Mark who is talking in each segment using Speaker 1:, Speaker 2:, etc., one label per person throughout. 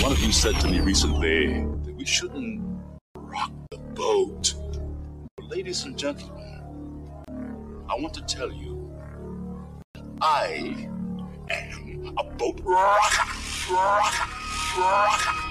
Speaker 1: One of you said to me recently that we shouldn't rock the boat. But Ladies and gentlemen, I want to tell you I am a boat rocker, rocker, rocker.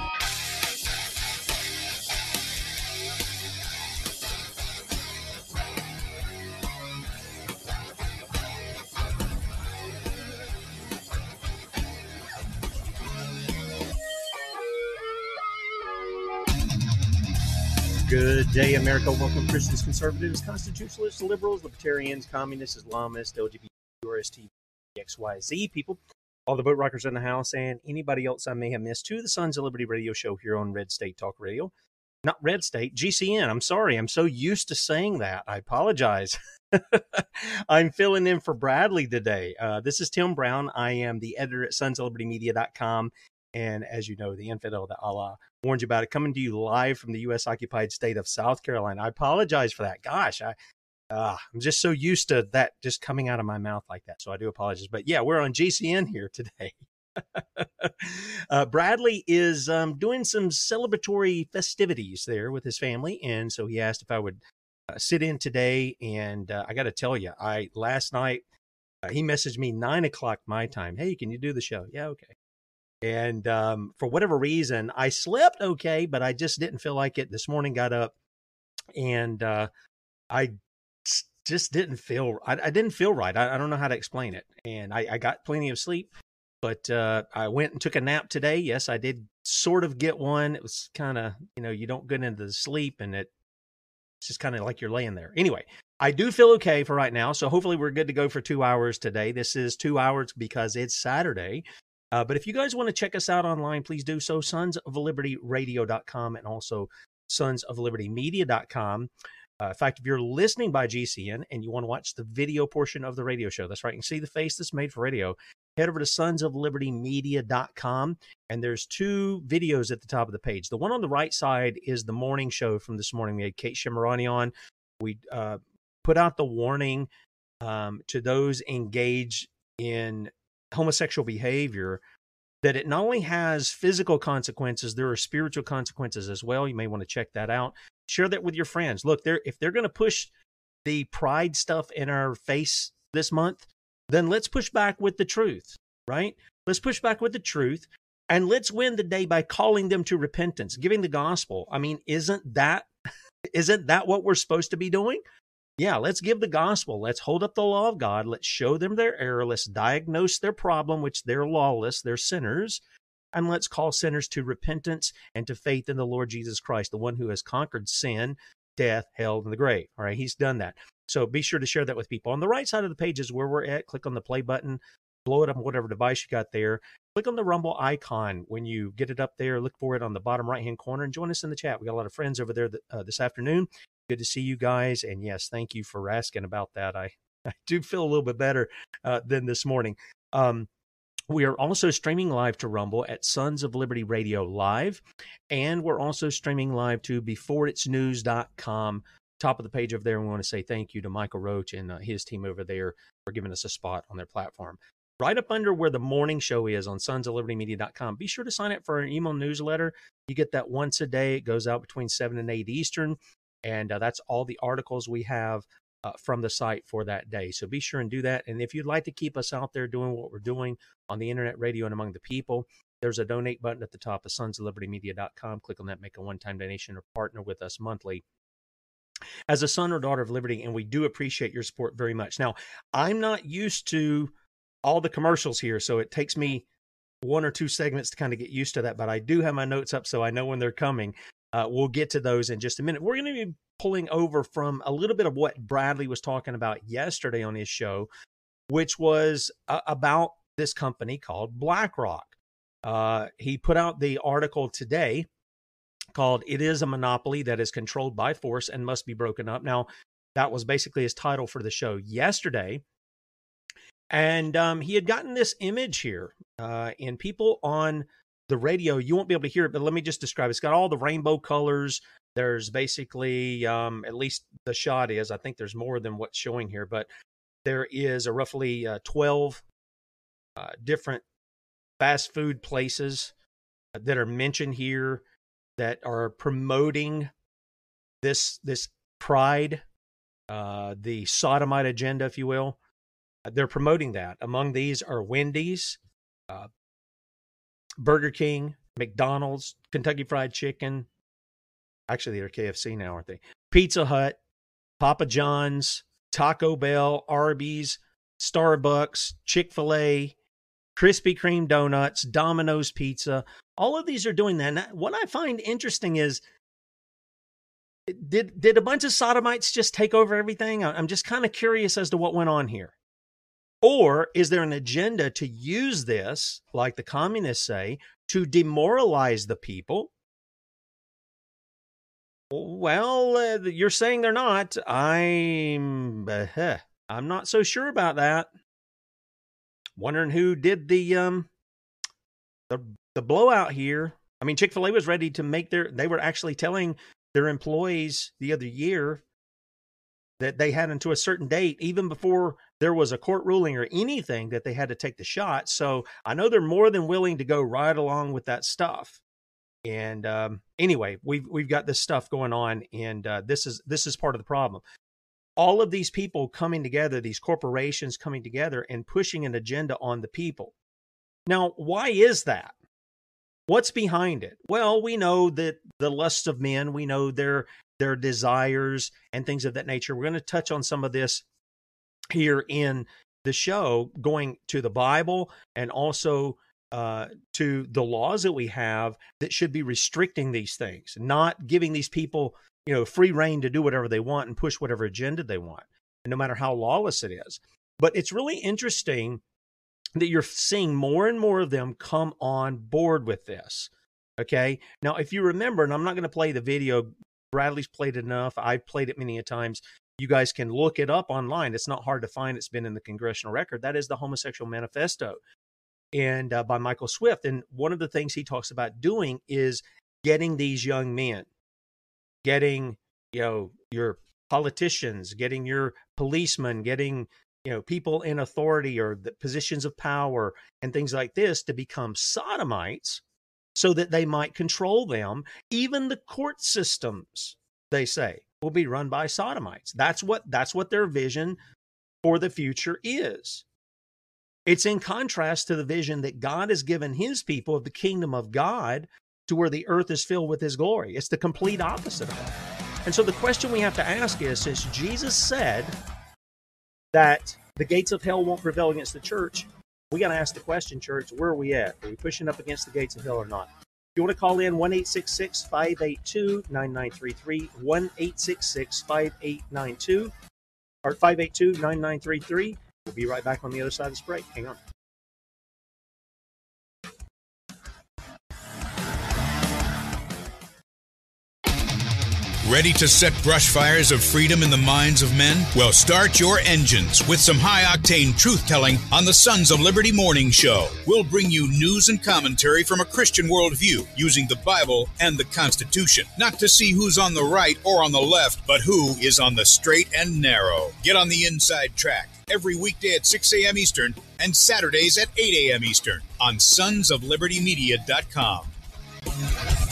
Speaker 2: Good day, America. Welcome, Christians, conservatives, constitutionalists, liberals, libertarians, communists, Islamists, LGBT, XYZ people, all the boat rockers in the house, and anybody else I may have missed to the Sons of Liberty radio show here on Red State Talk Radio. Not Red State, GCN. I'm sorry. I'm so used to saying that. I apologize. I'm filling in for Bradley today. Uh, this is Tim Brown. I am the editor at sons of liberty media.com and as you know, the infidel that Allah warned you about it, coming to you live from the U.S. occupied state of South Carolina. I apologize for that. Gosh, I, uh, I'm just so used to that just coming out of my mouth like that. So I do apologize. But yeah, we're on GCN here today. uh, Bradley is um, doing some celebratory festivities there with his family, and so he asked if I would uh, sit in today. And uh, I got to tell you, I last night uh, he messaged me nine o'clock my time. Hey, can you do the show? Yeah, okay. And um, for whatever reason, I slept okay, but I just didn't feel like it. This morning, got up and uh, I just didn't feel. I, I didn't feel right. I, I, don't know how to explain it. And I, I got plenty of sleep, but uh, I went and took a nap today. Yes, I did sort of get one. It was kind of you know you don't get into the sleep, and it it's just kind of like you're laying there. Anyway, I do feel okay for right now. So hopefully we're good to go for two hours today. This is two hours because it's Saturday. Uh, but if you guys want to check us out online, please do so. Sons of Liberty Radio.com and also Sons of Liberty Media.com. Uh, in fact, if you're listening by GCN and you want to watch the video portion of the radio show, that's right, you can see the face that's made for radio. Head over to sons of liberty media.com and there's two videos at the top of the page. The one on the right side is the morning show from this morning. We had Kate Shemirani on. We uh, put out the warning um, to those engaged in homosexual behavior that it not only has physical consequences, there are spiritual consequences as well. You may want to check that out. Share that with your friends. Look, they're if they're going to push the pride stuff in our face this month, then let's push back with the truth, right? Let's push back with the truth and let's win the day by calling them to repentance, giving the gospel. I mean, isn't that isn't that what we're supposed to be doing? Yeah, let's give the gospel. Let's hold up the law of God. Let's show them their error. Let's diagnose their problem, which they're lawless, they're sinners. And let's call sinners to repentance and to faith in the Lord Jesus Christ, the one who has conquered sin, death, hell, and the grave. All right, he's done that. So be sure to share that with people. On the right side of the page is where we're at. Click on the play button, blow it up on whatever device you got there. Click on the Rumble icon when you get it up there. Look for it on the bottom right hand corner and join us in the chat. We got a lot of friends over there uh, this afternoon. Good to see you guys. And yes, thank you for asking about that. I, I do feel a little bit better uh, than this morning. Um, we are also streaming live to Rumble at Sons of Liberty Radio Live. And we're also streaming live to beforeitsnews.com. Top of the page over there. We want to say thank you to Michael Roach and uh, his team over there for giving us a spot on their platform. Right up under where the morning show is on sons of liberty media.com. Be sure to sign up for an email newsletter. You get that once a day. It goes out between 7 and 8 Eastern. And uh, that's all the articles we have uh, from the site for that day. So be sure and do that. And if you'd like to keep us out there doing what we're doing on the internet, radio, and among the people, there's a donate button at the top of sons of liberty media.com. Click on that, make a one time donation, or partner with us monthly as a son or daughter of liberty. And we do appreciate your support very much. Now, I'm not used to all the commercials here, so it takes me one or two segments to kind of get used to that, but I do have my notes up so I know when they're coming. Uh, we'll get to those in just a minute. We're going to be pulling over from a little bit of what Bradley was talking about yesterday on his show, which was uh, about this company called BlackRock. Uh, he put out the article today called It is a Monopoly That is Controlled by Force and Must Be Broken Up. Now, that was basically his title for the show yesterday. And um, he had gotten this image here, uh, and people on the radio, you won't be able to hear it, but let me just describe. It's got all the rainbow colors. There's basically, um, at least the shot is. I think there's more than what's showing here, but there is a roughly uh, 12 uh, different fast food places that are mentioned here that are promoting this this pride, uh, the sodomite agenda, if you will. They're promoting that. Among these are Wendy's, uh, Burger King, McDonald's, Kentucky Fried Chicken. Actually, they're KFC now, aren't they? Pizza Hut, Papa John's, Taco Bell, Arby's, Starbucks, Chick fil A, Krispy Kreme Donuts, Domino's Pizza. All of these are doing that. And what I find interesting is did did a bunch of sodomites just take over everything? I'm just kind of curious as to what went on here. Or is there an agenda to use this, like the communists say, to demoralize the people? Well, uh, you're saying they're not. I'm uh, I'm not so sure about that. Wondering who did the um the the blowout here. I mean, Chick Fil A was ready to make their. They were actually telling their employees the other year that they had until a certain date, even before there was a court ruling or anything, that they had to take the shot. So I know they're more than willing to go right along with that stuff. And um, anyway, we've we've got this stuff going on, and uh, this is this is part of the problem. All of these people coming together, these corporations coming together and pushing an agenda on the people. Now, why is that? What's behind it? Well, we know that the lusts of men, we know their their desires and things of that nature. We're going to touch on some of this here in the show, going to the Bible and also uh, to the laws that we have that should be restricting these things, not giving these people, you know, free reign to do whatever they want and push whatever agenda they want, no matter how lawless it is. But it's really interesting that you're seeing more and more of them come on board with this. Okay. Now, if you remember, and I'm not going to play the video Bradley's played enough. I've played it many a times. You guys can look it up online. It's not hard to find. It's been in the congressional record. That is the Homosexual Manifesto, and uh, by Michael Swift. And one of the things he talks about doing is getting these young men, getting you know your politicians, getting your policemen, getting you know people in authority or the positions of power and things like this to become sodomites so that they might control them. Even the court systems, they say, will be run by sodomites. That's what that's what their vision for the future is. It's in contrast to the vision that God has given his people of the kingdom of God to where the earth is filled with his glory. It's the complete opposite of that. And so the question we have to ask is since Jesus said that the gates of hell won't prevail against the church, we got to ask the question, church, where are we at? Are we pushing up against the gates of hell or not? You want to call in, 1 582 9933, 1 5892, or 582 9933. We'll be right back on the other side of this break. Hang on.
Speaker 3: Ready to set brush fires of freedom in the minds of men? Well, start your engines with some high octane truth telling on the Sons of Liberty Morning Show. We'll bring you news and commentary from a Christian worldview using the Bible and the Constitution. Not to see who's on the right or on the left, but who is on the straight and narrow. Get on the inside track every weekday at 6 a.m. Eastern and Saturdays at 8 a.m. Eastern on sonsoflibertymedia.com.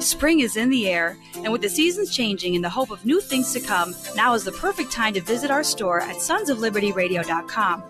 Speaker 4: Spring is in the air, and with the seasons changing and the hope of new things to come, now is the perfect time to visit our store at sonsoflibertyradio.com.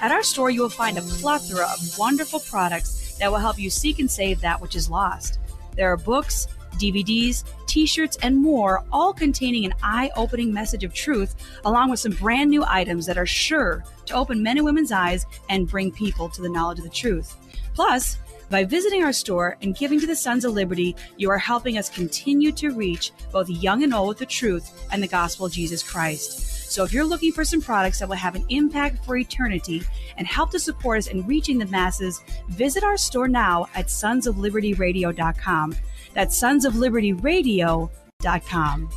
Speaker 4: At our store, you will find a plethora of wonderful products that will help you seek and save that which is lost. There are books, DVDs, t shirts, and more, all containing an eye opening message of truth, along with some brand new items that are sure to open men and women's eyes and bring people to the knowledge of the truth. Plus, by visiting our store and giving to the Sons of Liberty, you are helping us continue to reach both young and old with the truth and the gospel of Jesus Christ. So if you're looking for some products that will have an impact for eternity and help to support us in reaching the masses, visit our store now at sonsoflibertyradio.com. That's sonsoflibertyradio.com.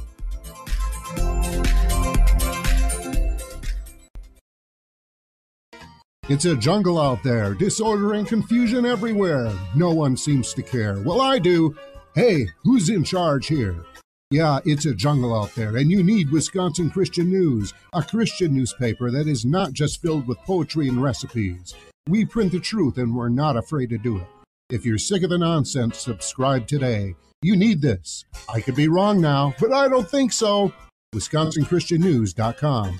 Speaker 5: It's a jungle out there, disorder and confusion everywhere. No one seems to care. Well, I do. Hey, who's in charge here? Yeah, it's a jungle out there, and you need Wisconsin Christian News, a Christian newspaper that is not just filled with poetry and recipes. We print the truth, and we're not afraid to do it. If you're sick of the nonsense, subscribe today. You need this. I could be wrong now, but I don't think so. WisconsinChristianNews.com.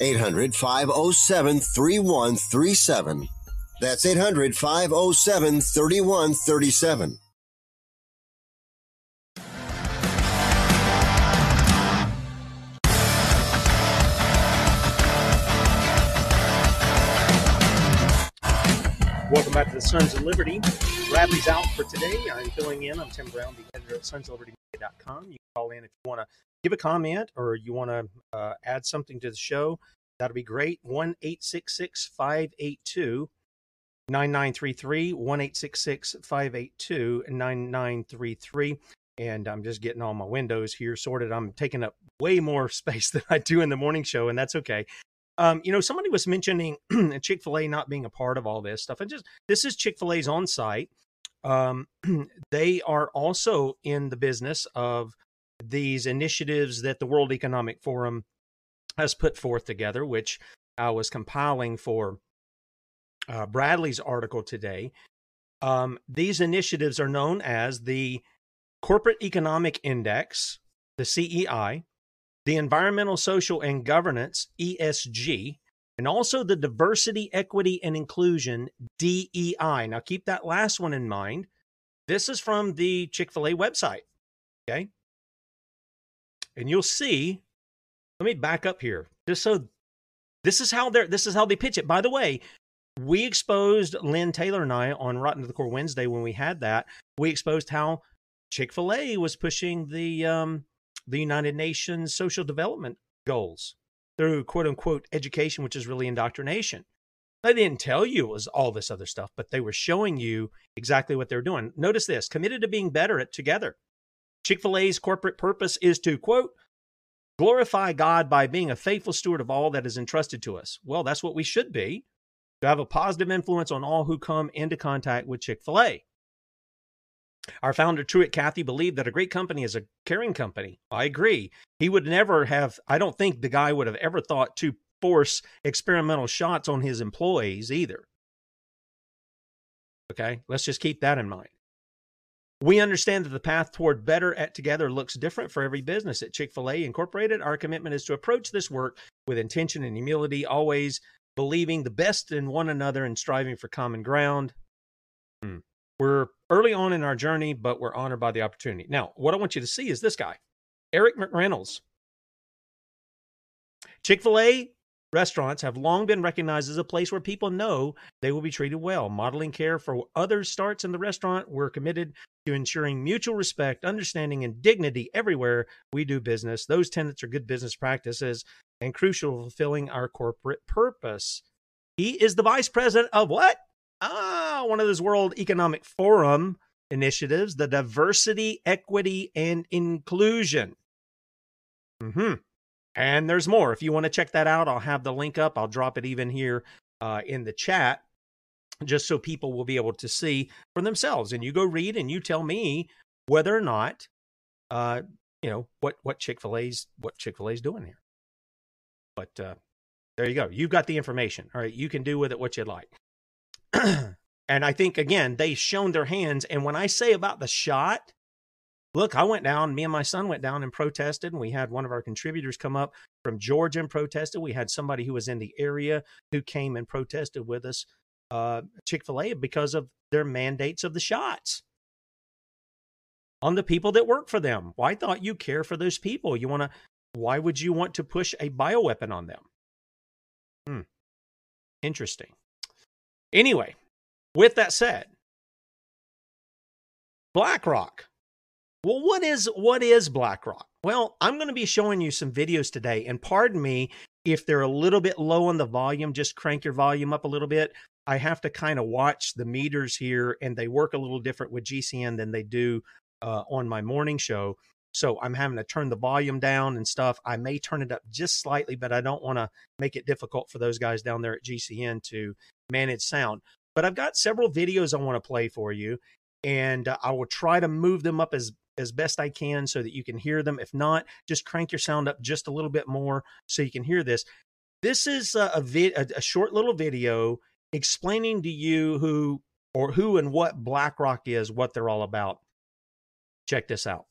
Speaker 6: 800 507 3137. That's 800 507 3137.
Speaker 2: Welcome back to the Sons of Liberty. Bradley's out for today. I'm filling in. I'm Tim Brown, the editor at sonsofliberty.com. You can call in if you want to give a comment or you want to uh, add something to the show. That'll be great. 1 582 9933. 1 582 9933. And I'm just getting all my windows here sorted. I'm taking up way more space than I do in the morning show, and that's okay. Um, you know, somebody was mentioning Chick fil A not being a part of all this stuff. And just this is Chick fil A's on site. Um, they are also in the business of these initiatives that the World Economic Forum has put forth together, which I was compiling for uh, Bradley's article today. Um, these initiatives are known as the Corporate Economic Index, the CEI, the Environmental, Social, and Governance, ESG, and also the Diversity, Equity, and Inclusion, DEI. Now, keep that last one in mind. This is from the Chick fil A website. Okay. And you'll see, let me back up here just so this is how they're this is how they pitch it. By the way, we exposed Lynn Taylor and I on Rotten to the Core Wednesday when we had that. We exposed how Chick fil A was pushing the um, the United Nations social development goals through quote unquote education, which is really indoctrination. They didn't tell you it was all this other stuff, but they were showing you exactly what they're doing. Notice this committed to being better at together. Chick fil A's corporate purpose is to, quote, glorify God by being a faithful steward of all that is entrusted to us. Well, that's what we should be to have a positive influence on all who come into contact with Chick fil A. Our founder, Truett Cathy, believed that a great company is a caring company. I agree. He would never have, I don't think the guy would have ever thought to force experimental shots on his employees either. Okay, let's just keep that in mind. We understand that the path toward better at together looks different for every business. At Chick fil A Incorporated, our commitment is to approach this work with intention and humility, always believing the best in one another and striving for common ground. Hmm. We're early on in our journey, but we're honored by the opportunity. Now, what I want you to see is this guy, Erick McReynolds. Chick fil A restaurants have long been recognized as a place where people know they will be treated well. Modeling care for others starts in the restaurant. We're committed to ensuring mutual respect, understanding, and dignity everywhere we do business. Those tenets are good business practices and crucial to fulfilling our corporate purpose. He is the vice president of what? Ah, one of those World Economic Forum initiatives, the diversity, equity, and inclusion. hmm And there's more. If you want to check that out, I'll have the link up. I'll drop it even here uh, in the chat, just so people will be able to see for themselves. And you go read and you tell me whether or not, uh, you know, what what Chick Fil A's what Chick Fil A's doing here. But uh, there you go. You've got the information. All right, you can do with it what you'd like. and I think again they shown their hands. And when I say about the shot, look, I went down. Me and my son went down and protested, and we had one of our contributors come up from Georgia and protested. We had somebody who was in the area who came and protested with us, uh, Chick Fil A, because of their mandates of the shots on the people that work for them. Why thought you care for those people? You want to? Why would you want to push a bioweapon on them? Hmm. Interesting. Anyway, with that said, BlackRock. Well, what is what is BlackRock? Well, I'm going to be showing you some videos today, and pardon me if they're a little bit low on the volume. Just crank your volume up a little bit. I have to kind of watch the meters here, and they work a little different with GCN than they do uh, on my morning show. So I'm having to turn the volume down and stuff. I may turn it up just slightly, but I don't want to make it difficult for those guys down there at GCN to manage sound. But I've got several videos I want to play for you, and uh, I will try to move them up as as best I can so that you can hear them. If not, just crank your sound up just a little bit more so you can hear this. This is a, a, vid, a, a short little video explaining to you who or who and what BlackRock is, what they're all about. Check this out.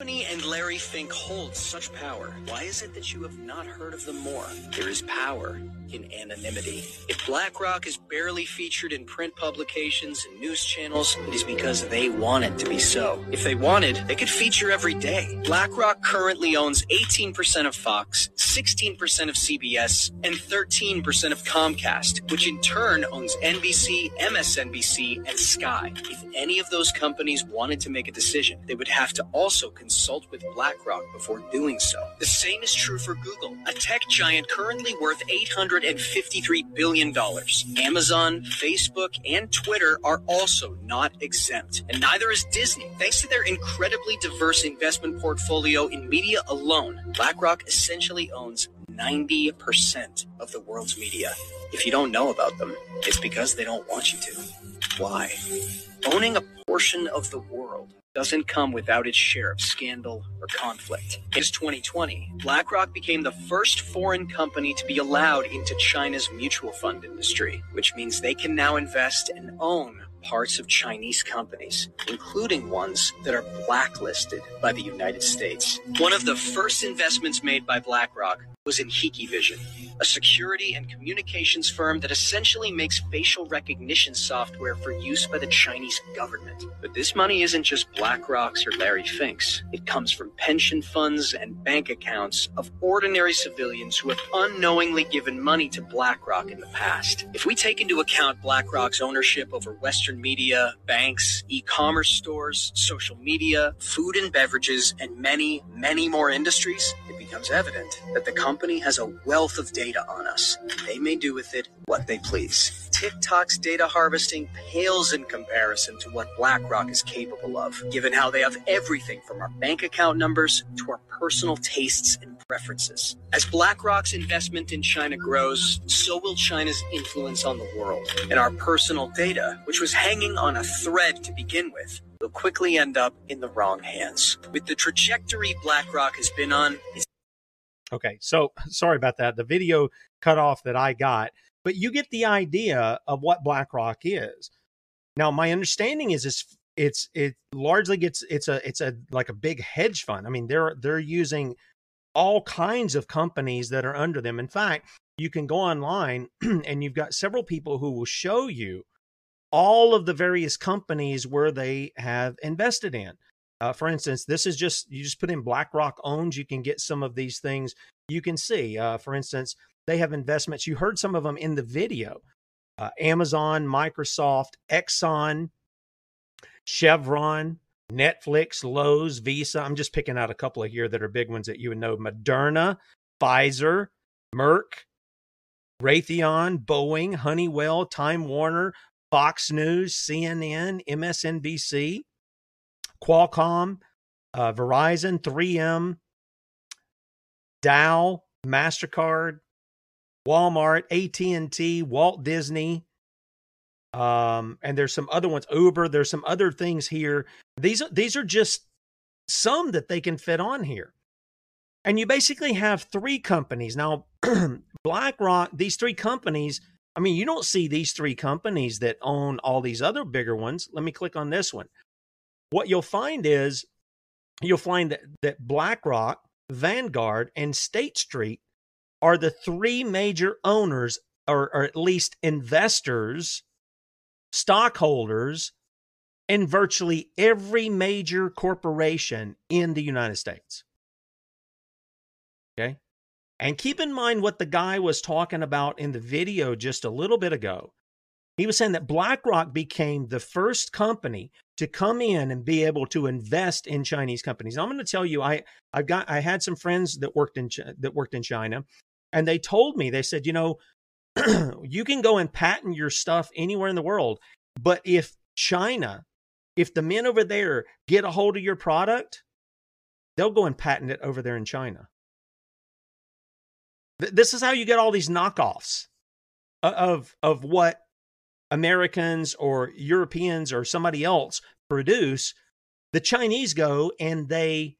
Speaker 7: Company and Larry Fink hold such power. Why is it that you have not heard of them more? There is power in anonymity. If BlackRock is barely featured in print publications and news channels, it is because they want it to be so. If they wanted, they could feature every day. BlackRock currently owns 18% of Fox, 16% of CBS, and 13% of Comcast, which in turn owns NBC, MSNBC, and Sky. If any of those companies wanted to make a decision, they would have to also consult with BlackRock before doing so. The same is true for Google, a tech giant currently worth $853 billion. Amazon, Facebook, and Twitter are also not exempt, and neither is Disney. Thanks to their incredibly diverse investment portfolio in media alone, BlackRock essentially owns 90% of the world's media. If you don't know about them, it's because they don't want you to. Why? Owning a portion of the world doesn't come without its share of scandal or conflict. In 2020, BlackRock became the first foreign company to be allowed into China's mutual fund industry, which means they can now invest and own parts of Chinese companies, including ones that are blacklisted by the United States. One of the first investments made by BlackRock was in Hikvision, a security and communications firm that essentially makes facial recognition software for use by the Chinese government. But this money isn't just BlackRock's or Larry Fink's. It comes from pension funds and bank accounts of ordinary civilians who have unknowingly given money to BlackRock in the past. If we take into account BlackRock's ownership over Western media, banks, e-commerce stores, social media, food and beverages, and many, many more industries, it becomes evident that the company has a wealth of data on us. They may do with it what they please. TikTok's data harvesting pales in comparison to what BlackRock is capable of, given how they have everything from our bank account numbers to our personal tastes and preferences. As BlackRock's investment in China grows, so will China's influence on the world. And our personal data, which was hanging on a thread to begin with, will quickly end up in the wrong hands. With the trajectory BlackRock has been on, it's
Speaker 2: Okay, so sorry about that. The video cut off that I got, but you get the idea of what BlackRock is. Now, my understanding is it's it's it largely gets it's a it's a like a big hedge fund. I mean, they're they're using all kinds of companies that are under them. In fact, you can go online and you've got several people who will show you all of the various companies where they have invested in. Uh, for instance, this is just you just put in BlackRock owns. You can get some of these things. You can see, uh, for instance, they have investments. You heard some of them in the video: uh, Amazon, Microsoft, Exxon, Chevron, Netflix, Lowe's, Visa. I'm just picking out a couple of here that are big ones that you would know. Moderna, Pfizer, Merck, Raytheon, Boeing, Honeywell, Time Warner, Fox News, CNN, MSNBC, Qualcomm, uh, Verizon, 3M, Dow, Mastercard, Walmart, AT&T, Walt Disney, um, and there's some other ones, Uber. There's some other things here. These these are just some that they can fit on here. And you basically have three companies now. BlackRock, these three companies. I mean, you don't see these three companies that own all these other bigger ones. Let me click on this one. What you'll find is you'll find that, that BlackRock, Vanguard, and State Street are the three major owners, or, or at least investors, stockholders in virtually every major corporation in the United States. Okay. And keep in mind what the guy was talking about in the video just a little bit ago. He was saying that BlackRock became the first company to come in and be able to invest in Chinese companies. Now, I'm going to tell you, I I got I had some friends that worked in that worked in China, and they told me they said, you know, you can go and patent your stuff anywhere in the world, but if China, if the men over there get a hold of your product, they'll go and patent it over there in China. This is how you get all these knockoffs of of what Americans or Europeans or somebody else produce. The Chinese go and they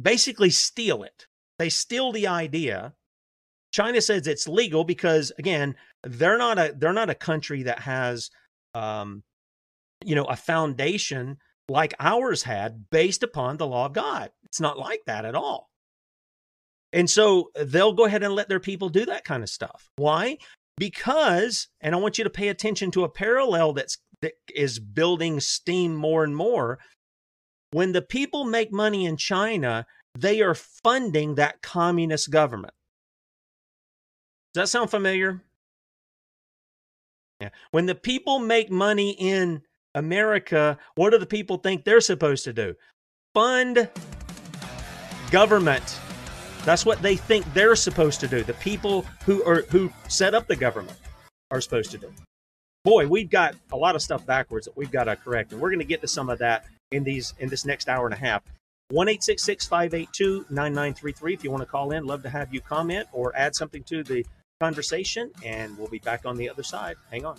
Speaker 2: basically steal it. They steal the idea. China says it's legal because again, they're not a they're not a country that has um you know a foundation like ours had based upon the law of God. It's not like that at all. And so they'll go ahead and let their people do that kind of stuff. Why? Because, and I want you to pay attention to a parallel that's that is building steam more and more. When the people make money in China, they are funding that communist government. Does that sound familiar? Yeah. When the people make money in America, what do the people think they're supposed to do? Fund government that's what they think they're supposed to do. The people who are who set up the government are supposed to do. Boy, we've got a lot of stuff backwards that we've got to correct, and we're going to get to some of that in these in this next hour and a half. One eight six six five eight two nine nine three three. If you want to call in, love to have you comment or add something to the conversation, and we'll be back on the other side. Hang on.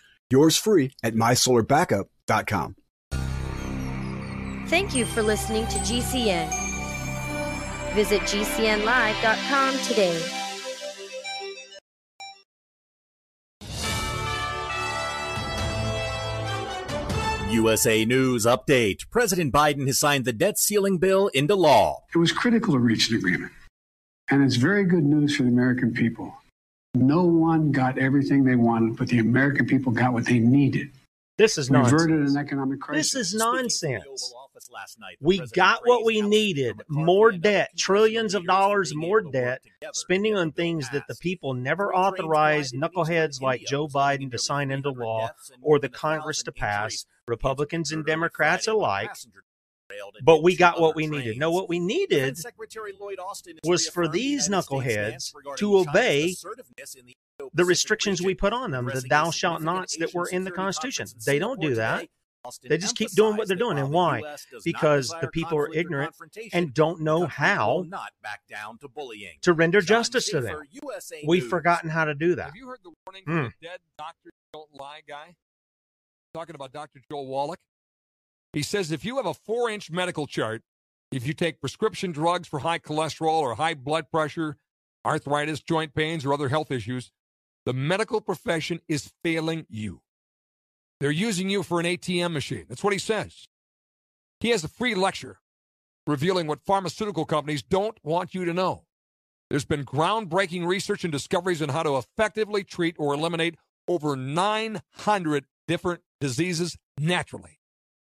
Speaker 8: Yours free at mysolarbackup.com.
Speaker 9: Thank you for listening to GCN. Visit GCNlive.com today.
Speaker 10: USA News Update. President Biden has signed the debt ceiling bill into law.
Speaker 11: It was critical to reach an agreement. And it's very good news for the American people. No one got everything they wanted, but the American people got what they needed.
Speaker 2: This is
Speaker 11: Reverted
Speaker 2: nonsense.
Speaker 11: an economic crisis.
Speaker 2: This is nonsense. We got what we needed more debt, trillions of dollars more debt, spending on things that the people never authorized knuckleheads like Joe Biden to sign into law or the Congress to pass, Republicans and Democrats alike. But we got what we needed. No, what we needed
Speaker 10: Secretary Lloyd Austin
Speaker 2: was for
Speaker 10: the
Speaker 2: these knuckleheads to obey
Speaker 10: the
Speaker 2: the
Speaker 10: Indo-Pacific
Speaker 2: restrictions we put on them, the thou shalt nots that were in the Constitution. They don't do that.
Speaker 10: Austin
Speaker 2: They just keep doing what they're doing. And why?
Speaker 10: the US does not
Speaker 2: Because the people are ignorant and don't know
Speaker 10: the country will
Speaker 2: how
Speaker 10: not back down to bullying.
Speaker 2: to render
Speaker 10: John
Speaker 2: justice to them.
Speaker 10: USA
Speaker 2: We've
Speaker 10: News.
Speaker 2: forgotten how to do that.
Speaker 12: Have you heard the warning
Speaker 2: Hmm.
Speaker 12: from the dead doctors don't lie guy? Talking about Dr. Joel Wallach. He says if you have a four inch medical chart, if you take prescription drugs for high cholesterol or high blood pressure, arthritis, joint pains, or other health issues, the medical profession is failing you. They're using you for an ATM machine. That's what he says. He has a free lecture revealing what pharmaceutical companies don't want you to know. There's been groundbreaking research and discoveries on how to effectively treat or eliminate over 900 different diseases naturally.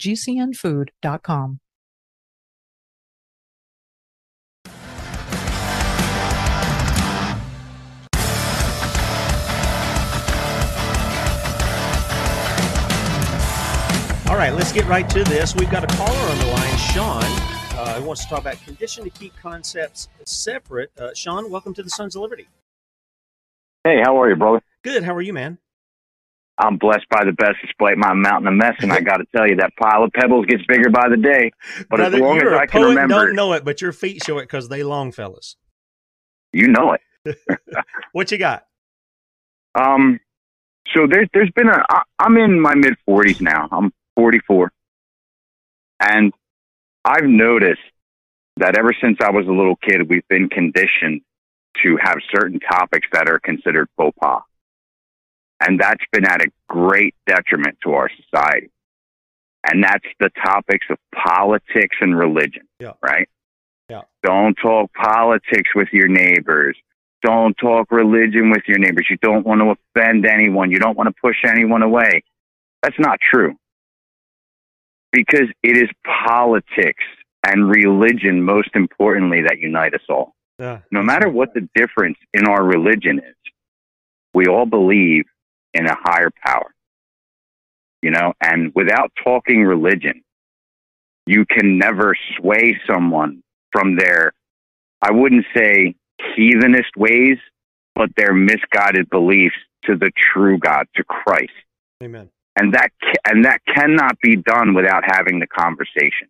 Speaker 13: gcnfood.com.
Speaker 2: All right, let's get right to this. We've got a caller on the line, Sean. Uh, who wants to talk about condition to keep concepts separate. Uh, Sean, welcome to the Sons of Liberty.
Speaker 14: Hey, how are you, brother?
Speaker 2: Good. How are you, man?
Speaker 14: I'm blessed by the best despite my mountain of mess, and I got to tell you, that pile of pebbles gets bigger by the day. But
Speaker 2: Brother,
Speaker 14: as long as I can
Speaker 2: poet,
Speaker 14: remember,
Speaker 2: don't know it, but your feet show it because they long, fellas.
Speaker 14: you know it.
Speaker 2: What you got?
Speaker 14: Um, so there's there's been a I, I'm in my mid 40s now. I'm 44, and I've noticed that ever since I was a little kid, we've been conditioned to have certain topics that are considered faux pas, and that's been at a great detriment to our society. And that's the topics of politics and religion,
Speaker 2: Yeah.
Speaker 14: right?
Speaker 2: Yeah.
Speaker 14: Don't talk politics with your neighbors. Don't talk religion with your neighbors. You don't want to offend anyone. You don't want to push anyone away. That's not true. Because it is politics and religion, most importantly, that unite us all.
Speaker 2: Yeah.
Speaker 14: No matter what the difference in our religion is, we all believe in a higher power. You know, and without talking religion, you can never sway someone from their, I wouldn't say heathenist ways, but their misguided beliefs to the true God, to Christ.
Speaker 2: Amen.
Speaker 14: And that, and that cannot be done without having the conversation.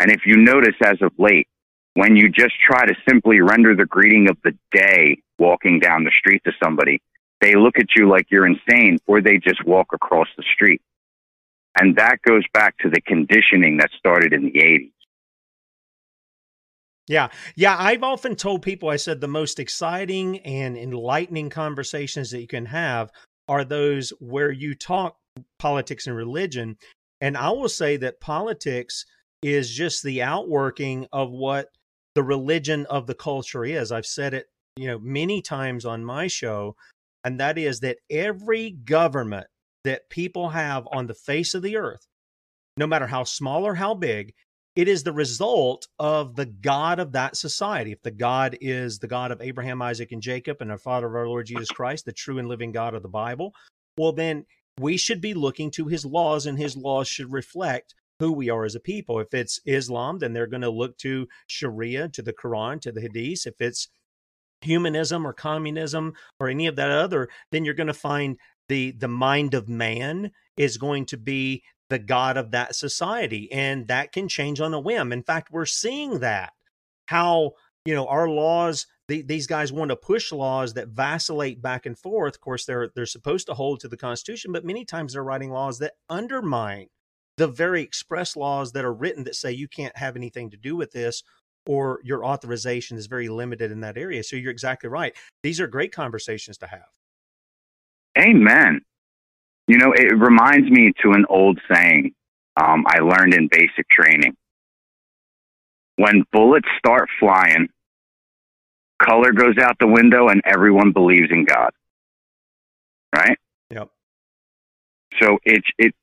Speaker 14: And if you notice as of late, when you just try to simply render the greeting of the day walking down the street to somebody, they look at you like you're insane or they just walk across the street. And that goes back to the conditioning that started in the 80s.
Speaker 2: Yeah. Yeah. I've often told people, I said the most exciting and enlightening conversations that you can have are those where you talk politics and religion. And I will say that politics is just the outworking of what the religion of the culture is. I've said it, you know, many times on my show, and that is that every government that people have on the face of the earth, no matter how small or how big, it is the result of the God of that society. If the God is the God of Abraham, Isaac, and Jacob, and our Father of our Lord Jesus Christ, the true and living God of the Bible, well, then we should be looking to his laws, and his laws should reflect who we are as a people. If it's Islam, then they're going to look to Sharia, to the Quran, to the Hadith. If it's humanism or communism or any of that other, then you're going to find the the mind of man is going to be the god of that society and that can change on a whim. In fact we're seeing that how you know our laws the, these guys want to push laws that vacillate back and forth. Of course they're they're supposed to hold to the constitution but many times they're writing laws that undermine the very express laws that are written that say you can't have anything to do with this or your authorization is very limited in that area so you're exactly right these are great conversations to have
Speaker 14: Amen. You know, it reminds me to an old saying um, I learned in basic training. When bullets start flying, color goes out the window and everyone believes in God. Right?
Speaker 2: Yep.
Speaker 14: So it's it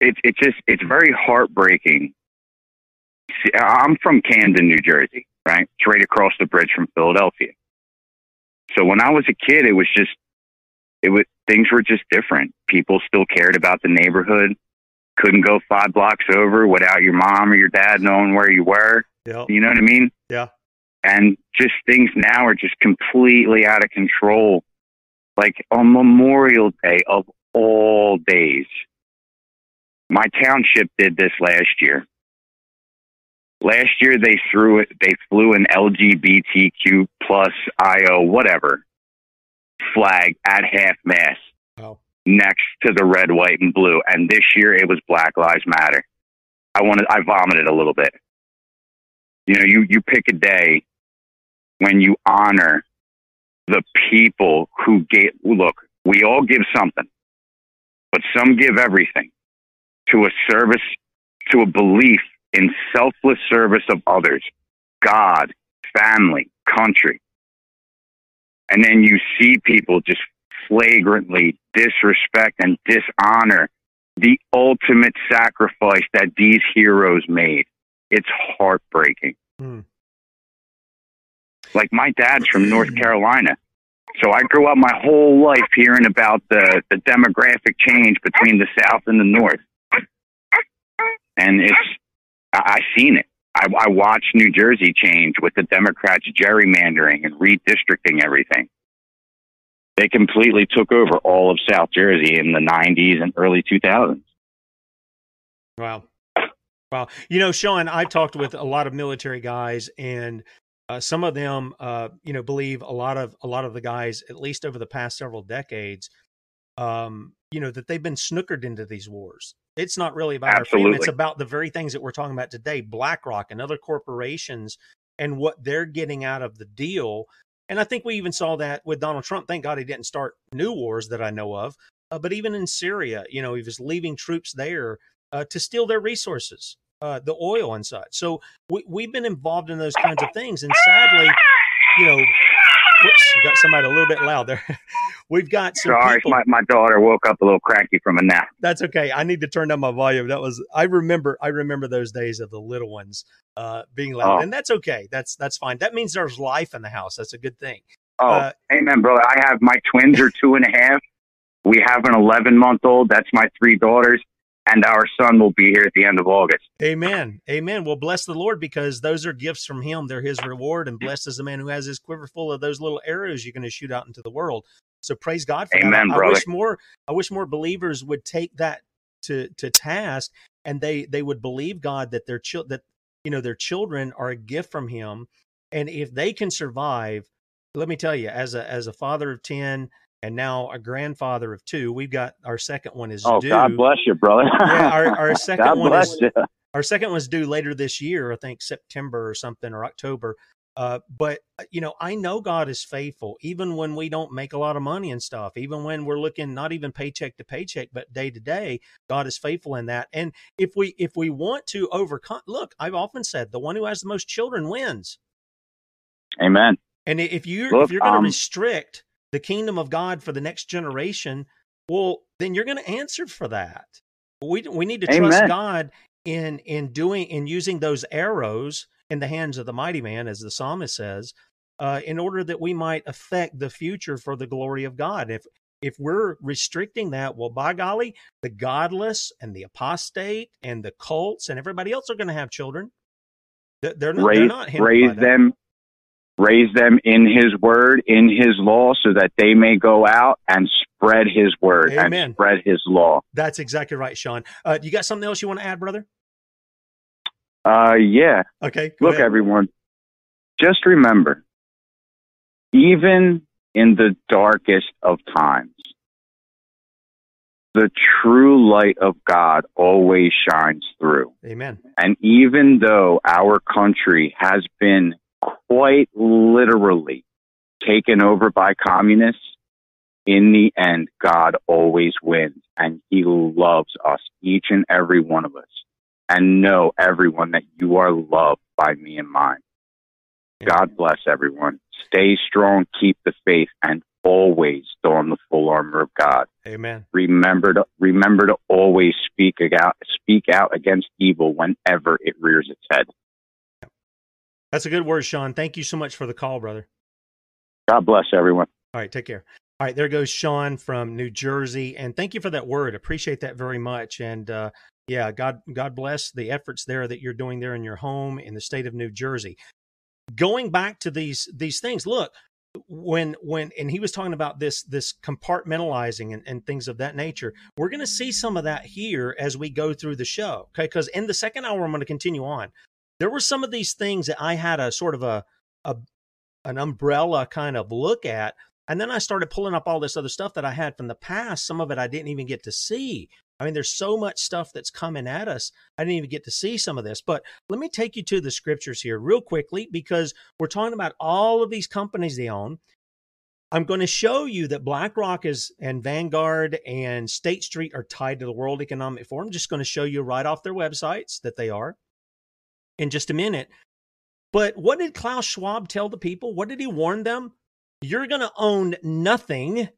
Speaker 14: it it just it's very heartbreaking. See, I'm from Camden, New Jersey, right? It's right across the bridge from Philadelphia. So when I was a kid, it was just it was things were just different. People still cared about the neighborhood. Couldn't go five blocks over without your mom or your dad knowing where you were.
Speaker 2: Yeah.
Speaker 14: You know what I mean?
Speaker 2: Yeah.
Speaker 14: And just things now are just completely out of control. Like on Memorial Day of all days. My township did this last year. Last year they threw it they flew an LGBTQ plus IO whatever flag at half mast
Speaker 2: oh.
Speaker 14: next to the red, white, and blue. And this year it was Black Lives Matter. I wanted, I vomited a little bit. You know, you, you pick a day when you honor the people who gave, look, we all give something, but some give everything to a service, to a belief in selfless service of others, God, family, country and then you see people just flagrantly disrespect and dishonor the ultimate sacrifice that these heroes made. It's heartbreaking.
Speaker 2: Hmm.
Speaker 14: Like my dad's from North Carolina. So I grew up my whole life hearing about the, the demographic change between the South and the North. And it's, I, I seen it. I, I watched New Jersey change with the Democrats gerrymandering and redistricting everything. They completely took over all of South Jersey in the 90s and early 2000s.
Speaker 2: Wow. Wow. You know, Sean, I've talked with a lot of military guys and uh, some of them, uh, you know, believe a lot of a lot of the guys, at least over the past several decades, um, you know, that they've been snookered into these wars. It's not really about
Speaker 14: Absolutely.
Speaker 2: our freedom. It's about the very things that we're talking about today. BlackRock and other corporations and what they're getting out of the deal. And I think we even saw that with Donald Trump. Thank God he didn't start new wars that I know of. Uh, but even in Syria, you know, he was leaving troops there uh, to steal their resources, uh, the oil and such. So we, we've been involved in those kinds of things. And sadly, you know, whoops, got somebody a little bit loud there. We've got some
Speaker 14: Sorry, my, my daughter woke up a little cranky from a nap.
Speaker 2: That's okay. I need to turn down my volume. That was I remember I remember those days of the little ones uh, being loud,
Speaker 14: Oh.
Speaker 2: and that's okay. That's that's fine. That means there's life in the house. That's a good thing.
Speaker 14: Oh,
Speaker 2: Uh,
Speaker 14: amen, brother. I have my twins are two and a half. We have an 11 month old. That's my three daughters. And our son will be here at the end of August.
Speaker 2: Amen. Amen. Well, bless the Lord because those are gifts from Him. They're His reward, and blessed is the man who has his quiver full of those little arrows you're going to shoot out into the world. So praise God for
Speaker 14: Amen,
Speaker 2: that. I
Speaker 14: brother.
Speaker 2: wish more. I wish more believers would take that to to task, and they they would believe God that their chil- that you know their children are a gift from Him, and if they can survive, let me tell you, as a as a father of ten. And now a grandfather of two. We've got our second one is
Speaker 14: Oh,
Speaker 2: due.
Speaker 14: God bless you, brother.
Speaker 2: yeah, our, our second
Speaker 14: God
Speaker 2: one
Speaker 14: bless
Speaker 2: is
Speaker 14: you.
Speaker 2: our second one's due later this year. I think September or something or October. Uh, but uh, you know, I know God is faithful, even when we don't make a lot of money and stuff. Even when we're looking not even paycheck to paycheck, but day to day, God is faithful in that. And if we if we want to overcome, look, I've often said the one who has the most children wins.
Speaker 14: Amen.
Speaker 2: And if you
Speaker 14: Look,
Speaker 2: if you're going to
Speaker 14: um,
Speaker 2: restrict the kingdom of God for the next generation, well, then you're going to answer for that. We we need to trust God in in doing in using those arrows in the hands of the mighty man, as the psalmist says, uh, in order that we might affect the future for the glory of God. If if we're restricting that, well, by golly, the godless and the apostate and the cults and everybody else are going to have children. They're, not,
Speaker 14: raise
Speaker 2: they're not
Speaker 14: raise them raise them in his word in his law so that they may go out and spread his word
Speaker 2: Amen.
Speaker 14: and spread his law
Speaker 2: That's exactly right, Sean. Uh, you got something else you want to add, brother?
Speaker 14: Uh yeah
Speaker 2: Okay.
Speaker 14: look
Speaker 2: ahead.
Speaker 14: everyone just remember even in the darkest of times the true light of god always shines through
Speaker 2: Amen.
Speaker 14: And even though our country has been quite literally taken over by communists, in the end, God always wins. And He loves us, each and every one of us. And know, everyone, that you are loved by me and mine. God bless everyone. Stay strong, keep the faith, and always don the full armor of God.
Speaker 2: Amen.
Speaker 14: Remember to remember to always speak out speak out against evil whenever it rears its head.
Speaker 2: That's a good word, Sean. Thank you so much for the call, brother.
Speaker 14: God bless everyone.
Speaker 2: All right, take care. All right, there goes Sean from New Jersey, and thank you for that word. Appreciate that very much. And uh, yeah, God, God bless the efforts there that you're doing there in your home in the state of New Jersey. Going back to these these things, look when when and he was talking about this this compartmentalizing and, and things of that nature. We're going to see some of that here as we go through the show. Okay, because in the second hour, I'm going to continue on. There were some of these things that I had a sort of a a an umbrella kind of look at. And then I started pulling up all this other stuff that I had from the past. Some of it I didn't even get to see. I mean, there's so much stuff that's coming at us. I didn't even get to see some of this. But let me take you to the scriptures here real quickly because we're talking about all of these companies they own. I'm going to show you that BlackRock is and Vanguard and State Street are tied to the World Economic Forum. I'm Just going to show you right off their websites that they are in just a minute. But what did Klaus Schwab tell the people? What did he warn them? You're going to own nothing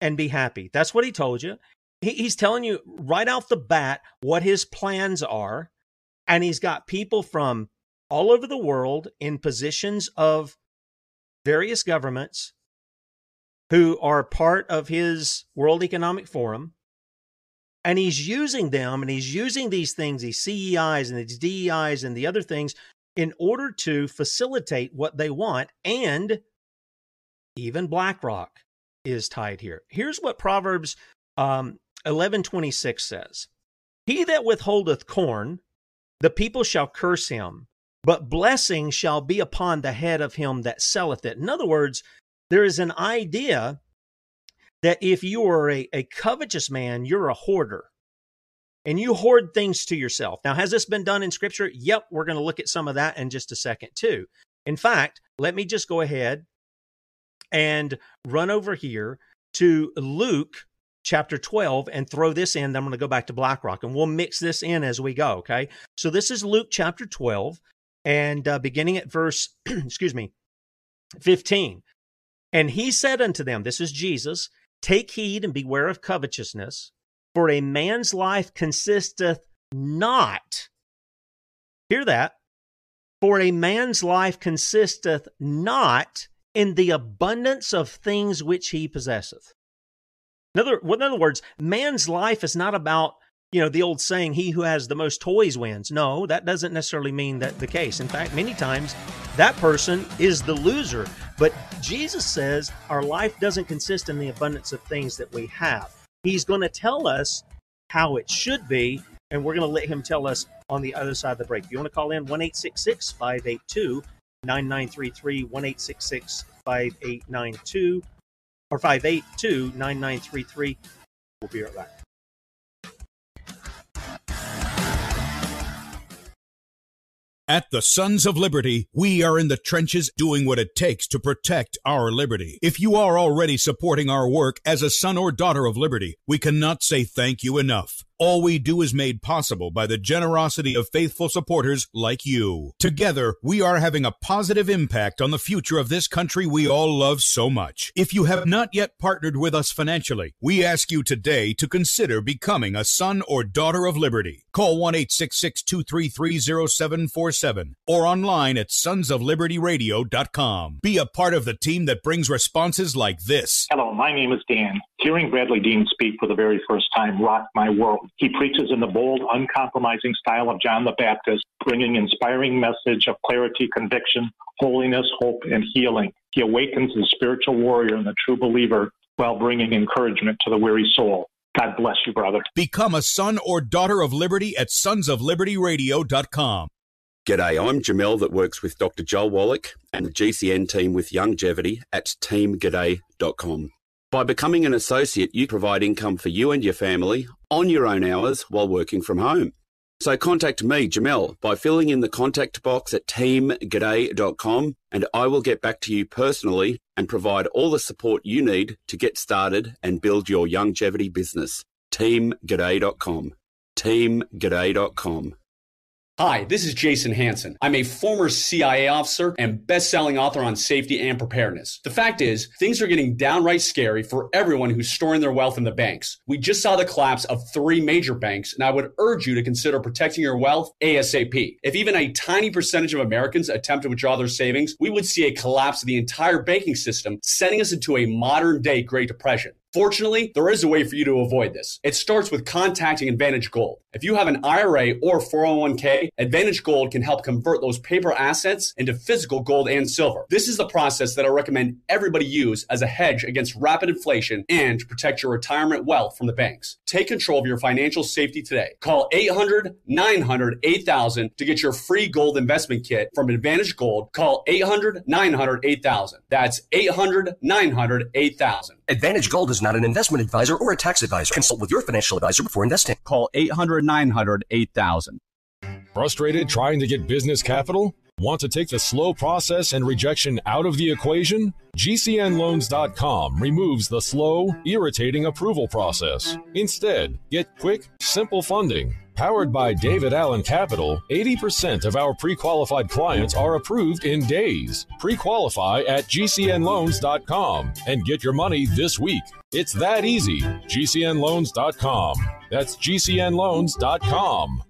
Speaker 2: and be happy. That's what he told you. He, he's telling you right off the bat what his plans are. And he's got people from all over the world in positions of various governments who are part of his World Economic Forum. And he's using them and he's using these things, these CEIs and these DEIs and the other things in order to facilitate what they want. And even BlackRock is tied here. Here's what Proverbs um, 11:26 says: "He that withholdeth corn, the people shall curse him, but blessing shall be upon the head of him that selleth it." In other words, there is an idea that if you are a, a covetous man, you're a hoarder. And you hoard things to yourself. Now, has this been done in scripture? Yep, we're going to look at some of that in just a second, too. In fact, let me just go ahead and run over here to Luke chapter 12 and throw this in. Then I'm going to go back to BlackRock and we'll mix this in as we go. Okay. So this is Luke chapter 12 and uh, beginning at verse, excuse me, 15. And he said unto them, This is Jesus, take heed and beware of covetousness, for a man's life consisteth not. Hear that. For a man's life consisteth not in the abundance of things which he possesseth. In other, in other words, man's life is not about, you know, the old saying, he who has the most toys wins. No, that doesn't necessarily mean that the case. In fact, many times that person is the loser. But Jesus says our life doesn't consist in the abundance of things that we have. He's going to tell us how it should be, and we're going to let him tell us on the other side of the break. If you want to call in, 1 582 9933, 1 5892, or 582 9933. We'll be right back.
Speaker 3: At the Sons of Liberty, we are in the trenches doing what it takes to protect our liberty. If you are already supporting our work as a son or daughter of liberty, we cannot say thank you enough. All we do is made possible by the generosity of faithful supporters like you. Together, we are having a positive impact on the future of this country we all love so much. If you have not yet partnered with us financially, we ask you today to consider becoming a son or daughter of liberty. Call 1 233 0747 or online at sonsoflibertyradio.com. Be a part of the team that brings responses like this.
Speaker 15: Hello, my name is Dan. Hearing Bradley Dean speak for the very first time rocked my world. He preaches in the bold, uncompromising style of John the Baptist, bringing inspiring message of clarity, conviction, holiness, hope, and healing. He awakens the spiritual warrior and the true believer while bringing encouragement to the weary soul. God bless you, brother.
Speaker 3: Become a son or daughter of liberty at sonsoflibertyradio.com.
Speaker 16: G'day, I'm Jamel that works with Dr. Joel Wallach and the GCN team with Youngevity at teamg'day.com. By becoming an associate, you provide income for you and your family on your own hours while working from home. So contact me, Jamel, by filling in the contact box at teamg'day.com and I will get back to you personally and provide all the support you need to get started and build your Youngevity business. teamg'day.com. teamg'day.com.
Speaker 17: Hi, this is Jason Hanson. I'm a former CIA officer and best-selling author on safety and preparedness. The fact is, things are getting downright scary for everyone who's storing their wealth in the banks. We just saw the collapse of three major banks, and I would urge you to consider protecting your wealth ASAP. If even a tiny percentage of Americans attempt to withdraw their savings, we would see a collapse of the entire banking system, sending us into a modern-day Great Depression. Fortunately, there is a way for you to avoid this. It starts with contacting Advantage Gold. If you have an IRA or 401k, Advantage Gold can help convert those paper assets into physical gold and silver. This is the process that I recommend everybody use as a hedge against rapid inflation and to protect your retirement wealth from the banks. Take control of your financial safety today. Call 800 900 8000 to get your free gold investment kit from Advantage Gold. Call 800 900 8000. That's 800 900 8000.
Speaker 18: Advantage Gold is not an investment advisor or a tax advisor. Consult with your financial advisor before investing.
Speaker 19: Call 800 900 8000.
Speaker 20: Frustrated trying to get business capital? Want to take the slow process and rejection out of the equation? GCNLoans.com removes the slow, irritating approval process. Instead, get quick, simple funding. Powered by David Allen Capital, 80% of our pre qualified clients are approved in days. Pre qualify at GCNLoans.com and get your money this week. It's that easy. GCNLoans.com. That's GCNLoans.com.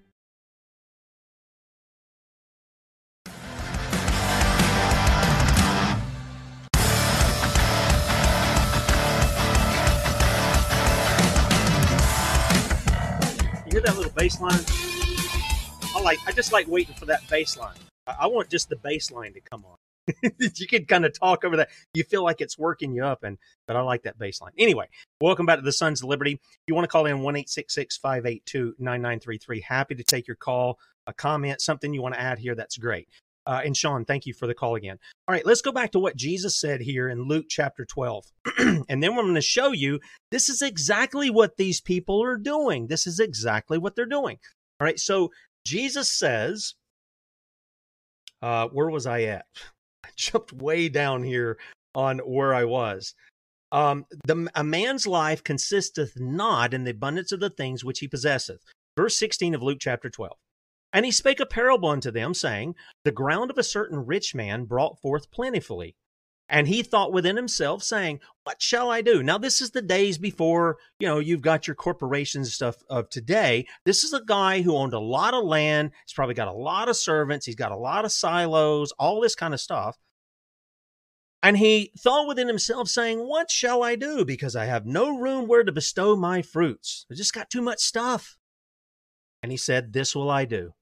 Speaker 2: hear that little bass line? I like. I just like waiting for that bass line. I, want just the bass line to come on. you can kind of talk over that. You feel like it's working you up, and but I like that bass line. Anyway, welcome back to the Sons of Liberty. You want to call in one eight six six five eight two nine nine three three. Happy to take your call, a comment, something you want to add here. That's great. Uh, and Sean, thank you for the call again. All right, let's go back to what Jesus said here in Luke chapter 12. and then we're going to show you this is exactly what these people are doing. This is exactly what they're doing. All right, so Jesus says, uh, where was I at? I jumped way down here on where I was. Um, the, a man's life consisteth not in the abundance of the things which he possesseth. Verse 16 of Luke chapter 12. And he spake a parable unto them, saying, The ground of a certain rich man brought forth plentifully. And he thought within himself, saying, What shall I do? Now, this is the days before, you know, you've got your corporations stuff of today. This is a guy who owned a lot of land. He's probably got a lot of servants. He's got a lot of silos, all this kind of stuff. And he thought within himself, saying, What shall I do? Because I have no room where to bestow my fruits. I just got too much stuff. And he said, This will I do.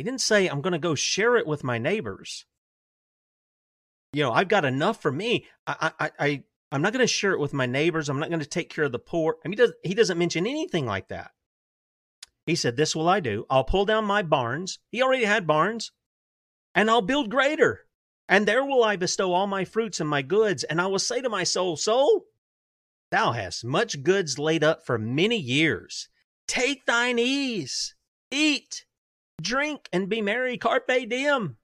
Speaker 2: He didn't say, I'm going to go share it with my neighbors. You know, I've got enough for me. I, I, I, I'm not going to share it with my neighbors. I'm not going to take care of the poor. I mean, he, does, he doesn't mention anything like that. He said, This will I do. I'll pull down my barns. He already had barns. And I'll build greater. And there will I bestow all my fruits and my goods. And I will say to my soul, Soul, thou hast much goods laid up for many years. Take thine ease, eat, drink, and be merry. Carpe diem.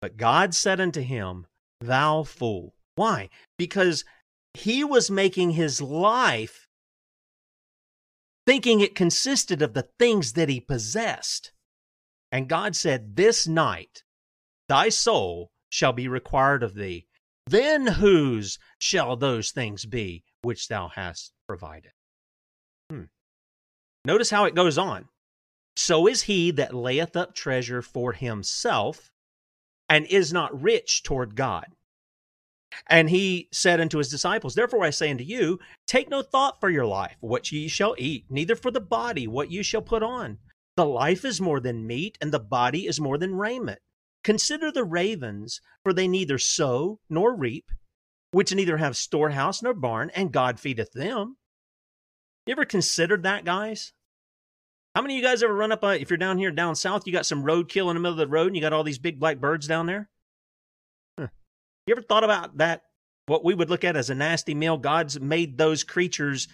Speaker 2: But God said unto him, Thou fool. Why? Because he was making his life thinking it consisted of the things that he possessed. And God said, This night thy soul shall be required of thee. Then whose shall those things be which thou hast provided? Hmm. Notice how it goes on. So is he that layeth up treasure for himself and is not rich toward God. And he said unto his disciples, Therefore I say unto you, take no thought for your life, what ye shall eat, neither for the body, what ye shall put on. The life is more than meat, and the body is more than raiment. Consider the ravens, for they neither sow nor reap, which neither have storehouse nor barn, and God feedeth them. You ever considered that, guys? How many of you guys ever run up, a, if you're down here down south, you got some roadkill in the middle of the road and you got all these big black birds down there? Huh. You ever thought about that? What we would look at as a nasty meal? God's made those creatures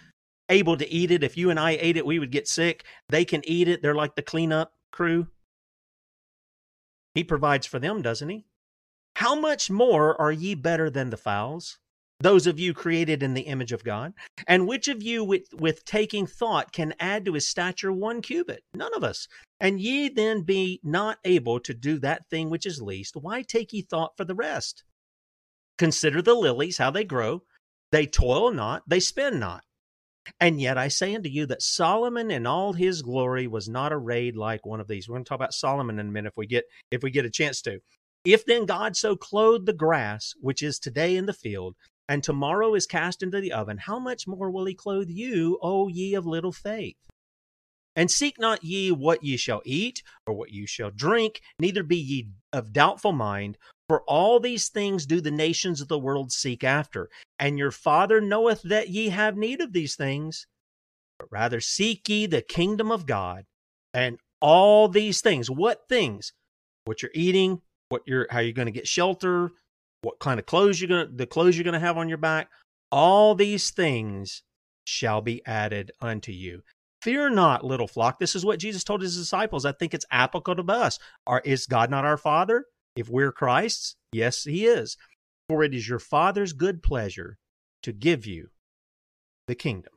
Speaker 2: able to eat it. If you and I ate it, we would get sick. They can eat it. They're like the cleanup crew. He provides for them, doesn't he? How much more are ye better than the fowls? Those of you created in the image of God. And which of you with, with taking thought can add to his stature one cubit? None of us. And ye then be not able to do that thing which is least, why take ye thought for the rest? Consider the lilies, how they grow. They toil not, they spin not. And yet I say unto you that Solomon in all his glory was not arrayed like one of these. We're going to talk about Solomon in a minute if we get if we get a chance to. If then God so clothed the grass, which is today in the field, and tomorrow is cast into the oven, how much more will he clothe you, O ye of little faith? And seek not ye what ye shall eat, or what ye shall drink, neither be ye of doubtful mind, for all these things do the nations of the world seek after. And your Father knoweth that ye have need of these things. But rather seek ye the kingdom of God, and all these things. What things? What you're eating, what you're how you're going to get shelter, what kind of clothes you're going to the clothes you're going to have on your back. All these things shall be added unto you. Fear not, little flock. This is what Jesus told his disciples. I think it's applicable to us. Are, is God not our Father? If we're Christ's, yes, He is. For it is your Father's good pleasure to give you the kingdom.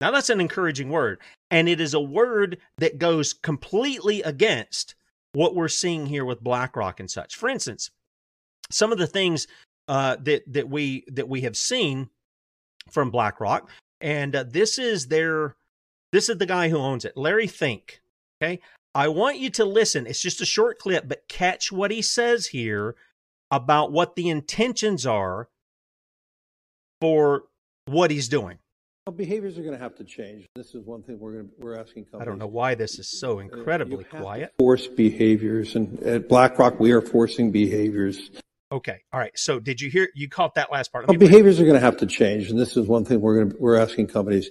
Speaker 2: Now, that's an encouraging word. And it is a word that goes completely against what we're seeing here with BlackRock and such. For instance, some of the things uh, that that we that we have seen from BlackRock, and uh, this is their this is the guy who owns it, Larry Fink. Okay, I want you to listen. It's just a short clip, but catch what he says here about what the intentions are for what he's doing.
Speaker 21: Well, behaviors are going to have to change. This is one thing we're going to, we're asking companies.
Speaker 2: I don't know why this is so incredibly quiet.
Speaker 21: Force behaviors, and at BlackRock, we are forcing behaviors.
Speaker 2: Okay, all right. So, did you hear? You caught that last part.
Speaker 21: Well, behaviors are going to have to change, and this is one thing we're going to, we're asking companies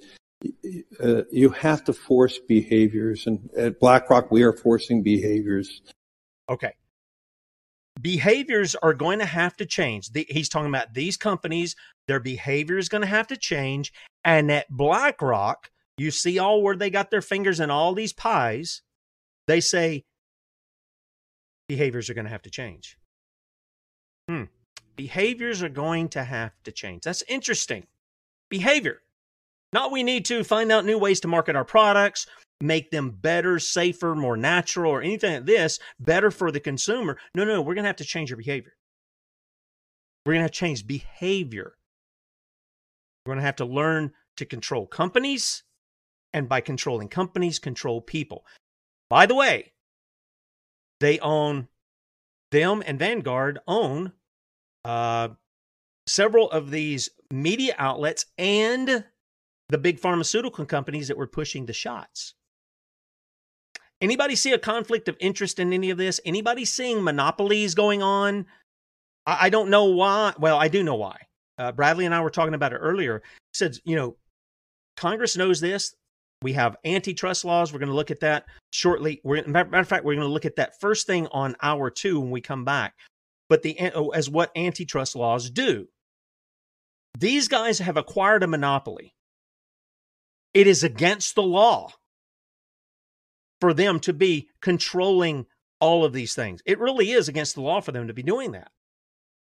Speaker 21: uh, you have to force behaviors. And at BlackRock, we are forcing behaviors.
Speaker 2: Okay. Behaviors are going to have to change. The, he's talking about these companies, their behavior is going to have to change. And at BlackRock, you see all where they got their fingers in all these pies. They say behaviors are going to have to change. Hmm. Behaviors are going to have to change. That's interesting. Behavior. Not we need to find out new ways to market our products, make them better, safer, more natural, or anything like this, better for the consumer. No, no, we're going to have to change your behavior. We're going to have to change behavior. We're going to have to learn to control companies, and by controlling companies, control people. By the way, they own them and Vanguard own uh, several of these media outlets and the big pharmaceutical companies that were pushing the shots. Anybody see a conflict of interest in any of this? Anybody seeing monopolies going on? I, I don't know why. Well, I do know why. Uh, Bradley and I were talking about it earlier. Said, you know, Congress knows this. We have antitrust laws. We're going to look at that shortly. We're, matter of fact, we're going to look at that first thing on hour two when we come back. But the oh, as what antitrust laws do. These guys have acquired a monopoly. It is against the law for them to be controlling all of these things. It really is against the law for them to be doing that.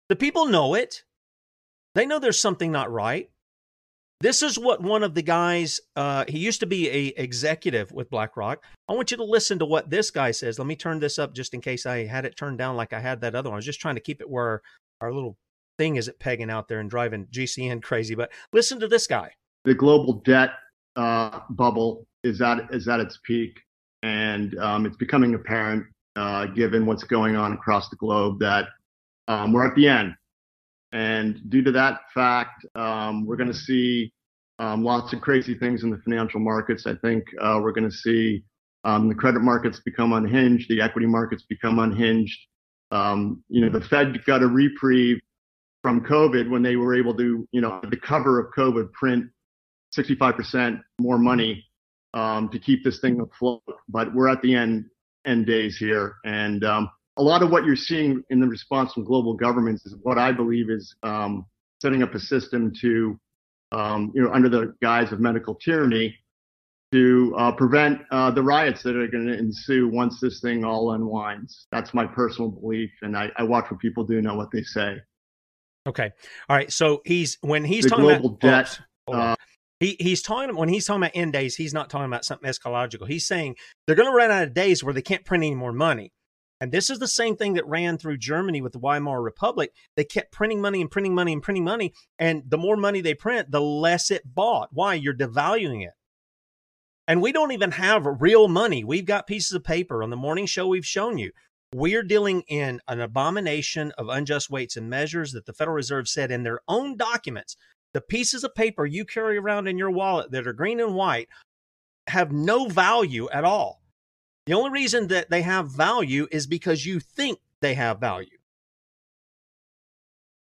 Speaker 2: The people know it. They know there's something not right. This is what one of the guys, uh, he used to be a executive with BlackRock. I want you to listen to what this guy says. Let me turn this up just in case I had it turned down like I had that other one. I was just trying to keep it where our little thing isn't pegging out there and driving GCN crazy. But listen to this guy.
Speaker 22: The global debt uh, bubble is at is at its peak, and um, it's becoming apparent, uh, given what's going on across the globe, that um, we're at the end. And due to that fact, um, we're going to see um, lots of crazy things in the financial markets. I think uh, we're going to see um, the credit markets become unhinged, the equity markets become unhinged. Um, you know, the Fed got a reprieve from COVID when they were able to, you know, the cover of COVID print 65% more money um, to keep this thing afloat. But we're at the end end days here, and um, a lot of what you're seeing in the response from global governments is what I believe is um, setting up a system to, um, you know, under the guise of medical tyranny, to uh, prevent uh, the riots that are going to ensue once this thing all unwinds. That's my personal belief, and I, I watch what people do, know what they say.
Speaker 2: Okay, all right. So he's when he's
Speaker 22: the
Speaker 2: talking
Speaker 22: global
Speaker 2: about
Speaker 22: debt.
Speaker 2: Oh, uh, he he's talking when he's talking about end days. He's not talking about something eschatological. He's saying they're going to run out of days where they can't print any more money. And this is the same thing that ran through Germany with the Weimar Republic. They kept printing money and printing money and printing money. And the more money they print, the less it bought. Why? You're devaluing it. And we don't even have real money. We've got pieces of paper. On the morning show, we've shown you. We're dealing in an abomination of unjust weights and measures that the Federal Reserve said in their own documents. The pieces of paper you carry around in your wallet that are green and white have no value at all. The only reason that they have value is because you think they have value.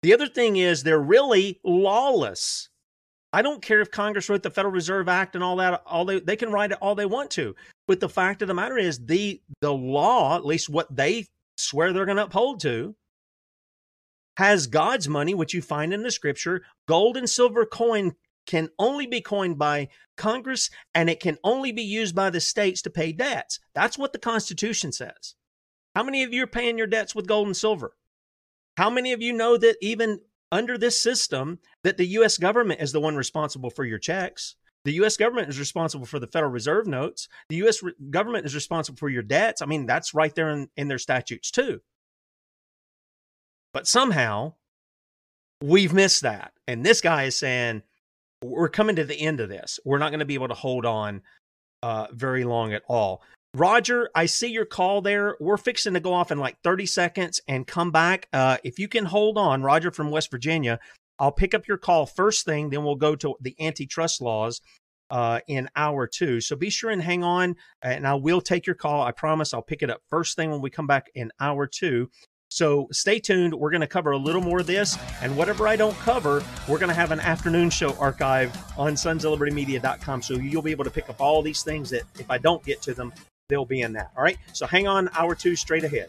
Speaker 2: The other thing is they're really lawless. I don't care if Congress wrote the Federal Reserve Act and all that, all they, they can write it all they want to. But the fact of the matter is the the law, at least what they swear they're going to uphold to, has God's money, which you find in the scripture. Gold and silver coin can only be coined by Congress and it can only be used by the states to pay debts. That's what the Constitution says. How many of you are paying your debts with gold and silver? How many of you know that even under this system that the US government is the one responsible for your checks? The US government is responsible for the Federal Reserve notes. The US re- government is responsible for your debts. I mean, that's right there in, in their statutes too. But somehow we've missed that. And this guy is saying, we're coming to the end of this. We're not going to be able to hold on uh, very long at all. Roger, I see your call there. We're fixing to go off in like 30 seconds and come back. Uh, if you can hold on, Roger from West Virginia, I'll pick up your call first thing. Then we'll go to the antitrust laws uh, in hour two. So be sure and hang on, and I will take your call. I promise I'll pick it up first thing when we come back in hour two. So stay tuned. We're going to cover a little more of this. And whatever I don't cover, we're going to have an afternoon show archive on sonsoflibertymedia.com. So you'll be able to pick up all these things that if I don't get to them, they'll be in that. All right. So hang on, hour two straight ahead.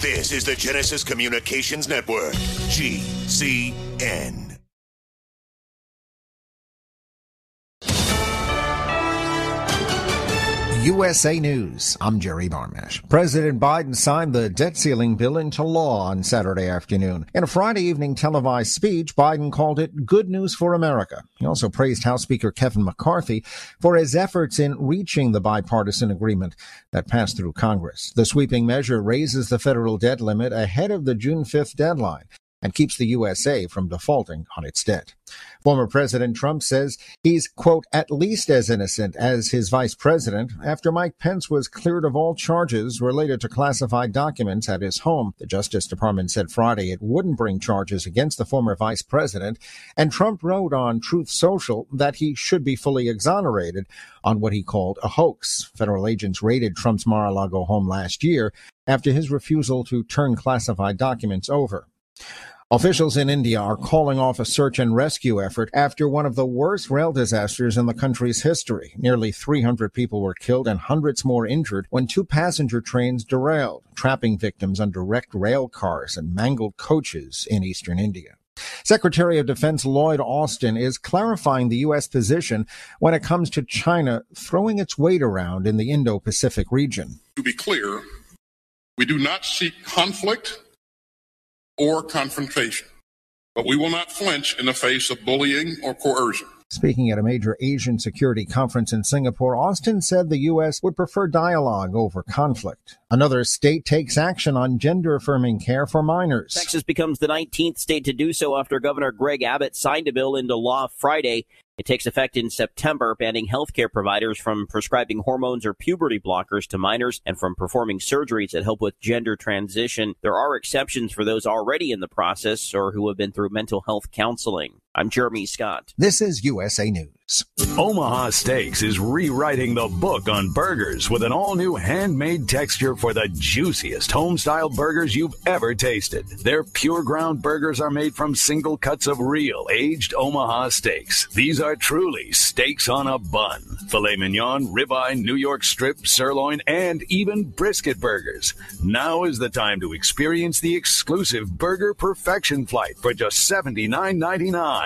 Speaker 23: This is the Genesis Communications Network, GCN.
Speaker 24: USA News. I'm Jerry Barmash. President Biden signed the debt ceiling bill into law on Saturday afternoon. In a Friday evening televised speech, Biden called it good news for America. He also praised House Speaker Kevin McCarthy for his efforts in reaching the bipartisan agreement that passed through Congress. The sweeping measure raises the federal debt limit ahead of the June 5th deadline and keeps the USA from defaulting on its debt. Former President Trump says he's, quote, at least as innocent as his vice president after Mike Pence was cleared of all charges related to classified documents at his home. The Justice Department said Friday it wouldn't bring charges against the former vice president, and Trump wrote on Truth Social that he should be fully exonerated on what he called a hoax. Federal agents raided Trump's Mar-a-Lago home last year after his refusal to turn classified documents over. Officials in India are calling off a search and rescue effort after one of the worst rail disasters in the country's history. Nearly 300 people were killed and hundreds more injured when two passenger trains derailed, trapping victims under wrecked rail cars and mangled coaches in eastern India. Secretary of Defense Lloyd Austin is clarifying the U.S. position when it comes to China throwing its weight around in the Indo Pacific region.
Speaker 25: To be clear, we do not seek conflict or confrontation. But we will not flinch in the face of bullying or coercion.
Speaker 24: Speaking at a major Asian security conference in Singapore, Austin said the U.S. would prefer dialogue over conflict. Another state takes action on gender affirming care for minors.
Speaker 26: Texas becomes the 19th state to do so after Governor Greg Abbott signed a bill into law Friday. It takes effect in September, banning healthcare providers from prescribing hormones or puberty blockers to minors and from performing surgeries that help with gender transition. There are exceptions for those already in the process or who have been through mental health counseling. I'm Jeremy Scott.
Speaker 24: This is USA News.
Speaker 27: Omaha Steaks is rewriting the book on burgers with an all new handmade texture for the juiciest home style burgers you've ever tasted. Their pure ground burgers are made from single cuts of real aged Omaha steaks. These are truly steaks on a bun. Filet mignon, ribeye, New York strip, sirloin, and even brisket burgers. Now is the time to experience the exclusive Burger Perfection Flight for just $79.99.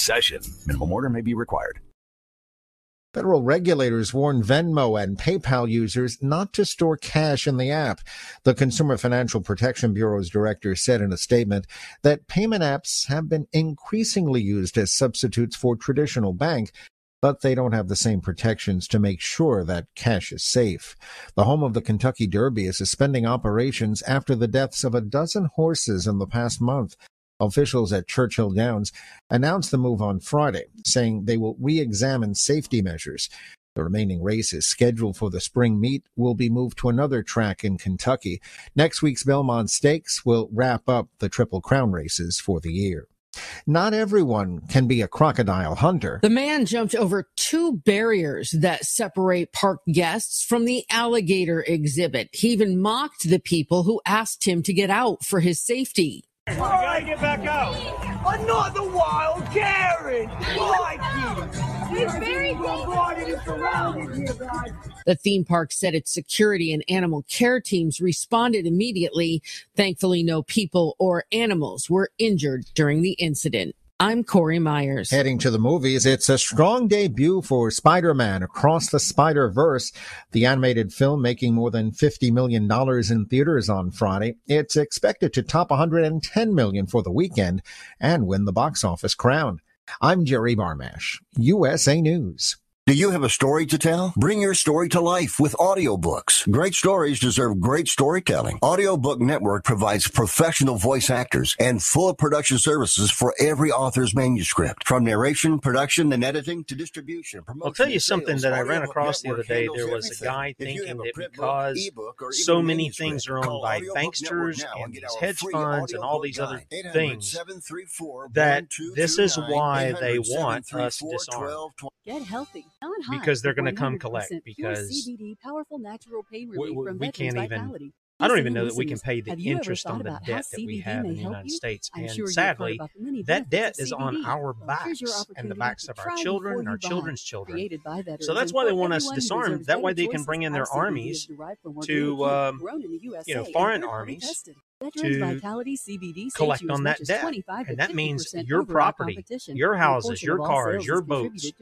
Speaker 27: obsession. Minimum order may be required.
Speaker 24: Federal regulators warn Venmo and PayPal users not to store cash in the app. The Consumer Financial Protection Bureau's director said in a statement that payment apps have been increasingly used as substitutes for traditional bank, but they don't have the same protections to make sure that cash is safe. The home of the Kentucky Derby is suspending operations after the deaths of a dozen horses in the past month. Officials at Churchill Downs announced the move on Friday, saying they will re-examine safety measures. The remaining races scheduled for the spring meet will be moved to another track in Kentucky. Next week's Belmont Stakes will wrap up the Triple Crown races for the year. Not everyone can be a crocodile hunter.
Speaker 28: The man jumped over two barriers that separate park guests from the alligator exhibit. He even mocked the people who asked him to get out for his safety.
Speaker 29: You gotta get back out. I'm not the wild Karen. Like It's very
Speaker 28: The theme park said its security and animal care teams responded immediately. Thankfully, no people or animals were injured during the incident. I'm Corey Myers.
Speaker 24: Heading to the movies, it's a strong debut for Spider-Man Across the Spider-Verse, the animated film making more than $50 million in theaters on Friday. It's expected to top 110 million for the weekend and win the box office crown. I'm Jerry Barmash, USA News.
Speaker 30: Do you have a story to tell? Bring your story to life with audiobooks. Great stories deserve great storytelling. Audiobook Network provides professional voice actors and full production services for every author's manuscript. From narration, production, and editing to distribution.
Speaker 2: I'll tell you something that I ran across the other day. There was a guy thinking that because so many things are owned by banksters and these hedge funds and all these other things, that this is why they want us disarmed.
Speaker 31: Get healthy, not high.
Speaker 2: because they're going to come collect because
Speaker 31: CBD powerful natural pain
Speaker 2: we,
Speaker 31: relief
Speaker 2: we-
Speaker 31: from
Speaker 2: we can't even.
Speaker 31: Vitality.
Speaker 2: I don't even know that we can pay the
Speaker 31: have you ever
Speaker 2: interest on the debt that we have in the United? States. And
Speaker 31: sure
Speaker 2: sadly,
Speaker 31: about the many
Speaker 2: that debt is on our
Speaker 31: Well,
Speaker 2: backs and the backs of our children,
Speaker 31: and
Speaker 2: our children's children. So that's why they want us disarmed. That way they can bring in their armies to, um,
Speaker 31: grown in the
Speaker 2: you know, foreign armies.
Speaker 31: Veterans
Speaker 2: to
Speaker 31: Vitality CBD
Speaker 2: collect on that debt.
Speaker 31: 25
Speaker 2: And that means your property, your houses, your cars, your boats,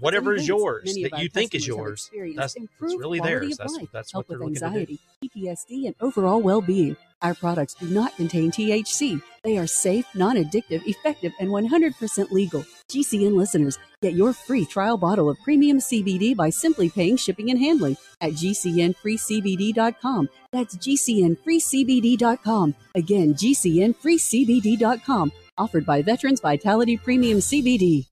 Speaker 2: whatever is yours that you think is yours, that's, it's really theirs. That's,
Speaker 31: life,
Speaker 2: that's what they're
Speaker 31: with
Speaker 2: looking to do.
Speaker 31: anxiety, PTSD, and overall well-being. Our products do not contain THC. They are safe, non-addictive, effective, and 100% legal. GCN listeners, get your free trial bottle of premium CBD by simply paying shipping and handling at gcnfreecbd.com. That's gcnfreecbd.com. Again, gcnfreecbd.com. Offered by Veterans Vitality Premium CBD.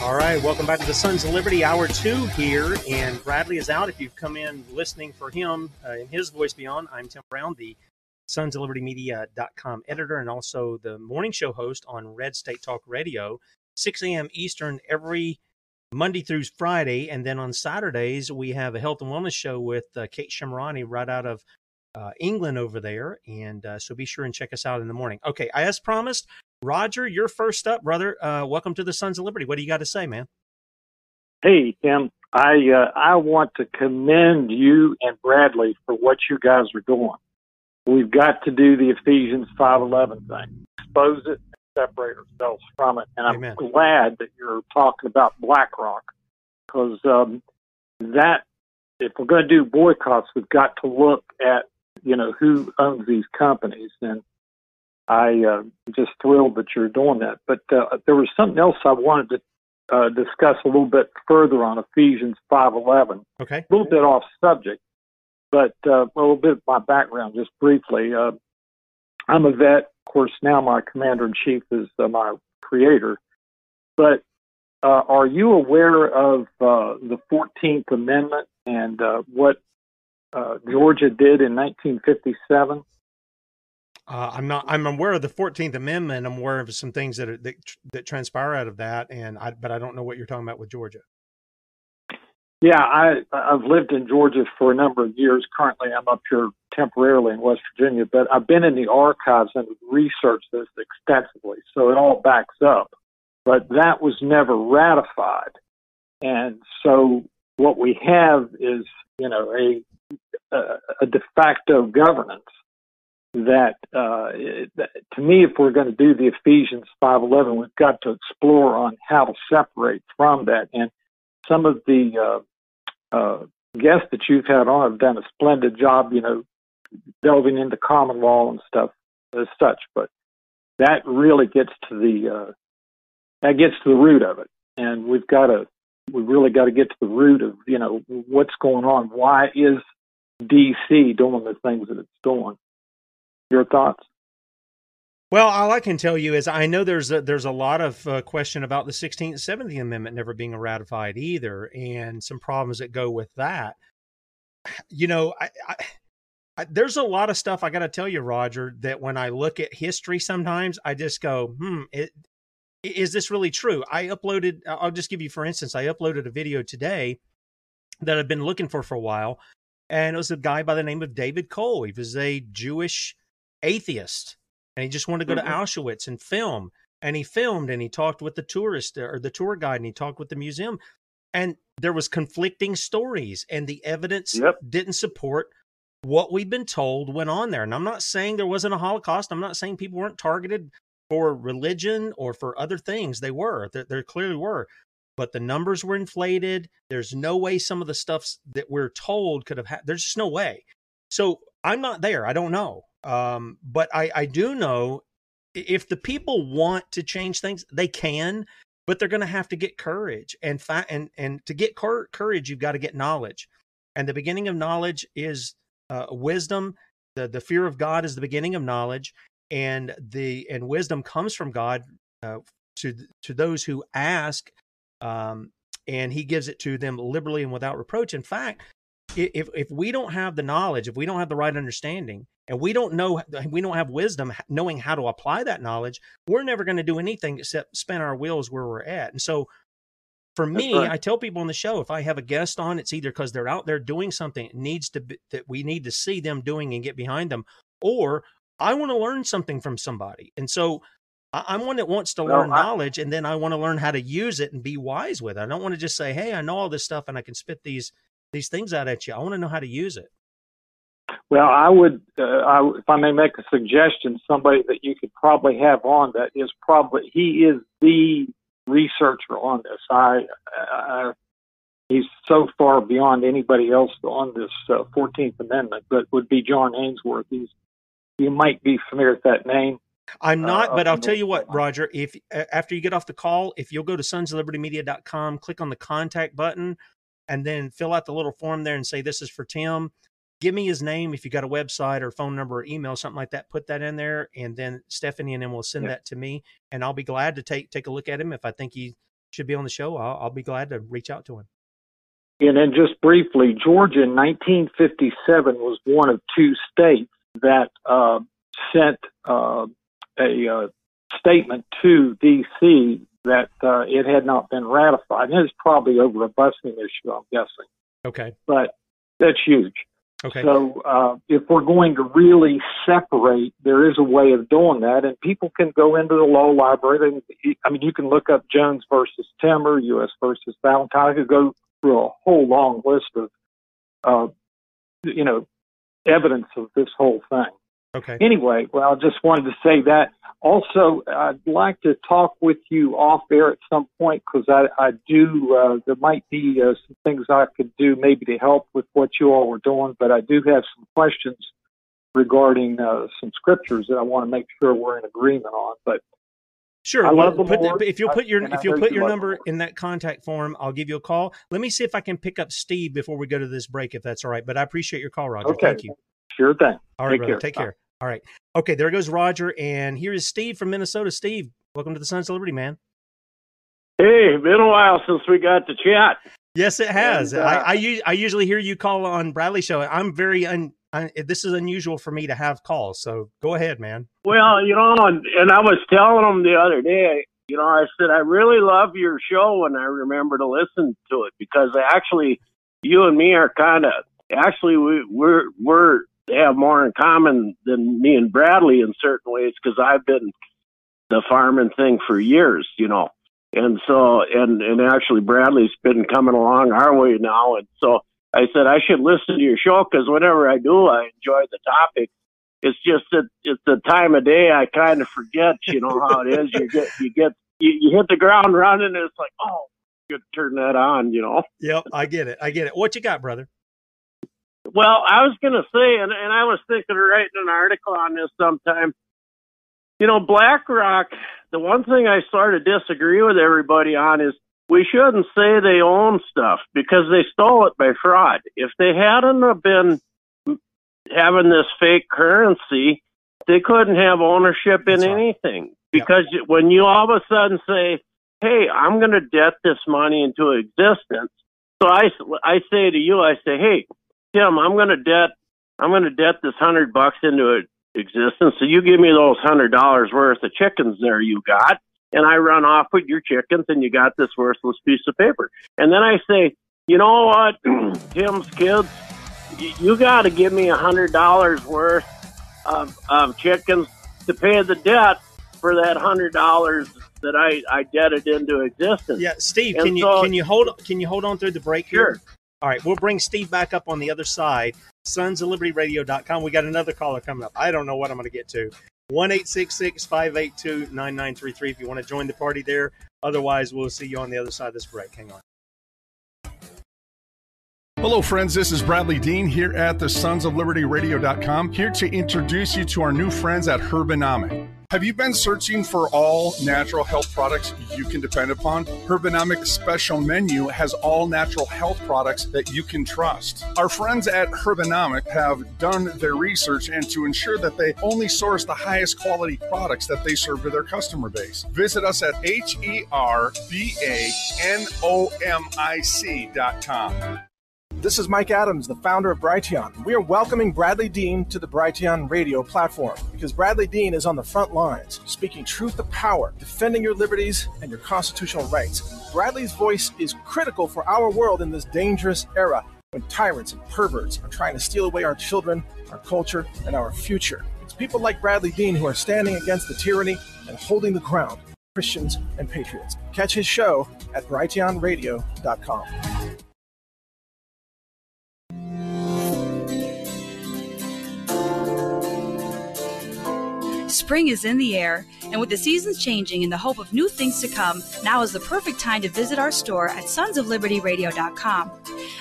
Speaker 2: All right, welcome back to the Sons of Liberty, Hour 2 here. And Bradley is out. If you've come in listening for him uh, in his voice beyond, I'm Tim Brown, the Sons of Liberty Media.com editor and also the morning show host on Red State Talk Radio, 6 a.m. Eastern every Monday through Friday. And then on Saturdays, we have a health and wellness show with uh, Kate Shemirani right out of uh, England over there. And uh, so be sure and check us out in the morning. Okay, as promised, Roger, you're first up, brother. Uh, welcome to the Sons of Liberty. What do you got to say, man?
Speaker 32: Hey, Tim. I uh, I want to commend you and Bradley for what you guys are doing. We've got to do the Ephesians five eleven thing, expose it, and separate ourselves from it. And I'm
Speaker 2: Amen.
Speaker 32: glad that you're talking about BlackRock because um, that if we're going to do boycotts, we've got to look at you know who owns these companies and I uh, just thrilled that you're doing that. But uh, there was something else I wanted to uh, discuss a little bit further on Ephesians 5:11.
Speaker 2: Okay.
Speaker 32: A little bit off subject, but uh, a little bit of my background, just briefly. Uh, I'm a vet. Of course, now my commander in chief is uh, my creator. But uh, are you aware of uh, the 14th Amendment and uh, what uh, Georgia did in 1957?
Speaker 2: Uh, I'm not. I'm aware of the Fourteenth Amendment. I'm aware of some things that are, that that transpire out of that, and I, but I don't know what you're talking about with Georgia.
Speaker 32: Yeah, I I've lived in Georgia for a number of years. Currently, I'm up here temporarily in West Virginia, but I've been in the archives and researched this extensively, so it all backs up. But that was never ratified, and so what we have is you know a a, de facto governance that uh, that- to me, if we're going to do the Ephesians 5:11, we've got to explore on how to separate from that. And some of the uh, uh, guests that you've had on have done a splendid job, you know, delving into common law and stuff as such. But that really gets to the uh, that gets to the root of it, and we've got to we really got to get to the root of you know what's going on. Why is DC doing the things that it's doing? Your thoughts?
Speaker 2: Well, all I can tell you is I know there's a, there's a lot of uh, question about the 16th, 17th Amendment never being ratified either, and some problems that go with that. You know, I, I, I, there's a lot of stuff I got to tell you, Roger, that when I look at history, sometimes I just go, hmm, it, is this really true? I uploaded. I'll just give you, for instance, I uploaded a video today that I've been looking for for a while, and it was a guy by the name of David Cole. He was a Jewish atheist, and he just wanted to go
Speaker 32: Mhm.
Speaker 2: to Auschwitz and film. And he filmed, and he talked with the tourist or the tour guide, and he talked with the museum, and there was conflicting stories, and the evidence didn't support what we've been told went on there. And I'm not saying there wasn't a Holocaust. I'm not saying people weren't targeted for religion or for other things. They were. There, there clearly were. But the numbers were inflated. There's no way some of the stuff that we're told could have had. There's just no way. So I'm not there. I don't know. Um, but I, I do know if the people want to change things, they can, but they're going to have to get courage and fi- and and to get courage, you've got to get knowledge. And the beginning of knowledge is uh, wisdom. The the fear of God is the beginning of knowledge, and the and wisdom comes from God uh, to to those who ask um, and he gives it to them liberally and without reproach. In fact, if if we don't have the knowledge, if we don't have the right understanding, and we don't know, we don't have wisdom knowing how to apply that knowledge, we're never going to do anything except spin our wheels where we're at. And so, for me, right. I tell people on the show, if I have a guest on, it's either because they're out there doing something it needs to be, that we need to see them doing and get behind them, or I want to learn something from somebody. And so I'm one that wants to learn I, knowledge and then I want to learn how to use it and be wise with it. I don't want to just say, "Hey, I know all this stuff and I can spit these these things out at you." I want to know how to use it.
Speaker 32: Well, I would, uh, I, if I may make a suggestion, somebody that you could probably have on that is probably he is the researcher on this. I, I he's so far beyond anybody else on this uh, Fourteenth uh, Amendment, but would be John Ainsworth. He's you might be familiar with that name.
Speaker 2: I'm not, uh, but I'll tell you what, Roger. If after you get off the call, if you'll go to sonsoflibertymedia.com, click on the contact button, and then fill out the little form there and say this is for Tim. Give me his name if you got a website or phone number or email, something like that. Put that in there, and then Stephanie and then will send yeah. that to me, and I'll be glad to take take a look at him. If I think he should be on the show, I'll, I'll be glad to reach out to him.
Speaker 32: And then just briefly, Georgia in 1957 was one of two states that uh, sent uh, a uh, statement to D.C. that uh, it had not been ratified. And it's probably over a busing issue, I'm guessing.
Speaker 2: Okay.
Speaker 32: But that's huge.
Speaker 2: Okay.
Speaker 32: So uh, if we're going to really separate, there is a way of doing that, and people can go into the law library. And, I mean, you can look up Jones versus Timmer, U.S. versus Valentine. I could go through a whole long list of, uh, you know, evidence of this whole thing.
Speaker 2: Okay.
Speaker 32: Anyway, well, I just wanted to say that. Also, I'd like to talk with you off air at some point because I, I do, uh, there might be uh, some things I could do maybe to help with what you all were doing, but I do have some questions regarding uh, some scriptures that I want to make sure we're in agreement on. But
Speaker 2: Sure. I love the Lord. if you'll put your if you'll put your number in that contact form, I'll give you a call. Let me see if I can pick up Steve before we go to this break, if that's all right. But I appreciate your call, Roger.
Speaker 32: Okay.
Speaker 2: Thank you.
Speaker 32: Sure thing.
Speaker 2: All right, Take brother. Care. Take Bye. care. All right. Okay, there goes Roger. And here is Steve from Minnesota. Steve, welcome to the Sons of Liberty, man.
Speaker 33: Hey, been a while since we got to chat.
Speaker 2: Yes, it has. And, uh, I, I, I usually hear you call on Bradley show. I'm very un, I, this is unusual for me to have calls. So go ahead, man.
Speaker 33: Well, you know, and, and I was telling them the other day, you know, I said I really love your show, and I remember to listen to it because actually, you and me are kind of actually we, we're we're have more in common than me and Bradley in certain ways because I've been the farming thing for years, you know. And so, and, and actually Bradley's been coming along our way now. And so I said, I should listen to your show because whenever I do, I enjoy the topic. It's just that it's the time of day I kind of forget, you know, how it is. You get, you get, you, you hit the ground running and it's like, oh, you turn that on, you know?
Speaker 2: Yep. I get it. I get it. What you got, brother?
Speaker 33: Well, I was going to say, and, and I was thinking of writing an article on this sometime. You know, BlackRock, the one thing I sort of disagree with everybody on is we shouldn't say they own stuff because they stole it by fraud. If they hadn't have been having this fake currency, they couldn't have ownership in anything. Because yep. when you all of a sudden say, hey, I'm going to debt this money into existence, so I, I say to you, I say, hey, Tim, I'm going to debt, I'm going to debt this hundred bucks into existence. So you give me those hundred dollars worth of chickens there you got, and I run off with your chickens, and you got this worthless piece of paper. And then I say, you know what, Tim's kids, you got to give me a hundred dollars worth of, of chickens to pay the debt for that hundred dollars that I, I debted into existence.
Speaker 2: Yeah, Steve, and can so, you can you hold can you hold on through the break
Speaker 33: sure.
Speaker 2: here? All right, we'll bring Steve back up on the other side. Sons of Liberty Radio.com. We got another caller coming up. I don't know what I'm going to get to. 1 582 9933 if you want to join the party there. Otherwise, we'll see you on the other side of this break. Hang on.
Speaker 34: Hello, friends. This is Bradley Dean here at the Sons of Liberty Radio.com, here to introduce you to our new friends at Herbanomic. Have you been searching for all natural health products you can depend upon? Herbanomic Special Menu has all natural health products that you can trust. Our friends at Herbanomic have done their research and to ensure that they only source the highest quality products that they serve to their customer base. Visit us at H E R B A N O M I C.com.
Speaker 35: This is Mike Adams, the founder of Brighteon. We are welcoming Bradley Dean to the Brighteon radio platform because Bradley Dean is on the front lines, speaking truth to power, defending your liberties and your constitutional rights. Bradley's voice is critical for our world in this dangerous era when tyrants and perverts are trying to steal away our children, our culture, and our future. It's people like Bradley Dean who are standing against the tyranny and holding the ground, Christians and patriots. Catch his show at brighteonradio.com.
Speaker 4: Spring is in the air, and with the seasons changing and the hope of new things to come, now is the perfect time to visit our store at sonsoflibertyradio.com.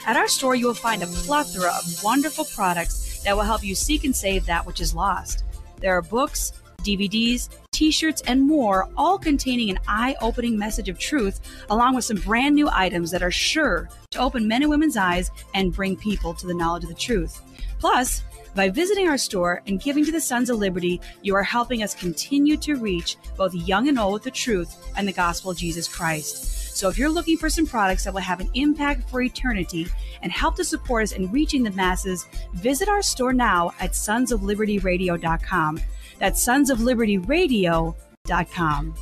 Speaker 4: At our store, you will find a plethora of wonderful products that will help you seek and save that which is lost. There are books, DVDs, t shirts, and more, all containing an eye opening message of truth, along with some brand new items that are sure to open men and women's eyes and bring people to the knowledge of the truth. Plus, by visiting our store and giving to the Sons of Liberty, you are helping us continue to reach both young and old with the truth and the gospel of Jesus Christ. So if you're looking for some products that will have an impact for eternity and help to support us in reaching the masses, visit our store now at sonsoflibertyradio.com. That's sonsoflibertyradio.com.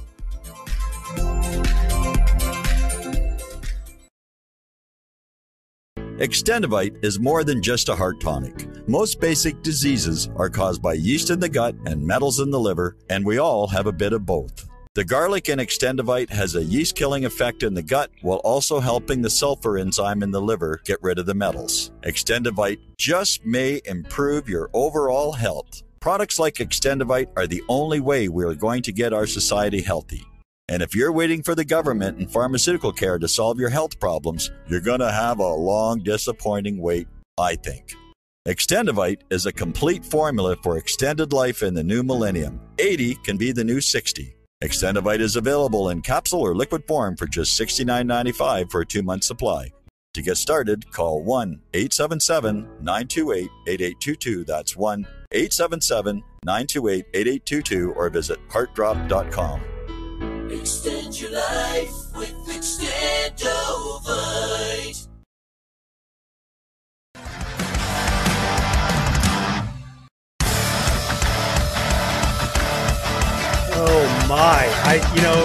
Speaker 36: Extendovite is more than just a heart tonic. Most basic diseases are caused by yeast in the gut and metals in the liver, and we all have a bit of both. The garlic in Extendovite has a yeast killing effect in the gut while also helping the sulfur enzyme in the liver get rid of the metals. Extendovite just may improve your overall health. Products like Extendovite are the only way we are going to get our society healthy. And if you're waiting for the government and pharmaceutical care to solve your health problems, you're going to have a long, disappointing wait, I think. Extendovite is a complete formula for extended life in the new millennium. 80 can be the new 60. Extendovite is available in capsule or liquid form for just $69.95 for a two month supply. To get started, call 1 877 928 8822. That's 1 877 928 8822 or visit heartdrop.com.
Speaker 37: Extend your life with Extendovite.
Speaker 2: Oh my! I you know,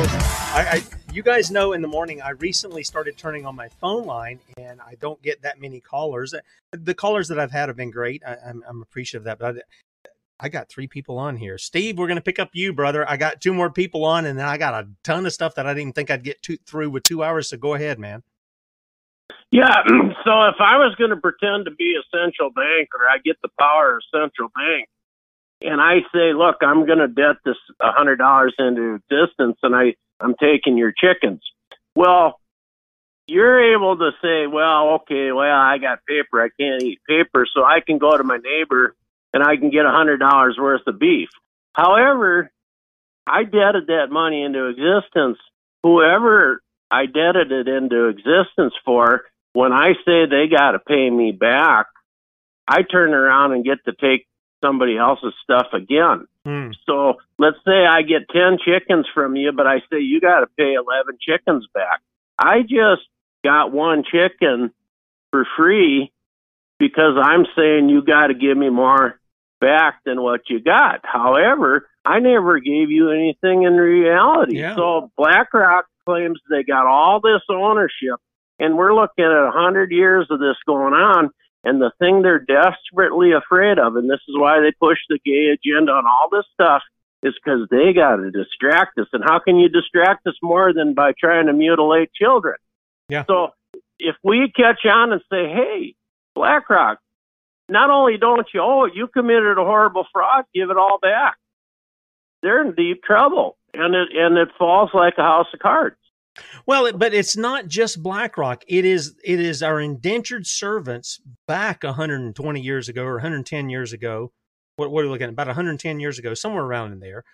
Speaker 2: I, I you guys know in the morning I recently started turning on my phone line and I don't get that many callers. The callers that I've had have been great. I, I'm I'm appreciative of that, but I, I got three people on here. Steve, we're gonna pick up you, brother. I got two more people on, and then I got a ton of stuff that I didn't think I'd get to, through with two hours. So go ahead, man.
Speaker 33: Yeah, so if I was going to pretend to be a central bank or I get the power of central bank and I say, look, I'm going to debt this a hundred dollars into existence and I, I'm taking your chickens. Well, you're able to say, well, okay, well, I got paper. I can't eat paper. So I can go to my neighbor and I can get a hundred dollars worth of beef. However, I debted that money into existence. Whoever I debted it into existence for, when I say they got to pay me back, I turn around and get to take somebody else's stuff again.
Speaker 2: Hmm.
Speaker 33: So let's say I get 10 chickens from you, but I say you got to pay 11 chickens back. I just got one chicken for free because I'm saying you got to give me more back than what you got. However, I never gave you anything in reality.
Speaker 2: Yeah.
Speaker 33: So BlackRock claims they got all this ownership, and we're looking at a hundred years of this going on. And the thing they're desperately afraid of, and this is why they push the gay agenda on all this stuff, is because they got to distract us. And how can you distract us more than by trying to mutilate children?
Speaker 2: Yeah.
Speaker 33: So if we catch on and say, hey, BlackRock, not only don't you owe it, you committed a horrible fraud, give it all back. They're in deep trouble, and it and it falls like a house of cards.
Speaker 2: Well, but it's not just BlackRock. It is it is our indentured servants back 120 years ago or 110 years ago. What, what are we looking at? About 110 years ago, somewhere around in there,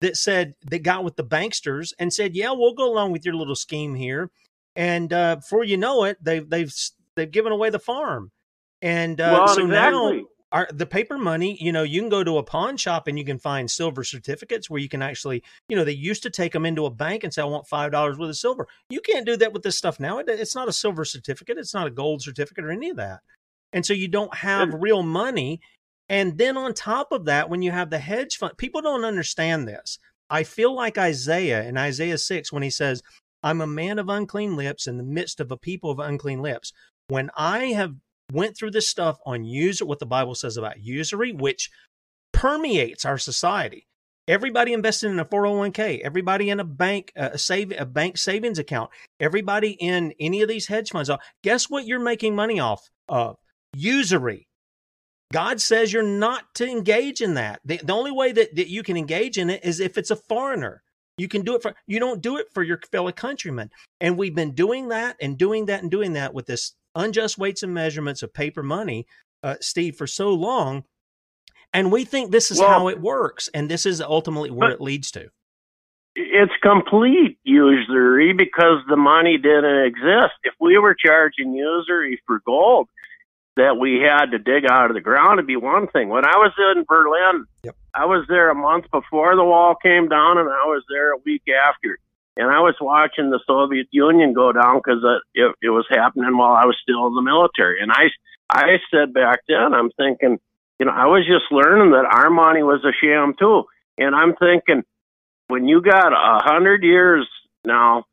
Speaker 2: that said that got with the banksters and said, "Yeah, we'll go along with your little scheme here." And uh, before you know it, they've they've they've given away the farm. And uh,
Speaker 33: Well,
Speaker 2: so
Speaker 33: exactly.
Speaker 2: now our, the paper money, you know, you can go to a pawn shop and you can find silver certificates where you can actually, you know, they used to take them into a bank and say, I want $5 worth of silver. You can't do that with this stuff now. It, it's not a silver certificate, it's not a gold certificate or any of that. And so you don't have real money. And then on top of that, when you have the hedge fund, people don't understand this. I feel like Isaiah in Isaiah 6 when he says, I'm a man of unclean lips in the midst of a people of unclean lips. When I have went through this stuff on user what the Bible says about usury, which permeates our society. Everybody invested in a 401k, everybody in a bank uh, a save a bank savings account, everybody in any of these hedge funds. Uh, Guess what you're making money off of? Usury. God says you're not to engage in that. The, the only way that, that you can engage in it is if it's a foreigner. You can do it for you don't do it for your fellow countrymen. And we've been doing that and doing that and doing that with this unjust weights and measurements of paper money, uh, Steve, for so long. And we think this is
Speaker 33: Well-
Speaker 2: how it works, and this is ultimately where it leads to.
Speaker 33: it's complete usury because the money didn't exist. If we were charging usury for gold that we had to dig out of the ground, it'd be one thing. When I was in Berlin, I was there a month before the wall came down, and I was there a week after. And I was watching the Soviet Union go down because it, it, was happening while I was still in the military. And I, I said back then, I'm thinking, you know, I was just learning that our money was a sham too. And I'm thinking, when you got a hundred years now,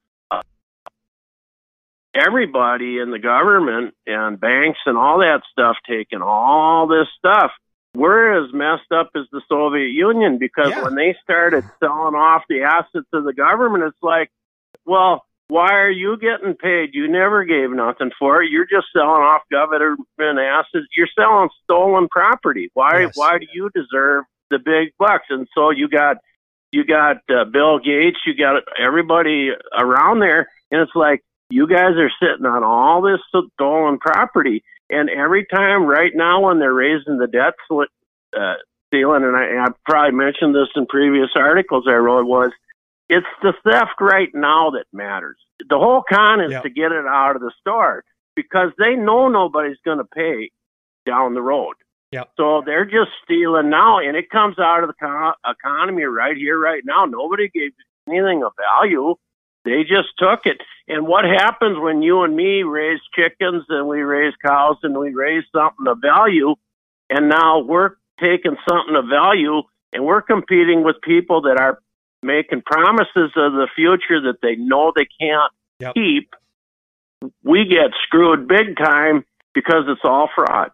Speaker 33: everybody in the government and banks and all that stuff taking all this stuff, we're as messed up as the Soviet Union because when they started selling off the assets of the government, it's like, well, why are you getting paid? You never gave nothing for it. You're just selling off government assets. You're selling stolen property. Why?
Speaker 38: Yes.
Speaker 33: Why do you deserve the big bucks? And so you got you got uh, Bill Gates, you got everybody around there, and it's like you guys are sitting on all this stolen property. And every time, right now, when they're raising the debt uh, ceiling, and I, I've probably mentioned this in previous articles I wrote, was it's the theft right now that matters. The whole con is to get it out of the store because they know nobody's going to pay down the road.
Speaker 2: Yep.
Speaker 33: So they're just stealing now, and it comes out of the co- economy right here, right now. Nobody gave anything of value. They just took it. And what happens when you and me raise chickens and we raise cows and we raise something of value, and now we're taking something of value and we're competing with people that are making promises of the future that they know they can't keep. We get screwed big time because it's all fraud.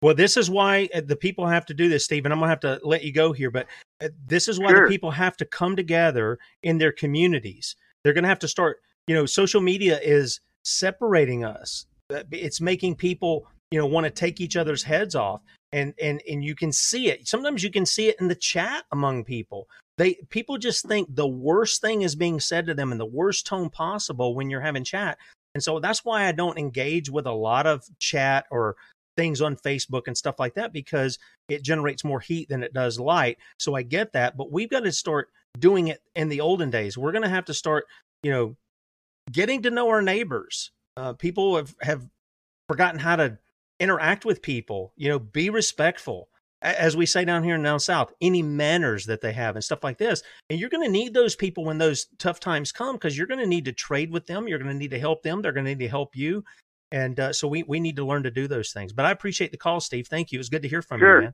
Speaker 2: Well, this is why uh, the people have to do this, Stephen. I'm going to have to let you go here, but uh, this is why
Speaker 33: Sure.
Speaker 2: the people have to come together in their communities. They're going to have to start, you know, social media is separating us. Uh, It's making people, you know, want to take each other's heads off. And and and you can see it. Sometimes you can see it in the chat among people. They people just think the worst thing is being said to them in the worst tone possible when you're having chat. And so that's why I don't engage with a lot of chat or things on Facebook and stuff like that because it generates more heat than it does light. So I get that, but we've got to start doing it in the olden days. We're going to have to start, you know, getting to know our neighbors. Uh, people have, have forgotten how to interact with people, you know, be respectful. As we say down here in down south, any manners that they have and stuff like this. And you're going to need those people when those tough times come because you're going to need to trade with them. You're going to need to help them. They're going to need to help you. And uh, so we, we need to learn to do those things. But I appreciate the call, Steve. Thank you. It was good to hear from
Speaker 33: Sure.
Speaker 2: you, man.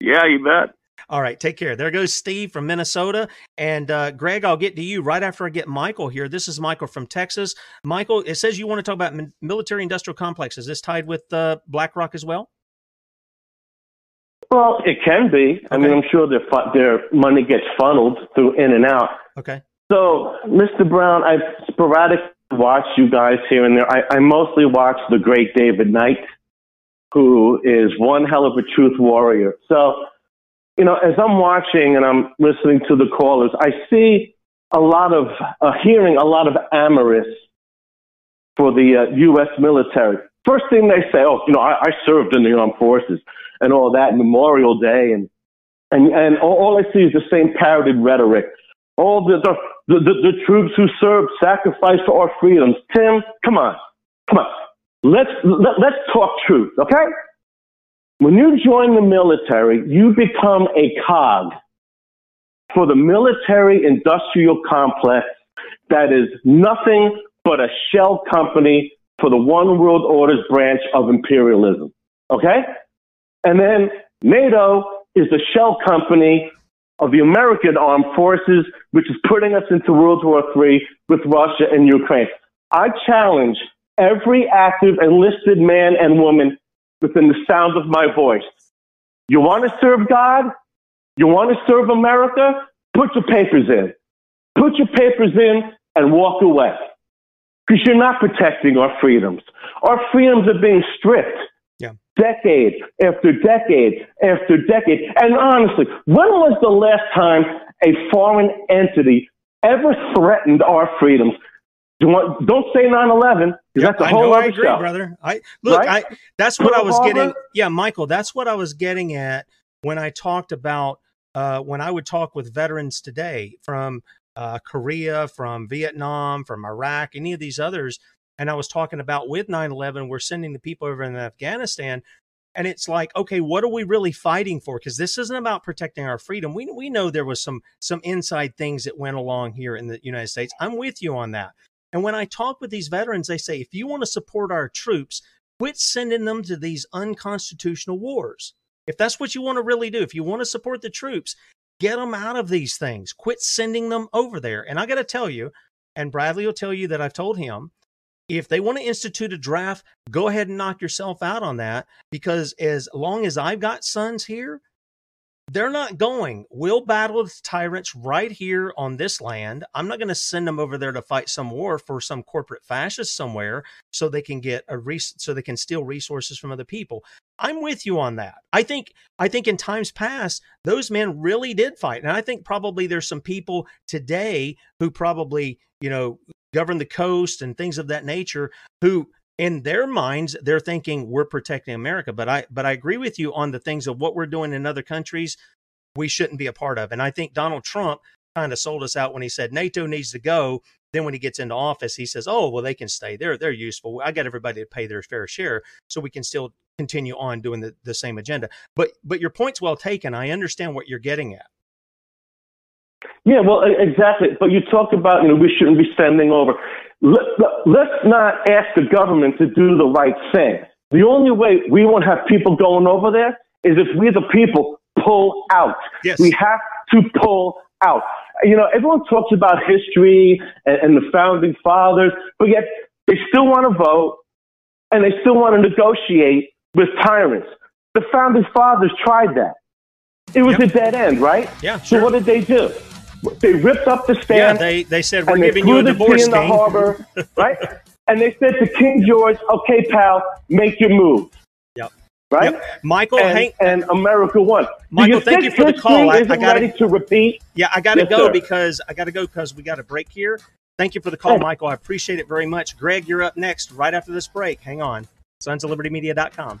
Speaker 33: Yeah, you bet.
Speaker 2: All right, take care. There goes Steve from Minnesota. And uh, Greg, I'll get to you right after I get Michael here. This is Michael from Texas. Michael, it says you want to talk about military industrial complex. Is this tied with uh, BlackRock as well?
Speaker 39: Well, it can be. I mean, I'm sure their their money gets funneled through in and out.
Speaker 2: Okay.
Speaker 39: So, Mr. Brown, I sporadically watch you guys here and there. I, I mostly watch the great David Knight, who is one hell of a truth warrior. So, you know, as I'm watching and I'm listening to the callers, I see a lot of uh, hearing a lot of amorous for the uh, U.S. military. First thing they say, oh, you know, I, I served in the armed forces and all that Memorial Day, and and and all, I see is the same parroted rhetoric. All the the, the the, troops who served, sacrificed for our freedoms. Tim, come on, come on. Let's let, let's talk truth, okay? When you join the military, you become a cog for the military industrial complex that is nothing but a shell company for the one world orders branch of imperialism. Okay? And then NATO is the shell company of the American armed forces, which is putting us into World War III with Russia and Ukraine. I challenge every active enlisted man and woman within the sound of my voice. You want to serve God? You want to serve America? Put your papers in. Put your papers in and walk away. Because you're not protecting our freedoms. Our freedoms are being stripped.
Speaker 2: Yeah.
Speaker 39: Decade after decade after decade. And honestly, when was the last time a foreign entity ever threatened our freedoms? Don't, don't say 9-11 that's a
Speaker 2: I
Speaker 39: whole
Speaker 2: know,
Speaker 39: other
Speaker 2: I agree,
Speaker 39: show.
Speaker 2: brother. I look,
Speaker 39: Right?
Speaker 2: I that's what I was getting. Yeah, Michael, that's what I was getting at when I talked about uh, when I would talk with veterans today from uh, Korea, from Vietnam, from Iraq, any of these others, and I was talking about with 9/11, we're sending the people over in Afghanistan. And it's like, okay, what are we really fighting for? Because this isn't about protecting our freedom. We we know there was some some inside things that went along here in the United States. I'm with you on that. And when I talk with these veterans, they say, if you want to support our troops, quit sending them to these unconstitutional wars. If that's what you want to really do, if you want to support the troops, get them out of these things. Quit sending them over there. And I got to tell you, and Bradley will tell you that I've told him, if they want to institute a draft, go ahead and knock yourself out on that because as long as I've got sons here, they're not going. We'll battle the tyrants right here on this land. I'm not going to send them over there to fight some war for some corporate fascist somewhere so they can get a res- so they can steal resources from other people. I'm with you on that. I think I think in times past those men really did fight, and I think probably there's some people today who probably you know govern the coast and things of that nature who in their minds they're thinking we're protecting america but i but i agree with you on the things of what we're doing in other countries we shouldn't be a part of and i think donald trump kind of sold us out when he said nato needs to go. Then when he gets into office he says oh well they can stay. They're they're useful. I got everybody to pay their fair share so we can still continue on doing the, the same agenda. But but your point's well taken. I understand what you're getting at.
Speaker 39: Yeah, well, exactly. But you talk about, you know, we shouldn't be sending over. Let, let- let's not ask the government to do the right thing. The only way we won't have people going over there is if we, the people, pull out.
Speaker 2: Yes.
Speaker 39: We have to pull out. You know, everyone talks about history and, and the founding fathers, but yet they still want to vote and they still want to negotiate with tyrants. The founding fathers tried that. It was a dead end, right?
Speaker 2: Yeah,
Speaker 39: So what did they do? They ripped up the stand.
Speaker 2: yeah they they said we're giving you a
Speaker 39: the
Speaker 2: divorce
Speaker 39: in the harbor, right? And they said to King George, "Okay, pal, make your move."
Speaker 2: Yep.
Speaker 39: Right,
Speaker 2: Michael,
Speaker 39: and,
Speaker 2: hang-
Speaker 39: and America won.
Speaker 2: Michael, thank you for the call. I- I gotta-
Speaker 39: ready to repeat.
Speaker 2: Yeah, I got to
Speaker 39: Yes,
Speaker 2: go
Speaker 39: sir.
Speaker 2: because I got to go because we got a break here. Thank you for the call, Michael. I appreciate it very much. Greg, you're up next right after this break. Hang on. Sons of Liberty Media.com.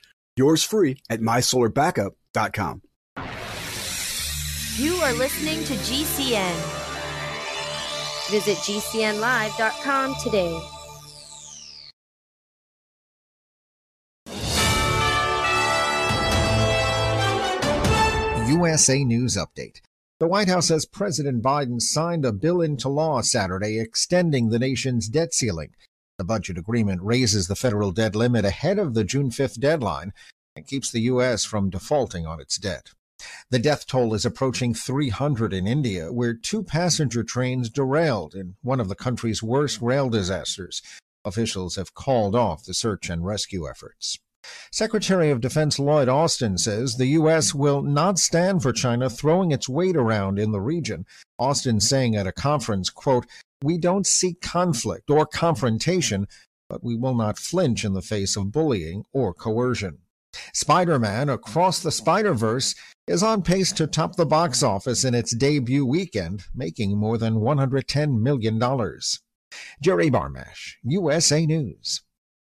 Speaker 8: Yours free at mysolarbackup.com.
Speaker 40: You are listening to GCN. Visit GCNlive.com today.
Speaker 24: USA News Update. The White House says President Biden signed a bill into law Saturday extending the nation's debt ceiling. The budget agreement raises the federal debt limit ahead of the June 5th deadline and keeps the U.S. from defaulting on its debt. The death toll is approaching 300 in India, where two passenger trains derailed in one of the country's worst rail disasters. Officials have called off the search and rescue efforts. Secretary of Defense Lloyd Austin says the U.S. will not stand for China throwing its weight around in the region. Austin saying at a conference, quote, We don't seek conflict or confrontation, but we will not flinch in the face of bullying or coercion. Spider Man Across the Spider Verse is on pace to top the box office in its debut weekend, making more than $110 million. Jerry Barmash, USA News.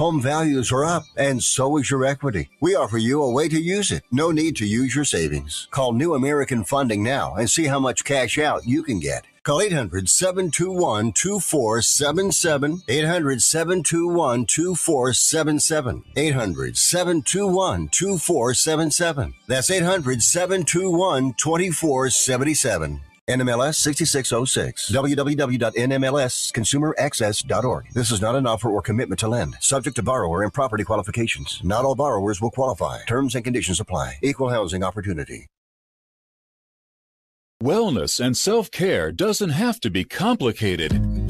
Speaker 30: Home values are up, and so is your equity. We offer you a way to use it. No need to use your savings. Call New American Funding now and see how much cash out you can get. Call 800 721 2477. 800 721 2477. 800 721 2477. That's 800 721 2477. NMLS 6606. www.nmlsconsumeraccess.org. This is not an offer or commitment to lend. Subject to borrower and property qualifications. Not all borrowers will qualify. Terms and conditions apply. Equal housing opportunity.
Speaker 41: Wellness and self care doesn't have to be complicated.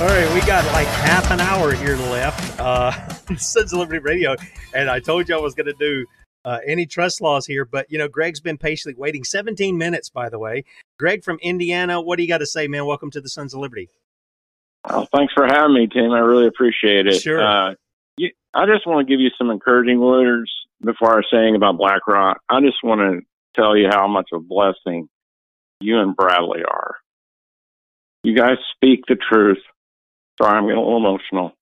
Speaker 2: All right, we got like half an hour here left. Uh, Sons of Liberty Radio, and I told you I was going to do uh, antitrust laws here, but you know, Greg's been patiently waiting 17 minutes, by the way. Greg from Indiana, what do you got to say, man? Welcome to the Sons of Liberty.
Speaker 42: Oh, thanks for having me, Tim. I really appreciate it.
Speaker 2: Sure.
Speaker 42: Uh, you, I just want to give you some encouraging words before I saying about BlackRock. I just want to tell you how much of a blessing you and Bradley are. You guys speak the truth. Sorry, I'm getting a little emotional.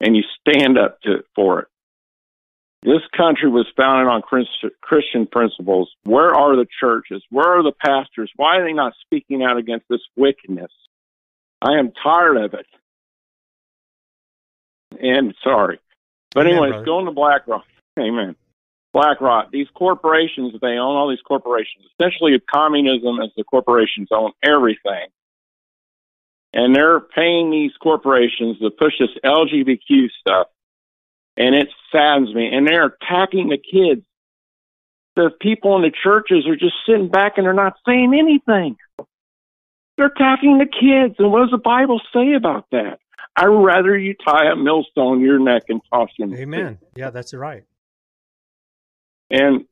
Speaker 42: And you stand up to, for it. This country was founded on Christian principles. Where are the churches? Where are the pastors? Why are they not speaking out against this wickedness? I am tired of it. And sorry. But anyways,
Speaker 2: Amen,
Speaker 42: going to BlackRock. Amen. BlackRock, these corporations, they own all these corporations. Essentially, communism as the corporations own everything and they're paying these corporations to push this LGBTQ stuff, and it saddens me. And they're attacking the kids. The people in the churches are just sitting back and they're not saying anything. They're attacking the kids, and what does the Bible say about that? I'd rather you tie a millstone to your neck and toss the
Speaker 2: Amen. Yeah, that's right.
Speaker 42: And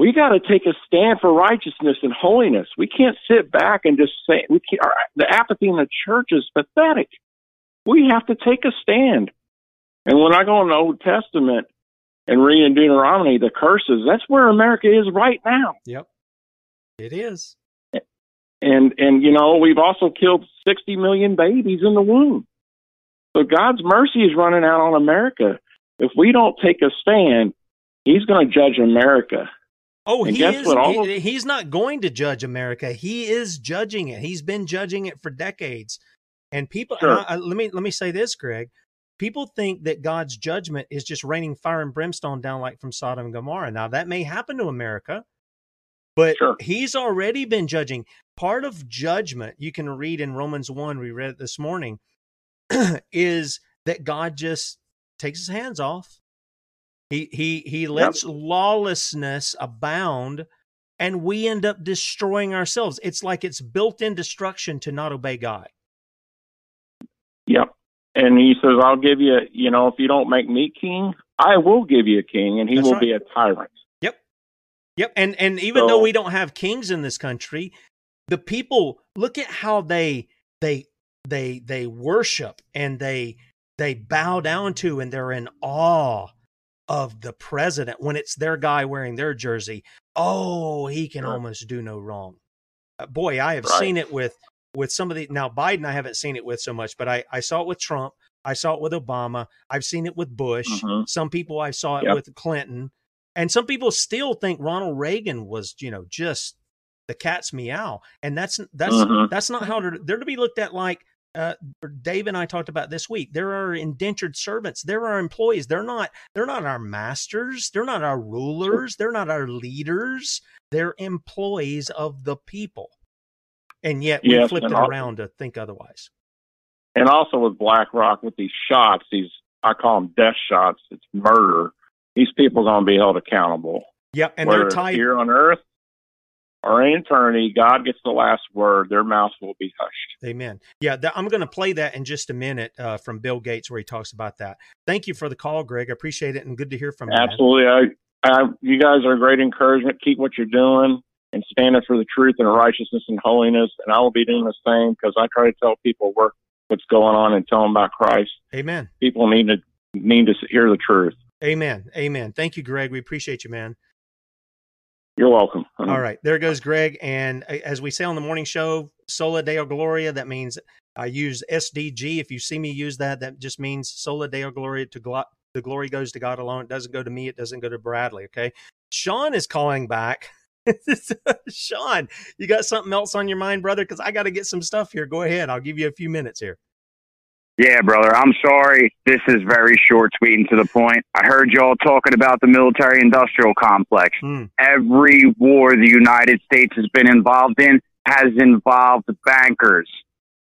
Speaker 42: we got to take a stand for righteousness and holiness. We can't sit back and just say we can't, our, the apathy in the church is pathetic. We have to take a stand. And when I go in the Old Testament and read in Deuteronomy the curses, that's where America is right now.
Speaker 2: Yep. It is.
Speaker 42: And and you know, we've also killed 60 million babies in the womb. So God's mercy is running out on America. If we don't take a stand, he's going to judge America.
Speaker 2: Oh,
Speaker 42: And
Speaker 2: he is.
Speaker 42: what?
Speaker 2: He- he's not going to judge America. He is judging it. He's been judging it for decades. And people, and I- I- let me let me say this, Greg. People think that God's judgment is just raining fire and brimstone down like from Sodom and Gomorrah. Now that may happen to America, but He's already been judging. Part of judgment you can read in Romans one. We read it this morning. is that God just takes his hands off. He he he lets lawlessness abound and we end up destroying ourselves. It's like it's built-in destruction to not obey God.
Speaker 42: Yep. And he says, I'll give you, you know, if you don't make me king, I will give you a king, and he
Speaker 2: That's
Speaker 42: will
Speaker 2: right.
Speaker 42: be a tyrant.
Speaker 2: Yep. Yep. And and even though we don't have kings in this country, the people look at how they they they they worship and they they bow down to and they're in awe of the president when it's their guy wearing their jersey. Oh, he can almost do no wrong. Uh, boy, I have
Speaker 42: Right.
Speaker 2: seen it with with some of the now Biden. I haven't seen it with so much, but I I saw it with Trump. I saw it with Obama. I've seen it with Bush.
Speaker 42: Mhm.
Speaker 2: Some people I saw it
Speaker 42: Yep.
Speaker 2: with Clinton, and some people still think Ronald Reagan was you know just the cat's meow, and that's that's
Speaker 42: Mhm.
Speaker 2: that's not how they're, they're to be looked at. Like uh, Dave and I talked about this week, there are indentured servants. There are employees. They're not they're not our masters. They're not our rulers. They're not our leaders. They're employees of the people. And yet we
Speaker 42: Yes,
Speaker 2: flipped it
Speaker 42: al-
Speaker 2: around to think otherwise.
Speaker 42: And also with BlackRock, with these shots, these I call them death shots. It's murder. These people are going to be held accountable.
Speaker 2: Yep, and
Speaker 42: Whether
Speaker 2: they're tied.
Speaker 42: here on earth or in eternity. God gets the last word. Their mouths will be hushed.
Speaker 2: Amen. Yeah, th- I'm going to play that in just a minute uh, from Bill Gates where he talks about that. Thank you for the call, Greg. I appreciate it and good to hear from you.
Speaker 42: Absolutely. I, I, you guys are a great encouragement. Keep what you're doing and standing for the truth and righteousness and holiness. And I will be doing the same because I try to tell people where, what's going on and tell them about Christ.
Speaker 2: Amen.
Speaker 42: People need to need to hear the truth.
Speaker 2: Amen. Amen. Thank you, Greg. We appreciate you, man.
Speaker 42: You're welcome.
Speaker 2: All right, there goes Greg. And uh, as we say on the morning show, Sola Deo Gloria, that means I use SDG. If you see me use that, that just means Sola Deo Gloria to glo- the glory goes to God alone. It doesn't go to me. It doesn't go to Bradley. Okay. Sean is calling back. Sean, you got something else on your mind, brother? Because I got to get some stuff here. Go ahead. I'll give you a few minutes here.
Speaker 14: Yeah, brother. I'm sorry. This is very short, sweet, and to the point. I heard y'all talking about the military industrial complex. Hmm. Every war the United States has been involved in has involved bankers.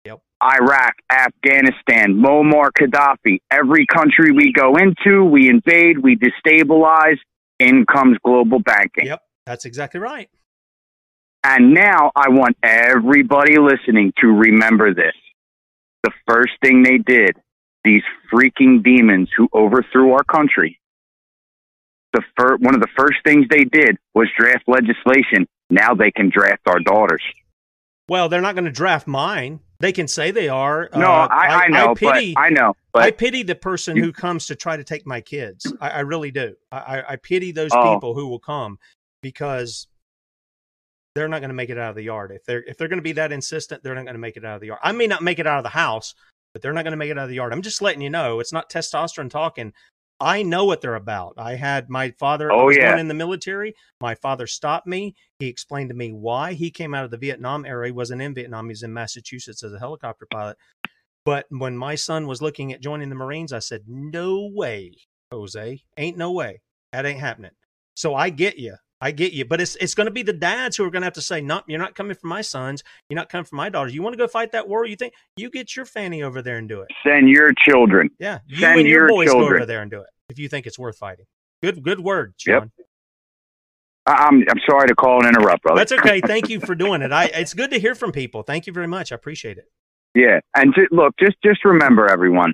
Speaker 2: Yep.
Speaker 14: Iraq, Afghanistan, Muammar Gaddafi. Every country we go into, we invade, we destabilize. In comes global banking.
Speaker 2: Yep. That's exactly right.
Speaker 14: And now I want everybody listening to remember this. The first thing they did, these freaking demons who overthrew our country, the fir- one of the first things they did was draft legislation. Now they can draft our daughters.
Speaker 2: Well, they're not going to draft mine. They can say they are.
Speaker 14: No,
Speaker 2: Uh,
Speaker 14: I, I, know,
Speaker 2: pity,
Speaker 14: but I know, but
Speaker 2: I pity the person
Speaker 14: You-
Speaker 2: who comes to try to take my kids. I, I really do. I, I, I pity those
Speaker 14: Oh.
Speaker 2: people who will come because they're not going to make it out of the yard. If they're if they're going to be that insistent, they're not going to make it out of the yard. I may not make it out of the house, but they're not going to make it out of the yard. I'm just letting you know. It's not testosterone talking. I know what they're about. I had my father.
Speaker 14: Oh, yeah.
Speaker 2: going in the military. My father stopped me. He explained to me why he came out of the Vietnam era. He wasn't in Vietnam. He was in Massachusetts as a helicopter pilot. But when my son was looking at joining the Marines, I said, "No way, Jose. Ain't no way. That ain't happening." So I get you. I get you. But it's it's going to be the dads who are going to have to say, "No, you're not coming for my sons. You're not coming for my daughters. You want to go fight that war? You think you get your fanny over there and do it?
Speaker 14: send your children.
Speaker 2: Yeah, you
Speaker 14: send
Speaker 2: and your,
Speaker 14: your
Speaker 2: boys go
Speaker 14: children.
Speaker 2: over there and do it if you think it's worth fighting." Good good word, Sean.
Speaker 14: Yep. I'm I'm sorry to call and interrupt, brother.
Speaker 2: That's okay. Thank you for doing it. I it's good to hear from people. Thank you very much. I appreciate it.
Speaker 14: Yeah, and look, just just remember, everyone.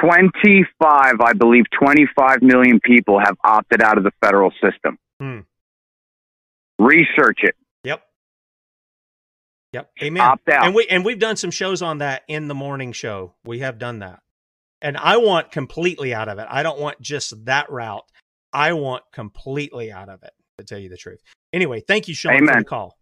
Speaker 14: Twenty-five, I believe, twenty-five million people have opted out of the federal system.
Speaker 2: Hmm.
Speaker 14: Research it.
Speaker 2: Yep. Yep. Amen.
Speaker 14: Opt out.
Speaker 2: And we and we've done some shows on that in the morning show. We have done that. And I want completely out of it. I don't want just that route. I want completely out of it, to tell you the truth. Anyway, thank you, Sean, for
Speaker 14: Amen.
Speaker 2: the call.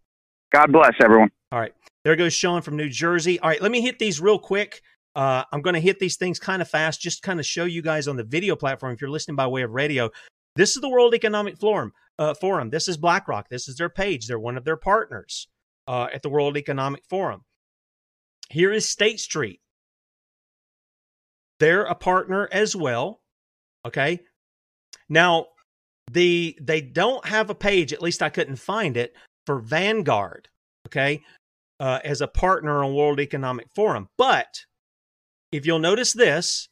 Speaker 43: God bless everyone.
Speaker 2: All right. There goes Sean from New Jersey. All right, let me hit these real quick. Uh, I'm going to hit these things kind of fast, just kind of show you guys on the video platform if you're listening by way of radio. This is the World Economic Forum. Uh, Forum. This is BlackRock. This is their page. They're one of their partners uh, at the World Economic Forum. Here is State Street. They're a partner as well. Okay. Now, the they don't have a page, at least I couldn't find it, for Vanguard, okay, uh, as a partner on World Economic Forum. But if you'll notice this,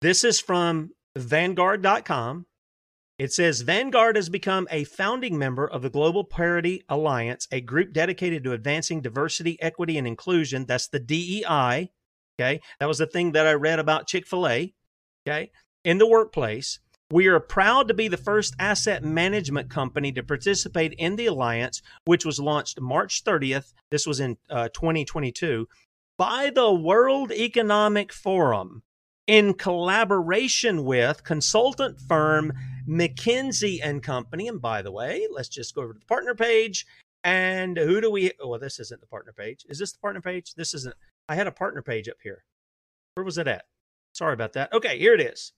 Speaker 2: this is from Vanguard.com. It says Vanguard has become a founding member of the Global Parity Alliance, a group dedicated to advancing diversity, equity, and inclusion. That's the DEI. Okay. That was the thing that I read about Chick fil A. Okay. In the workplace. We are proud to be the first asset management company to participate in the alliance, which was launched March 30th. This was in uh, 2022 by the World Economic Forum in collaboration with consultant firm McKinsey and Company. And by the way, let's just go over to the partner page. And who do we? Oh, well, this isn't the partner page. Is this the partner page? This isn't. I had a partner page up here. Where was it at? Sorry about that. Okay, here it is.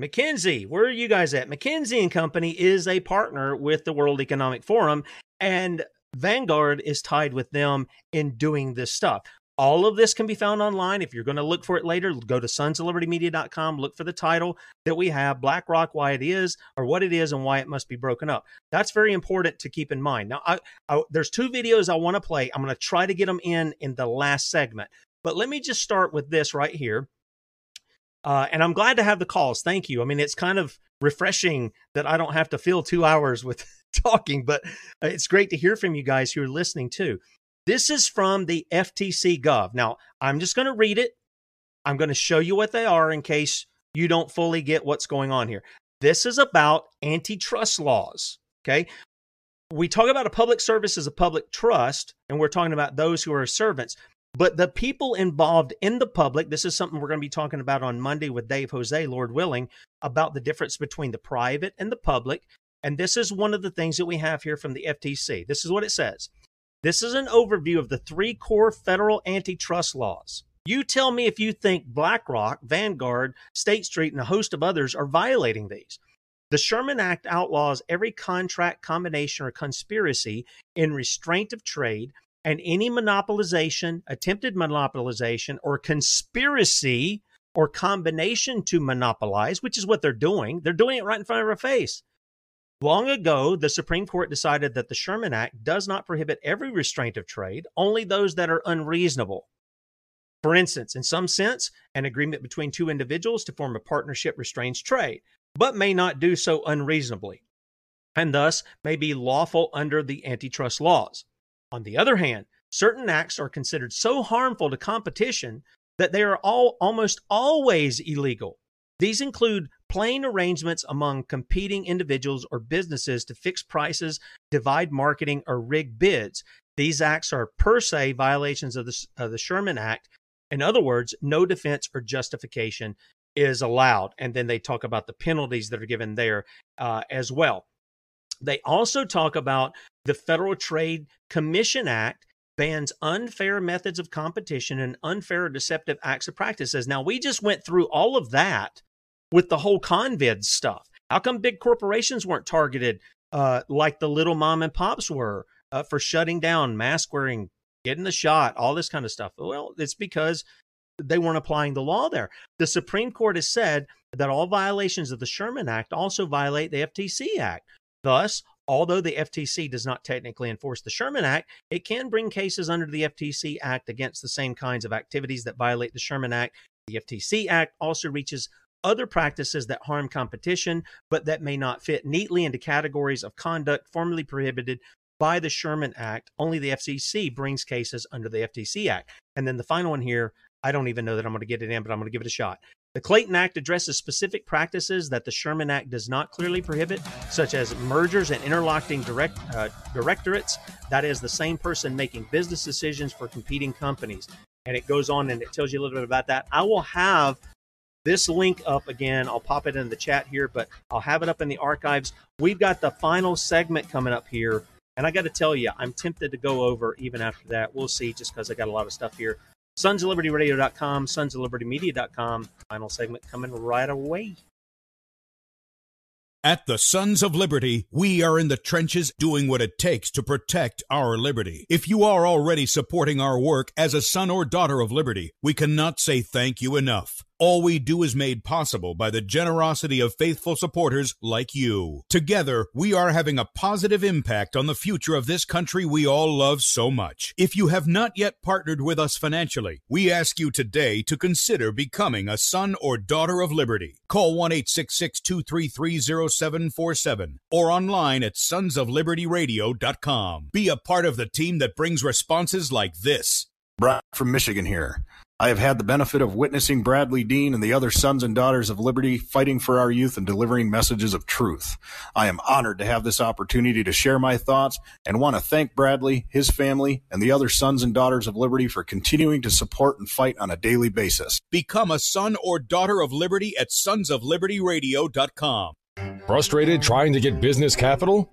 Speaker 2: McKinsey, where are you guys at? McKinsey and Company is a partner with the World Economic Forum, and Vanguard is tied with them in doing this stuff. All of this can be found online. If you're going to look for it later, go to sonsoflibertymedia.com, look for the title that we have, BlackRock, why it is, or what it is, and why it must be broken up. That's very important to keep in mind. Now, I, I, there's two videos I want to play. I'm going to try to get them in in the last segment. But let me just start with this right here. Uh, and I'm glad to have the calls. Thank you. I mean, it's kind of refreshing that I don't have to fill two hours with talking, but uh, it's great to hear from you guys who are listening too. This is from the FTC Gov. Now, I'm just going to read it. I'm going to show you what they are in case you don't fully get what's going on here. This is about antitrust laws. Okay. We talk about a public service as a public trust, and we're talking about those who are servants. But the people involved in the public, this is something we're going to be talking about on Monday with Dave Jose, Lord willing, about the difference between the private and the public. And this is one of the things that we have here from the FTC. This is what it says. This is an overview of the three core federal antitrust laws. You tell me if you think BlackRock, Vanguard, State Street, and a host of others are violating these. The Sherman Act outlaws every contract, combination, or conspiracy in restraint of trade and any monopolization, attempted monopolization, or conspiracy or combination to monopolize, which is what they're doing. They're doing it right in front of our face. Long ago, the Supreme Court decided that the Sherman Act does not prohibit every restraint of trade, only those that are unreasonable. For instance, in some sense, an agreement between two individuals to form a partnership restrains trade, but may not do so unreasonably, and thus may be lawful under the antitrust laws. On the other hand, certain acts are considered so harmful to competition that they are all almost always illegal. These include plain arrangements among competing individuals or businesses to fix prices, divide marketing, or rig bids. These acts are per se violations of the, of the Sherman Act. In other words, no defense or justification is allowed. And then they talk about the penalties that are given there uh, as well. They also talk about the Federal Trade Commission Act bans unfair methods of competition and unfair or deceptive acts of practices. Now, we just went through all of that with the whole convid stuff. How come big corporations weren't targeted uh, like the little mom and pops were uh, for shutting down, mask wearing, getting the shot, all this kind of stuff? Well, it's because they weren't applying the law there. The Supreme Court has said that all violations of the Sherman Act also violate the FTC Act. Thus, although the FTC does not technically enforce the Sherman Act, it can bring cases under the FTC Act against the same kinds of activities that violate the Sherman Act. The FTC Act also reaches other practices that harm competition, but that may not fit neatly into categories of conduct formerly prohibited by the Sherman Act. Only the FCC brings cases under the FTC Act. And then the final one here, I don't even know that I'm going to get it in, but I'm going to give it a shot. The Clayton Act addresses specific practices that the Sherman Act does not clearly prohibit, such as mergers and interlocking direct, uh, directorates. That is the same person making business decisions for competing companies. And it goes on and it tells you a little bit about that. I will have this link up again. I'll pop it in the chat here, but I'll have it up in the archives. We've got the final segment coming up here And I got to tell you, I'm tempted to go over even after that. We'll see, just because I got a lot of stuff here. Sons of Liberty Radio.com, Sons of Liberty Media.com. Final segment coming right away.
Speaker 3: At the Sons of Liberty, we are in the trenches doing what it takes to protect our liberty. If you are already supporting our work as a son or daughter of liberty, we cannot say thank you enough. All we do is made possible by the generosity of faithful supporters like you. Together, we are having a positive impact on the future of this country we all love so much. If you have not yet partnered with us financially, we ask you today to consider becoming a son or daughter of liberty. Call 1 866 233 0747 or online at sonsoflibertyradio.com. Be a part of the team that brings responses like this.
Speaker 44: Brock from Michigan here. I have had the benefit of witnessing Bradley Dean and the other sons and daughters of liberty fighting for our youth and delivering messages of truth. I am honored to have this opportunity to share my thoughts and want to thank Bradley, his family, and the other sons and daughters of liberty for continuing to support and fight on a daily basis.
Speaker 3: Become a son or daughter of liberty at sonsoflibertyradio.com.
Speaker 45: Frustrated trying to get business capital?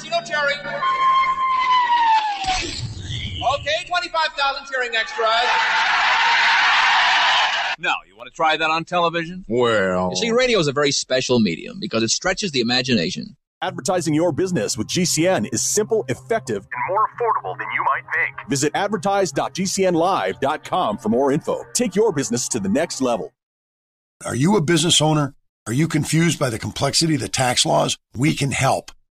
Speaker 46: Cue the maraschino cherry. Okay, 25,000 cheering extras. Now, you want to try that on television?
Speaker 47: Well.
Speaker 46: You see, radio is a very special medium because it stretches the imagination.
Speaker 48: Advertising your business with GCN is simple, effective, and more affordable than you might think. Visit advertise.gcnlive.com for more info. Take your business to the next level.
Speaker 49: Are you a business owner? Are you confused by the complexity of the tax laws? We can help.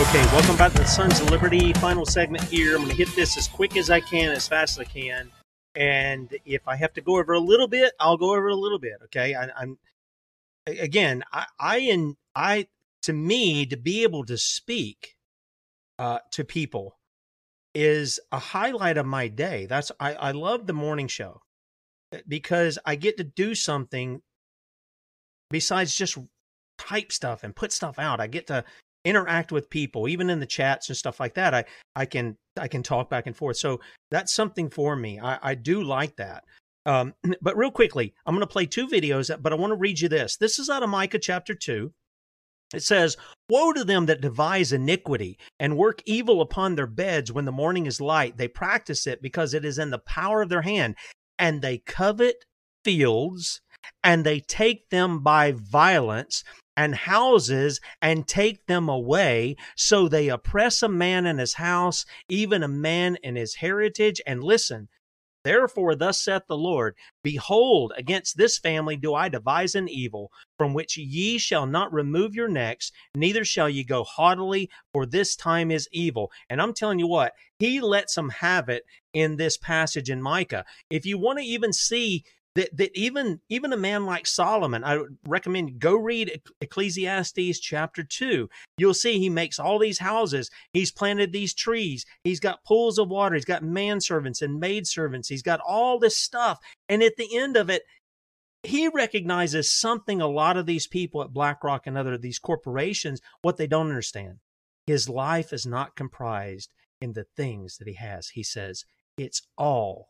Speaker 2: Okay, welcome back to the Sons of Liberty. Final segment here. I'm going to hit this as quick as I can, as fast as I can. And if I have to go over a little bit, I'll go over a little bit. Okay, I, I'm again, I, I and I to me to be able to speak uh, to people is a highlight of my day. That's I, I love the morning show because I get to do something besides just type stuff and put stuff out. I get to interact with people even in the chats and stuff like that i i can i can talk back and forth. So that's something for me. I i do like that. Um but real quickly i'm going to play two videos but i want to read you this. This is out of micah chapter 2 it says, Woe to them that devise iniquity and work evil upon their beds when the morning is light. They practice it because it is in the power of their hand, and they covet fields and they take them by violence and houses and take them away. So they oppress a man in his house, even a man in his heritage. And listen, Therefore, thus saith the Lord Behold, against this family do I devise an evil, from which ye shall not remove your necks, neither shall ye go haughtily, for this time is evil. And I'm telling you what, he lets them have it in this passage in Micah. If you want to even see that that even even a man like Solomon, I would recommend go read Ecclesiastes chapter two. You'll see he makes all these houses. He's planted these trees. He's got pools of water. He's got manservants and maidservants. He's got all this stuff. And at the end of it, he recognizes something a lot of these people at BlackRock and other these corporations what they don't understand. His life is not comprised in the things that he has. He says it's all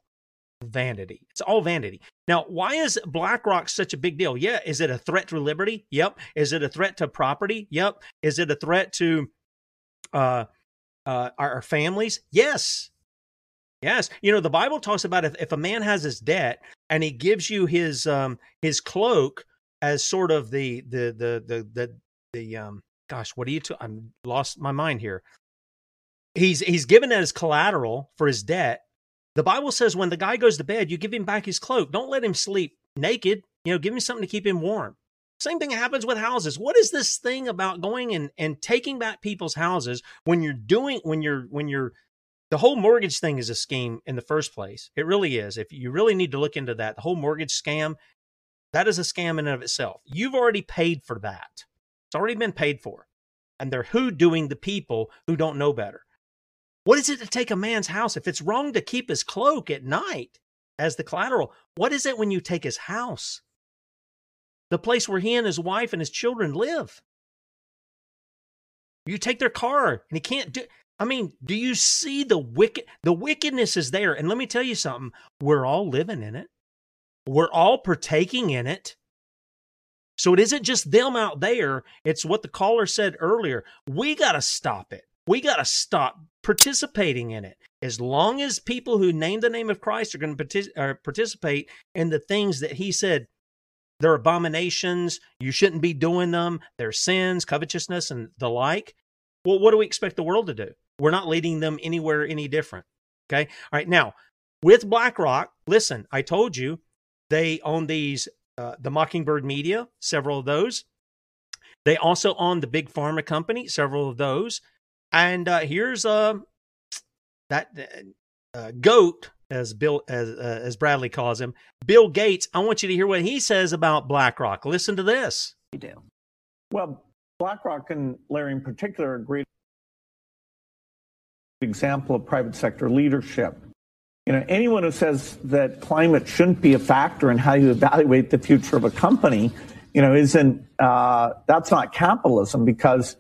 Speaker 2: vanity. It's all vanity. Now, why is BlackRock such a big deal? Yeah, is it a threat to liberty? Yep. Is it a threat to property? Yep. Is it a threat to uh, uh, our, families? Yes. Yes, you know the Bible talks about if, if a man has his debt and he gives you his um his cloak as sort of the the the the the, the um gosh what are you? I'm lost my mind here. He's he's given as collateral for his debt. The Bible says when the guy goes to bed, you give him back his cloak. Don't let him sleep naked. You know, give him something to keep him warm. Same thing happens with houses. What is this thing about going and, and taking back people's houses when you're doing when you're when you're the whole mortgage thing is a scheme in the first place. It really is. If you really need to look into that, the whole mortgage scam, that is a scam in and of itself. You've already paid for that. It's already been paid for. And they're hoodooing the people who don't know better. What is it to take a man's house? If it's wrong to keep his cloak at night as the collateral, what is it when you take his house? The place where he and his wife and his children live. You take their car and he can't do I mean, do you see the wicked the wickedness is there? And let me tell you something, we're all living in it. We're all partaking in it. So it isn't just them out there, it's what the caller said earlier. We got to stop it. We got to stop participating in it. As long as people who name the name of Christ are going to partic- participate in the things that he said they're abominations, you shouldn't be doing them, they're sins, covetousness, and the like. Well, what do we expect the world to do? We're not leading them anywhere any different. Okay. All right. Now, with BlackRock, listen, I told you they own these, uh, the Mockingbird Media, several of those. They also own the Big Pharma Company, several of those. And uh, here's uh, that uh, goat, as Bill as uh, as Bradley calls him, Bill Gates. I want you to hear what he says about BlackRock. Listen to this.
Speaker 50: You do. Well, BlackRock and Larry in particular are a great example of private sector leadership. You know, anyone who says that climate shouldn't be a factor in how you evaluate the future of a company, you know, isn't uh, that's not capitalism because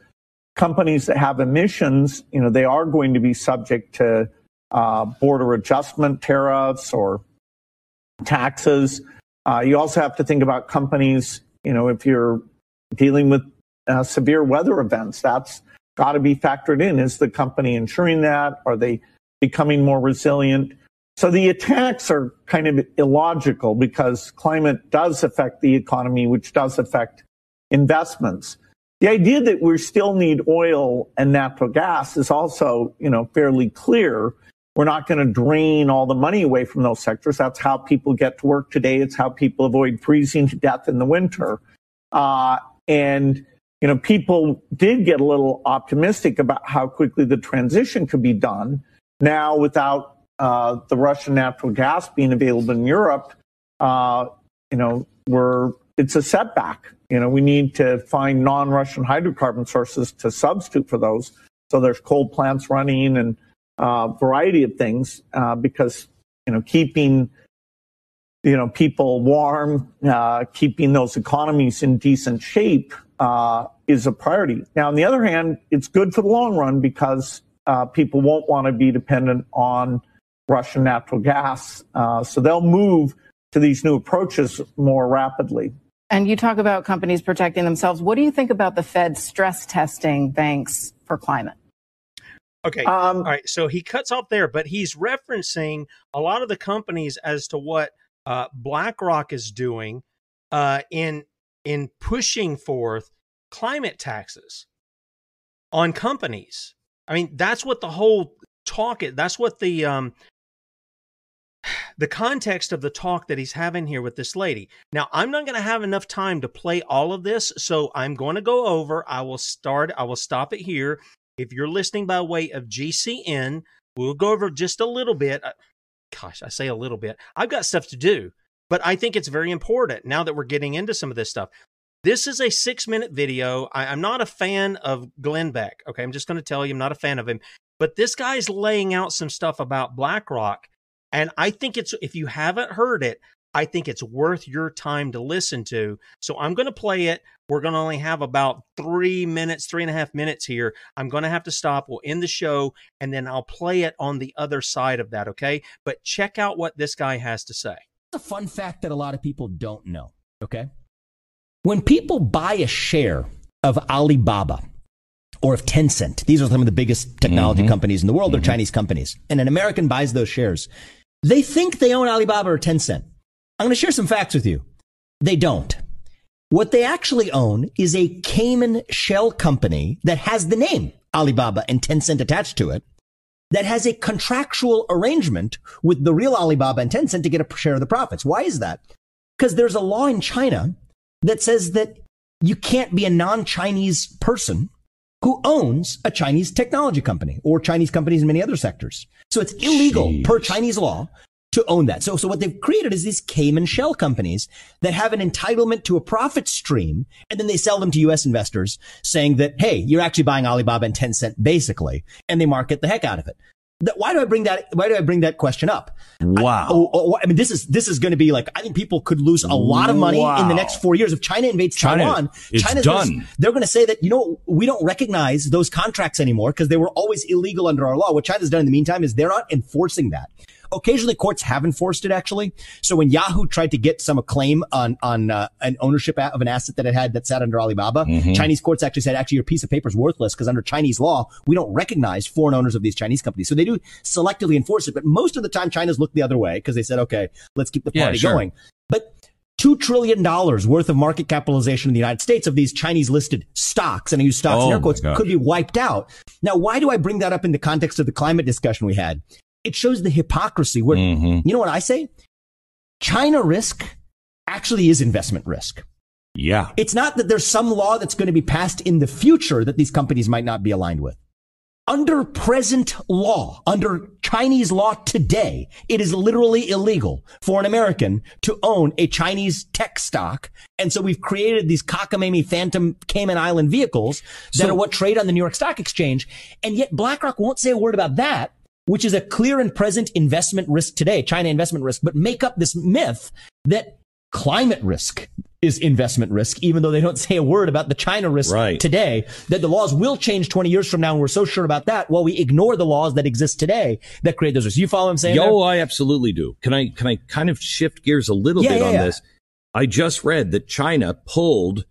Speaker 50: companies that have emissions, you know, they are going to be subject to uh, border adjustment tariffs or taxes. Uh, you also have to think about companies, you know, if you're dealing with uh, severe weather events, that's got to be factored in. Is the company insuring that? Are they becoming more resilient? So the attacks are kind of illogical because climate does affect the economy, which does affect investments. The idea that we still need oil and natural gas is also, you know, fairly clear. We're not going to drain all the money away from those sectors. That's how people get to work today. It's how people avoid freezing to death in the winter. Uh, and you know, people did get a little optimistic about how quickly the transition could be done. Now, without uh, the Russian natural gas being available in Europe, uh, you know, we're it's a setback. You know, we need to find non-Russian hydrocarbon sources to substitute for those. So there's coal plants running and a uh, variety of things uh, because you know keeping you know people warm, uh, keeping those economies in decent shape uh, is a priority. Now, on the other hand, it's good for the long run because uh, people won't want to be dependent on Russian natural gas. Uh, so they'll move to these new approaches more rapidly.
Speaker 51: And you talk about companies protecting themselves. What do you think about the Fed stress testing banks for climate?
Speaker 2: Okay. Um, All right. So he cuts off there, but he's referencing a lot of the companies as to what uh, BlackRock is doing uh, in in pushing forth climate taxes on companies. I mean, that's what the whole talk is. That's what the um, the context of the talk that he's having here with this lady. Now, I'm not going to have enough time to play all of this, so I'm going to go over. I will start. I will stop it here. If you're listening by way of GCN, we'll go over just a little bit. Uh, gosh, I say a little bit. I've got stuff to do. But I think it's very important now that we're getting into some of this stuff. This is a six minute video. I, am not a fan of Glenn Beck. Okay. I'm just going to tell you, I'm not a fan of him. But this guy's laying out some stuff about BlackRock. And I think it's, if you haven't heard it, I think it's worth your time to listen to. So I'm going to play it. We're going to only have about three minutes, three and a half minutes here. I'm going to have to stop. We'll end the show and then I'll play it on the other side of that. Okay. But check out what this guy has to say.
Speaker 52: It's a fun fact that a lot of people don't know. Okay. When people buy a share of Alibaba or of Tencent, these are some of the biggest technology mm-hmm. companies in the world, they're mm-hmm. Chinese companies, and an American buys those shares, they think they own Alibaba or Tencent. I'm going to share some facts with you. They don't. What they actually own is a Cayman shell company that has the name Alibaba and Tencent attached to it that has a contractual arrangement with the real Alibaba and Tencent to get a share of the profits. Why is that? Because there's a law in China that says that you can't be a non-Chinese person who owns a Chinese technology company or Chinese companies in many other sectors. So it's illegal per Chinese law to own that. So, so what they've created is these Cayman shell companies that have an entitlement to a profit stream, and then they sell them to U.S. investors, saying that, hey, you're actually buying Alibaba and Tencent, basically, and they market the heck out of it. That, why do I bring that? Why do I bring that question up? Wow. I, oh, oh, I mean, this is this is going to be like I think people could lose a lot of money in the next four years if China invades
Speaker 53: China,
Speaker 52: Taiwan.
Speaker 53: it's
Speaker 52: China's
Speaker 53: done.
Speaker 52: Gonna, they're going to say that you know we don't recognize those contracts anymore because they were always illegal under our law. What China's done in the meantime is they're not enforcing that. Occasionally, courts have enforced it actually. So when Yahoo tried to get some claim on on uh, an ownership of an asset that it had that sat under Alibaba,
Speaker 53: Mhm.
Speaker 52: Chinese courts actually said actually your piece of paper is worthless because under Chinese law we don't recognize foreign owners of these Chinese companies. So they do selectively enforce it, but most of the time China's looked the other way because they said okay, let's keep the
Speaker 53: Yeah,
Speaker 52: party
Speaker 53: sure.
Speaker 52: going. But two trillion dollars worth of market capitalization in the United States of these Chinese listed stocks, and I use stocks
Speaker 53: Oh
Speaker 52: in air quotes, could be wiped out. Now, why do I bring that up in the context of the climate discussion we had? It shows the hypocrisy. Where
Speaker 53: Mm-hmm.
Speaker 52: you know what I say? China risk actually is investment risk.
Speaker 53: Yeah.
Speaker 52: It's not that there's some law that's going to be passed in the future that these companies might not be aligned with. Under present law, under Chinese law today, it is literally illegal for an American to own a Chinese tech stock. And so we've created these cockamamie phantom Cayman Island vehicles that
Speaker 53: So-
Speaker 52: are what trade on the New York Stock Exchange. And yet BlackRock won't say a word about that, which is a clear and present investment risk today, China investment risk, but make up this myth that climate risk is investment risk, even though they don't say a word about the China risk
Speaker 53: Right.
Speaker 52: today, that the laws will change 20 years from now. And we're so sure about that while we ignore the laws that exist today that create those risks. You follow what I'm saying?
Speaker 53: Yo,
Speaker 52: there?
Speaker 53: I absolutely do. Can I can I kind of shift gears a little
Speaker 52: Yeah,
Speaker 53: bit
Speaker 52: yeah,
Speaker 53: on
Speaker 52: yeah.
Speaker 53: this? I just read that China pulled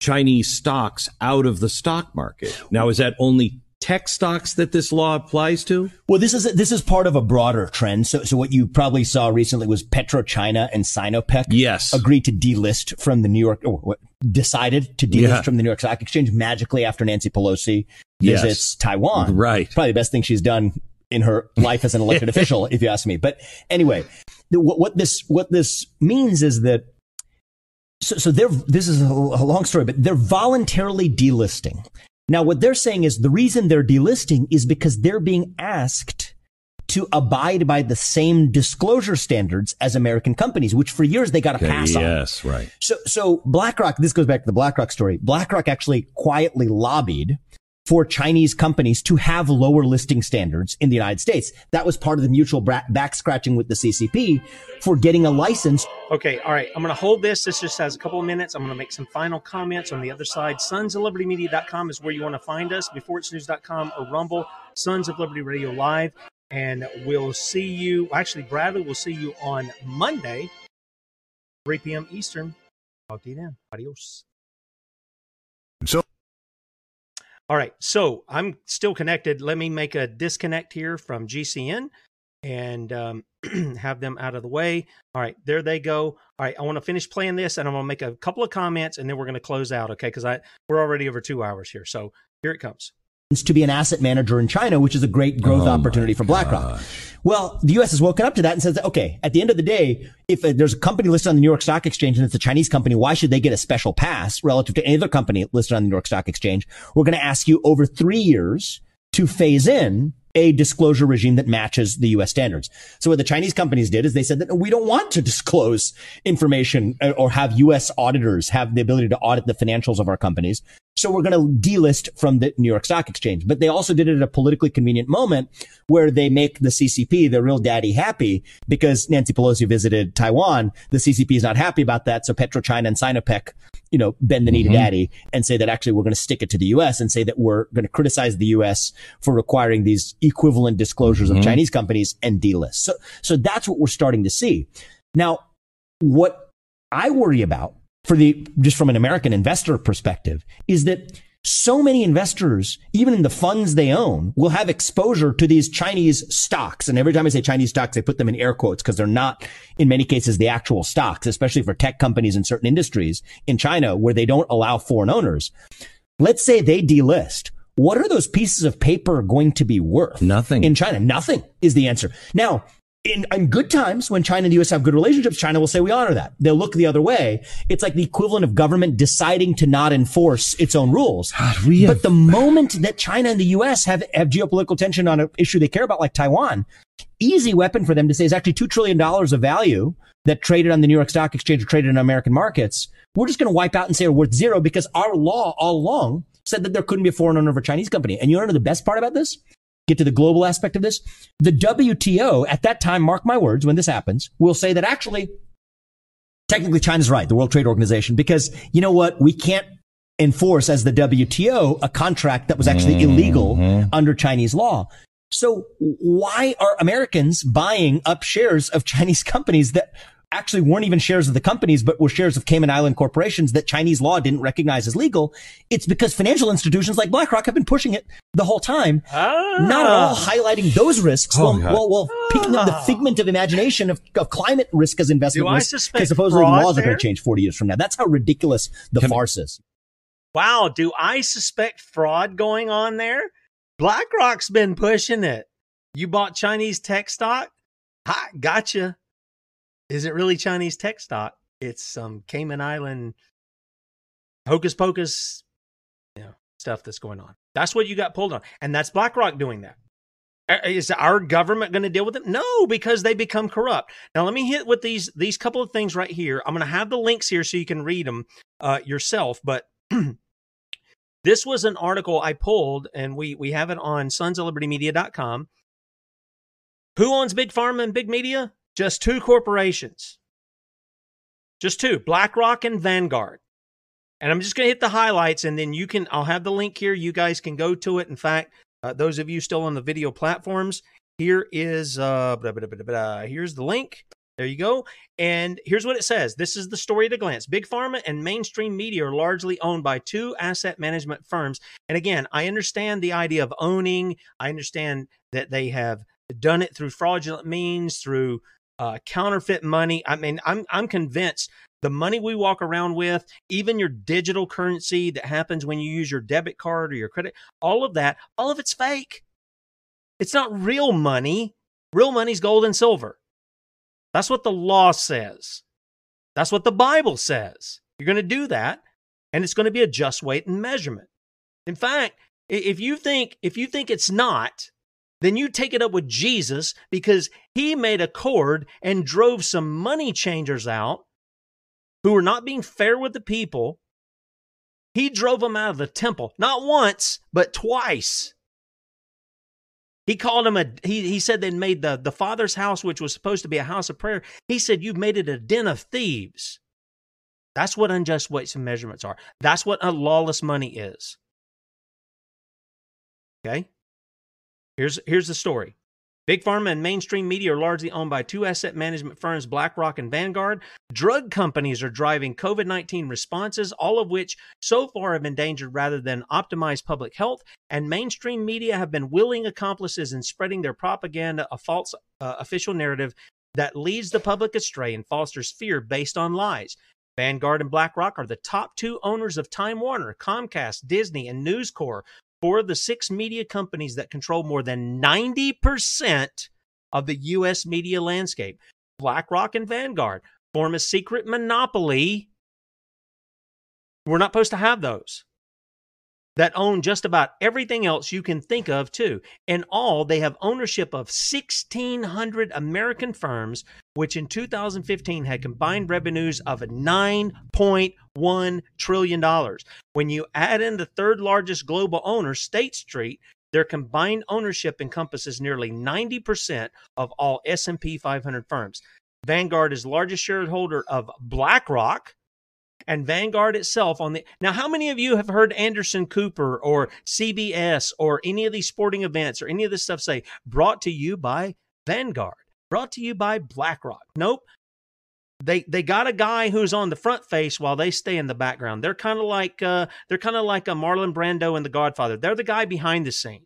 Speaker 53: Chinese stocks out of the stock market. Now, is that only tech stocks that this law applies to?
Speaker 52: Well, this is this is part of a broader trend. So, so what you probably saw recently was PetroChina and Sinopec.
Speaker 53: Yes,
Speaker 52: agreed to delist from the New York. Or what, decided to delist
Speaker 53: Yeah.
Speaker 52: from the New York Stock Exchange magically after Nancy Pelosi
Speaker 53: Yes.
Speaker 52: visits Taiwan.
Speaker 53: Right.
Speaker 52: Probably the best thing she's done in her life as an elected official, if you ask me. But anyway, the, what, what this what this means is that so, so they're this is a long story, but they're voluntarily delisting. Now, what they're saying is the reason they're delisting is because they're being asked to abide by the same disclosure standards as American companies, which for years they got a pass on.
Speaker 53: yes, right.
Speaker 52: So, so BlackRock, this goes back to the BlackRock story. BlackRock actually quietly lobbied for Chinese companies to have lower listing standards in the United States. That was part of the mutual back scratching with the CCP for getting a license.
Speaker 2: Okay, all right. I'm going to hold this. This just has a couple of minutes. I'm going to make some final comments on the other side. Sons of Liberty Media.com is where you want to find us. BeforeIt'sNews.com or Rumble. Sons of Liberty Radio Live. And we'll see you. Actually, Bradley, we'll see you on Monday, 3 p.m. Eastern. Talk to you then. Adios.
Speaker 44: So,
Speaker 2: All right. So I'm still connected. Let me make a disconnect here from GCN and um, have them out of the way. All right. There they go. All right. I want to finish playing this and I'm going to make a couple of comments and then we're going to close out. Okay. Because I we're already over two hours here. So here it comes.
Speaker 52: To be an asset manager in China, which is a great growth
Speaker 53: Oh
Speaker 52: opportunity for BlackRock. Well, the U.S. has woken up to that and says, okay, at the end of the day, if there's a company listed on the New York Stock Exchange and it's a Chinese company, why should they get a special pass relative to any other company listed on the New York Stock Exchange? We're going to ask you over three years to phase in a disclosure regime that matches the U.S. standards. So what the Chinese companies did is they said that we don't want to disclose information uh, or have U.S. auditors have the ability to audit the financials of our companies. So we're going to delist from the New York Stock Exchange. But they also did it at a politically convenient moment where they make the CCP, the real daddy happy because Nancy Pelosi visited Taiwan. The CCP is not happy about that. So PetroChina and Sinopec, you know, bend the knee
Speaker 53: Mm-hmm.
Speaker 52: to daddy and say that actually we're going to stick it to the U.S. and say that we're going to criticize the U.S. for requiring these equivalent disclosures
Speaker 53: Mhm.
Speaker 52: of Chinese companies and delist. So, so that's what we're starting to see. Now, what I worry about for the, just from an American investor perspective is that so many investors, even in the funds they own, will have exposure to these Chinese stocks. And every time I say Chinese stocks, I put them in air quotes because they're not, in many cases, the actual stocks, especially for tech companies in certain industries in China where they don't allow foreign owners. Let's say they delist. What are those pieces of paper going to be worth?
Speaker 53: Nothing.
Speaker 52: In China, nothing is the answer. Now, in, in good times, when China and the U.S. have good relationships, China will say we honor that. They'll look the other way. It's like the equivalent of government deciding to not enforce its own rules. but the moment that China and the U.S. have, have geopolitical tension on an issue they care about, like Taiwan, easy weapon for them to say is actually $2 trillion of value that traded on the New York Stock Exchange or traded in American markets. We're just going to wipe out and say are worth zero because our law all along said that there couldn't be a foreign owner of a Chinese company. And you know the best part about this? Get to the global aspect of this. The WTO at that time, mark my words, when this happens, will say that actually, technically China's right, the World Trade Organization, because you know what? We can't enforce as the WTO a contract that was actually mm-hmm. illegal under Chinese law. So why are Americans buying up shares of Chinese companies that actually weren't even shares of the companies, but were shares of Cayman Island corporations that Chinese law didn't recognize as legal? It's because financial institutions like BlackRock have been pushing it the whole time, not at all highlighting those risks,
Speaker 2: Oh,
Speaker 52: while,
Speaker 2: God.
Speaker 52: while, while picking up the ah. figment of imagination of, of climate risk as investment
Speaker 2: Do I
Speaker 52: risk,
Speaker 2: suspect
Speaker 52: because supposedly the
Speaker 2: fraud
Speaker 52: laws are going to change 40 years from now. That's how ridiculous the farce is.
Speaker 2: Wow, do I suspect fraud going on there? BlackRock's been pushing it. You bought Chinese tech stock? Ha, gotcha. Is it really Chinese tech stock? It's some Cayman Island hocus pocus, you know, stuff that's going on. That's what you got pulled on, and that's BlackRock doing that. Uh, our government going to deal with it? No, because they become corrupt. Now, let me hit with these these couple of things right here. I'm going to have the links here so you can read them uh, yourself. But this was an article I pulled, and we we have it on sons of liberty media.com. Who owns Big Pharma and Big Media? Just two corporations. Just two, BlackRock and Vanguard. And I'm just going to hit the highlights, and then you can. I'll have the link here. You guys can go to it. In fact, uh, those of you still on the video platforms, here is uh, blah, blah, blah, here's the link. There you go. And here's what it says. This is the story at a glance. Big Pharma and mainstream media are largely owned by two asset management firms. And again, I understand the idea of owning. I understand that they have done it through fraudulent means, through uh, counterfeit money. I mean, I'm I'm convinced the money we walk around with, even your digital currency that happens when you use your debit card or your credit, all of that, all of it's fake. It's not real money. Real money's gold and silver. That's what the law says. That's what the Bible says. You're going to do that, and it's going to be a just weight and measurement. In fact, if you think if you think it's not, then you take it up with Jesus because he made a cord and drove some money changers out who were not being fair with the people. He drove them out of the temple, not once, but twice. He called them a he he said they made the the father's house which was supposed to be a house of prayer. He said you've made it a den of thieves. That's what unjust weights and measurements are. That's what a lawless money is. Okay? Here's here's the story. Big Pharma and mainstream media are largely owned by two asset management firms, BlackRock and Vanguard. Drug companies are driving COVID 19 responses, all of which so far have endangered rather than optimized public health. And mainstream media have been willing accomplices in spreading their propaganda, a false uh, official narrative that leads the public astray and fosters fear based on lies. Vanguard and BlackRock are the top two owners of Time Warner, Comcast, Disney, and News Corp, four of the six media companies that control more than 90% of the U.S. media landscape. BlackRock and Vanguard form a secret monopoly. We're not supposed to have those. That own just about everything else you can think of, too. In all, they have ownership of 1,600 American firms, which in 2015 had combined revenues of $9.1 trillion. When you add in the third largest global owner, State Street, their combined ownership encompasses nearly 90% of all S&P 500 firms. Vanguard is largest shareholder of BlackRock, and Vanguard itself on the now how many of you have heard Anderson Cooper or CBS or any of these sporting events or any of this stuff say brought to you by Vanguard, brought to you by BlackRock? Nope. They they got a guy who's on the front face while they stay in the background. They're kind of like uh, they're kind of like a Marlon Brando in The Godfather. They're the guy behind the scene.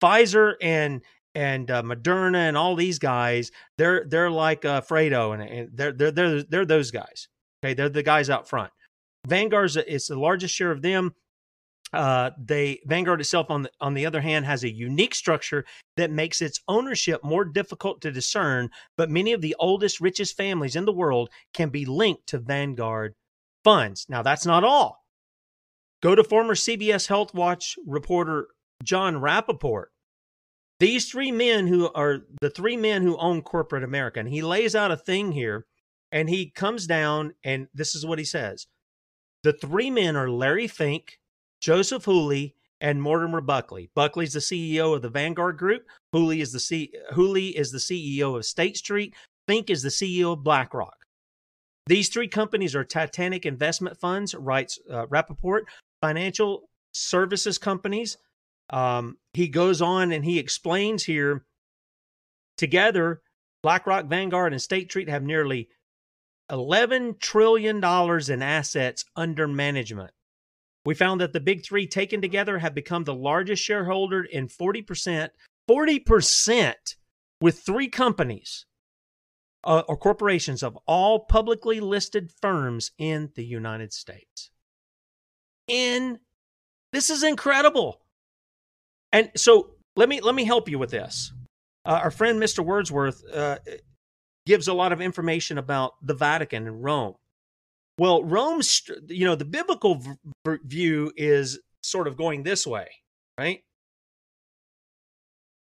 Speaker 2: Pfizer and and uh, Moderna and all these guys, they're they're like uh, Fredo and, and they're they're they're they're those guys. Okay, they're the guys out front. Vanguard's is the largest share of them. Uh, they Vanguard itself, on the on the other hand, has a unique structure that makes its ownership more difficult to discern. But many of the oldest, richest families in the world can be linked to Vanguard funds. Now, that's not all. Go to former CBS Health Watch reporter Jon Rappoport. These three men who are the three men who own corporate America, and he lays out a thing here and he comes down, and this is what he says The three men are Larry Fink, Joseph Hooley, and Mortimer Buckley. Buckley's the CEO of the Vanguard Group. Hooley is the C- Hooley is the CEO of State Street. Fink is the CEO of BlackRock. These three companies are Titanic investment funds, writes uh, Rappoport, financial services companies. Um, he goes on and he explains here together, BlackRock, Vanguard, and State Street have nearly $11 trillion in assets under management. We found that the big three taken together have become the largest shareholder in 40%, 40% with three companies uh, or corporations of all publicly listed firms in the United States. In this is incredible. And so let me let me help you with this. Uh, our friend Mr. Wordsworth uh, gives a lot of information about the Vatican and Rome. Well, Rome's, you know, the biblical v- view is sort of going this way, right?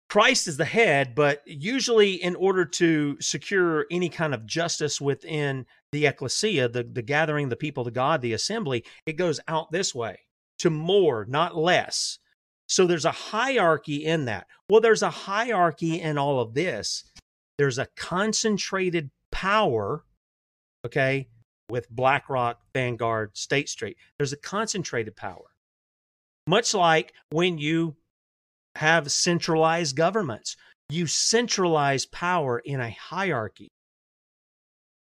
Speaker 2: Christ is the head, but usually, in order to secure any kind of justice within the ecclesia, the, the gathering, the people, the God, the assembly, it goes out this way to more, not less. So there's a hierarchy in that. Well, there's a hierarchy in all of this there's a concentrated power, okay, with BlackRock, Vanguard, State Street. There's a concentrated power. Much like when you have centralized governments, you centralize power in a hierarchy.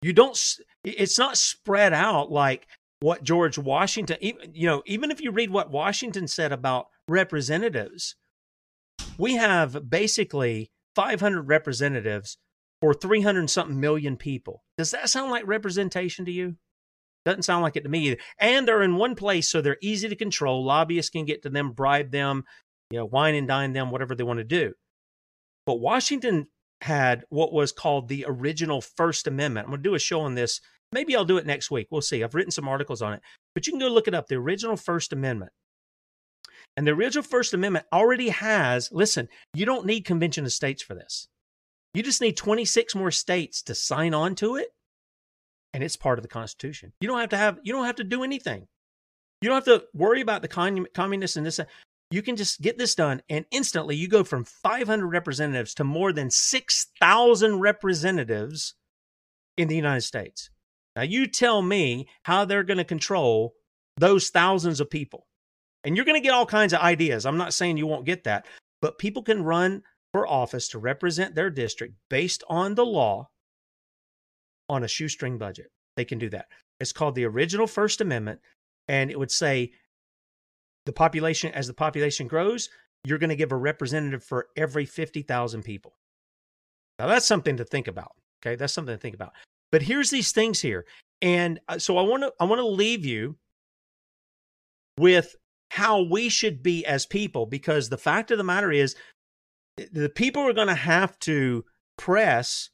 Speaker 2: You don't, it's not spread out like what George Washington, even, you know, even if you read what Washington said about representatives, we have basically 500 representatives for 300 something million people. Does that sound like representation to you? Doesn't sound like it to me either. And they're in one place, so they're easy to control. Lobbyists can get to them, bribe them, you know, wine and dine them, whatever they want to do. But Washington had what was called the original First Amendment. I'm going to do a show on this. Maybe I'll do it next week. We'll see. I've written some articles on it, but you can go look it up. The original First Amendment. And the original First Amendment already has, listen, you don't need convention of states for this. You just need 26 more states to sign on to it, and it's part of the Constitution. You don't have to have, you don't have to do anything. You don't have to worry about the communists and this. You can just get this done, and instantly you go from 500 representatives to more than 6,000 representatives in the United States. Now, you tell me how they're going to control those thousands of people. And you're going to get all kinds of ideas. I'm not saying you won't get that, but people can run for office to represent their district based on the law on a shoestring budget. They can do that. It's called the original First Amendment, and it would say the population, as the population grows, you're going to give a representative for every 50,000 people. Now, that's something to think about. Okay. That's something to think about. But here's these things here. And uh, so I want to I want to leave you with how we should be as people because the fact of the matter is the people are going to have to press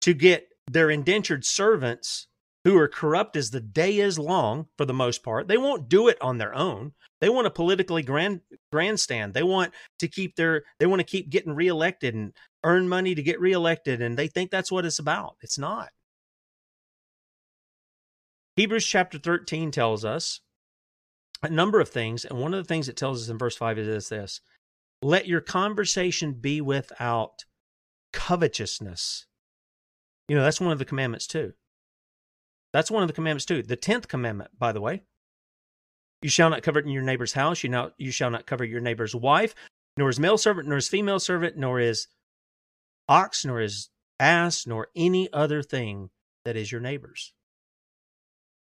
Speaker 2: to get their indentured servants who are corrupt as the day is long for the most part. They won't do it on their own. They want to politically grand grandstand. They want to keep their they want to keep getting reelected and earn money to get reelected and they think that's what it's about. It's not. Hebrews chapter 13 tells us a number of things, and one of the things it tells us in verse 5 is this let your conversation be without covetousness. You know, that's one of the commandments too. That's one of the commandments too. The 10th commandment, by the way. You shall not covet in your neighbor's house. You, now, you shall not covet your neighbor's wife, nor his male servant, nor his female servant, nor his ox, nor his ass, nor any other thing that is your neighbor's.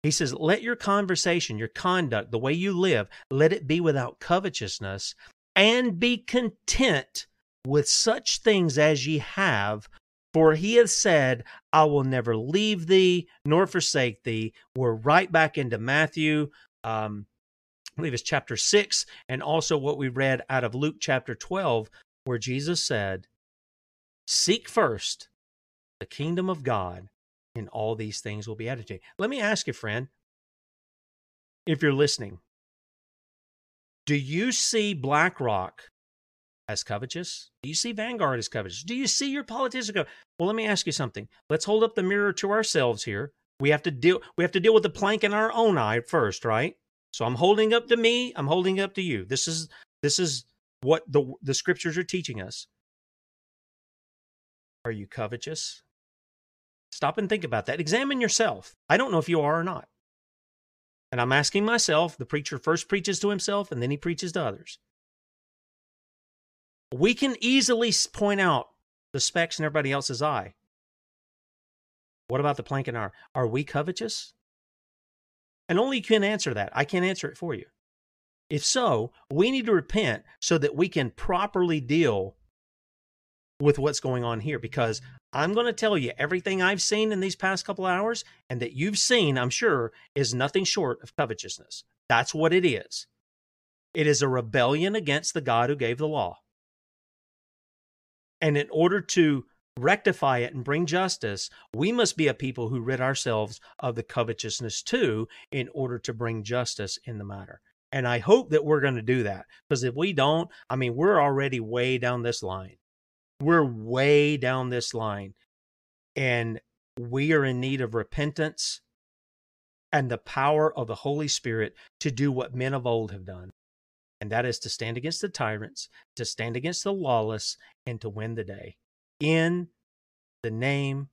Speaker 2: He says, Let your conversation, your conduct, the way you live, let it be without covetousness, and be content with such things as ye have. For he has said, I will never leave thee nor forsake thee. We're right back into Matthew, um, I believe it's chapter 6, and also what we read out of Luke chapter 12, where Jesus said, Seek first the kingdom of God, and all these things will be added to you. Let me ask you, friend, if you're listening, do you see BlackRock as covetous? Do you see Vanguard as covetous? Do you see your politicians go? Well, let me ask you something. Let's hold up the mirror to ourselves here. We have to deal. We have to deal with the plank in our own eye first, right? So I'm holding up to me. I'm holding up to you. This is this is what the the scriptures are teaching us. Are you covetous? Stop and think about that. Examine yourself. I don't know if you are or not. And I'm asking myself, the preacher first preaches to himself and then he preaches to others. We can easily point out the specks in everybody else's eye. What about the plank in our? Are we covetous? And only you can answer that. I can't answer it for you. If so, we need to repent so that we can properly deal with what's going on here because I'm going to tell you everything I've seen in these past couple hours and that you've seen, I'm sure, is nothing short of covetousness. That's what it is. It is a rebellion against the God who gave the law. And in order to rectify it and bring justice, we must be a people who rid ourselves of the covetousness too in order to bring justice in the matter. And I hope that we're going to do that because if we don't, I mean, we're already way down this line. We're way down this line and we are in need of repentance and the power of the Holy Spirit to do what men of old have done and that is to stand against the tyrants, to stand against the lawless, and to win the day. In the name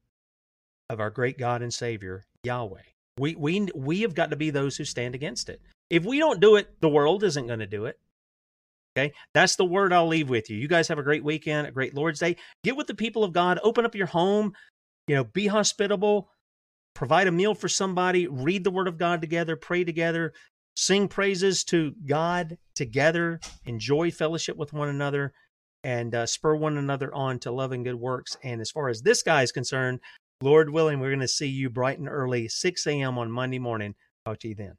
Speaker 2: of our great God and Savior, Yahweh. We, we, we have got to be those who stand against it. If we don't do it, the world isn't going to do it. Okay. That's the word I'll leave with you. You guys have a great weekend, a great Lord's Day. Get with the people of God, open up your home, you know, be hospitable, provide a meal for somebody, read the word of God together, pray together, sing praises to God together, enjoy fellowship with one another, and uh, spur one another on to love and good works. And as far as this guy is concerned, Lord willing, we're going to see you bright and early, 6 a.m. on Monday morning. Talk to you then.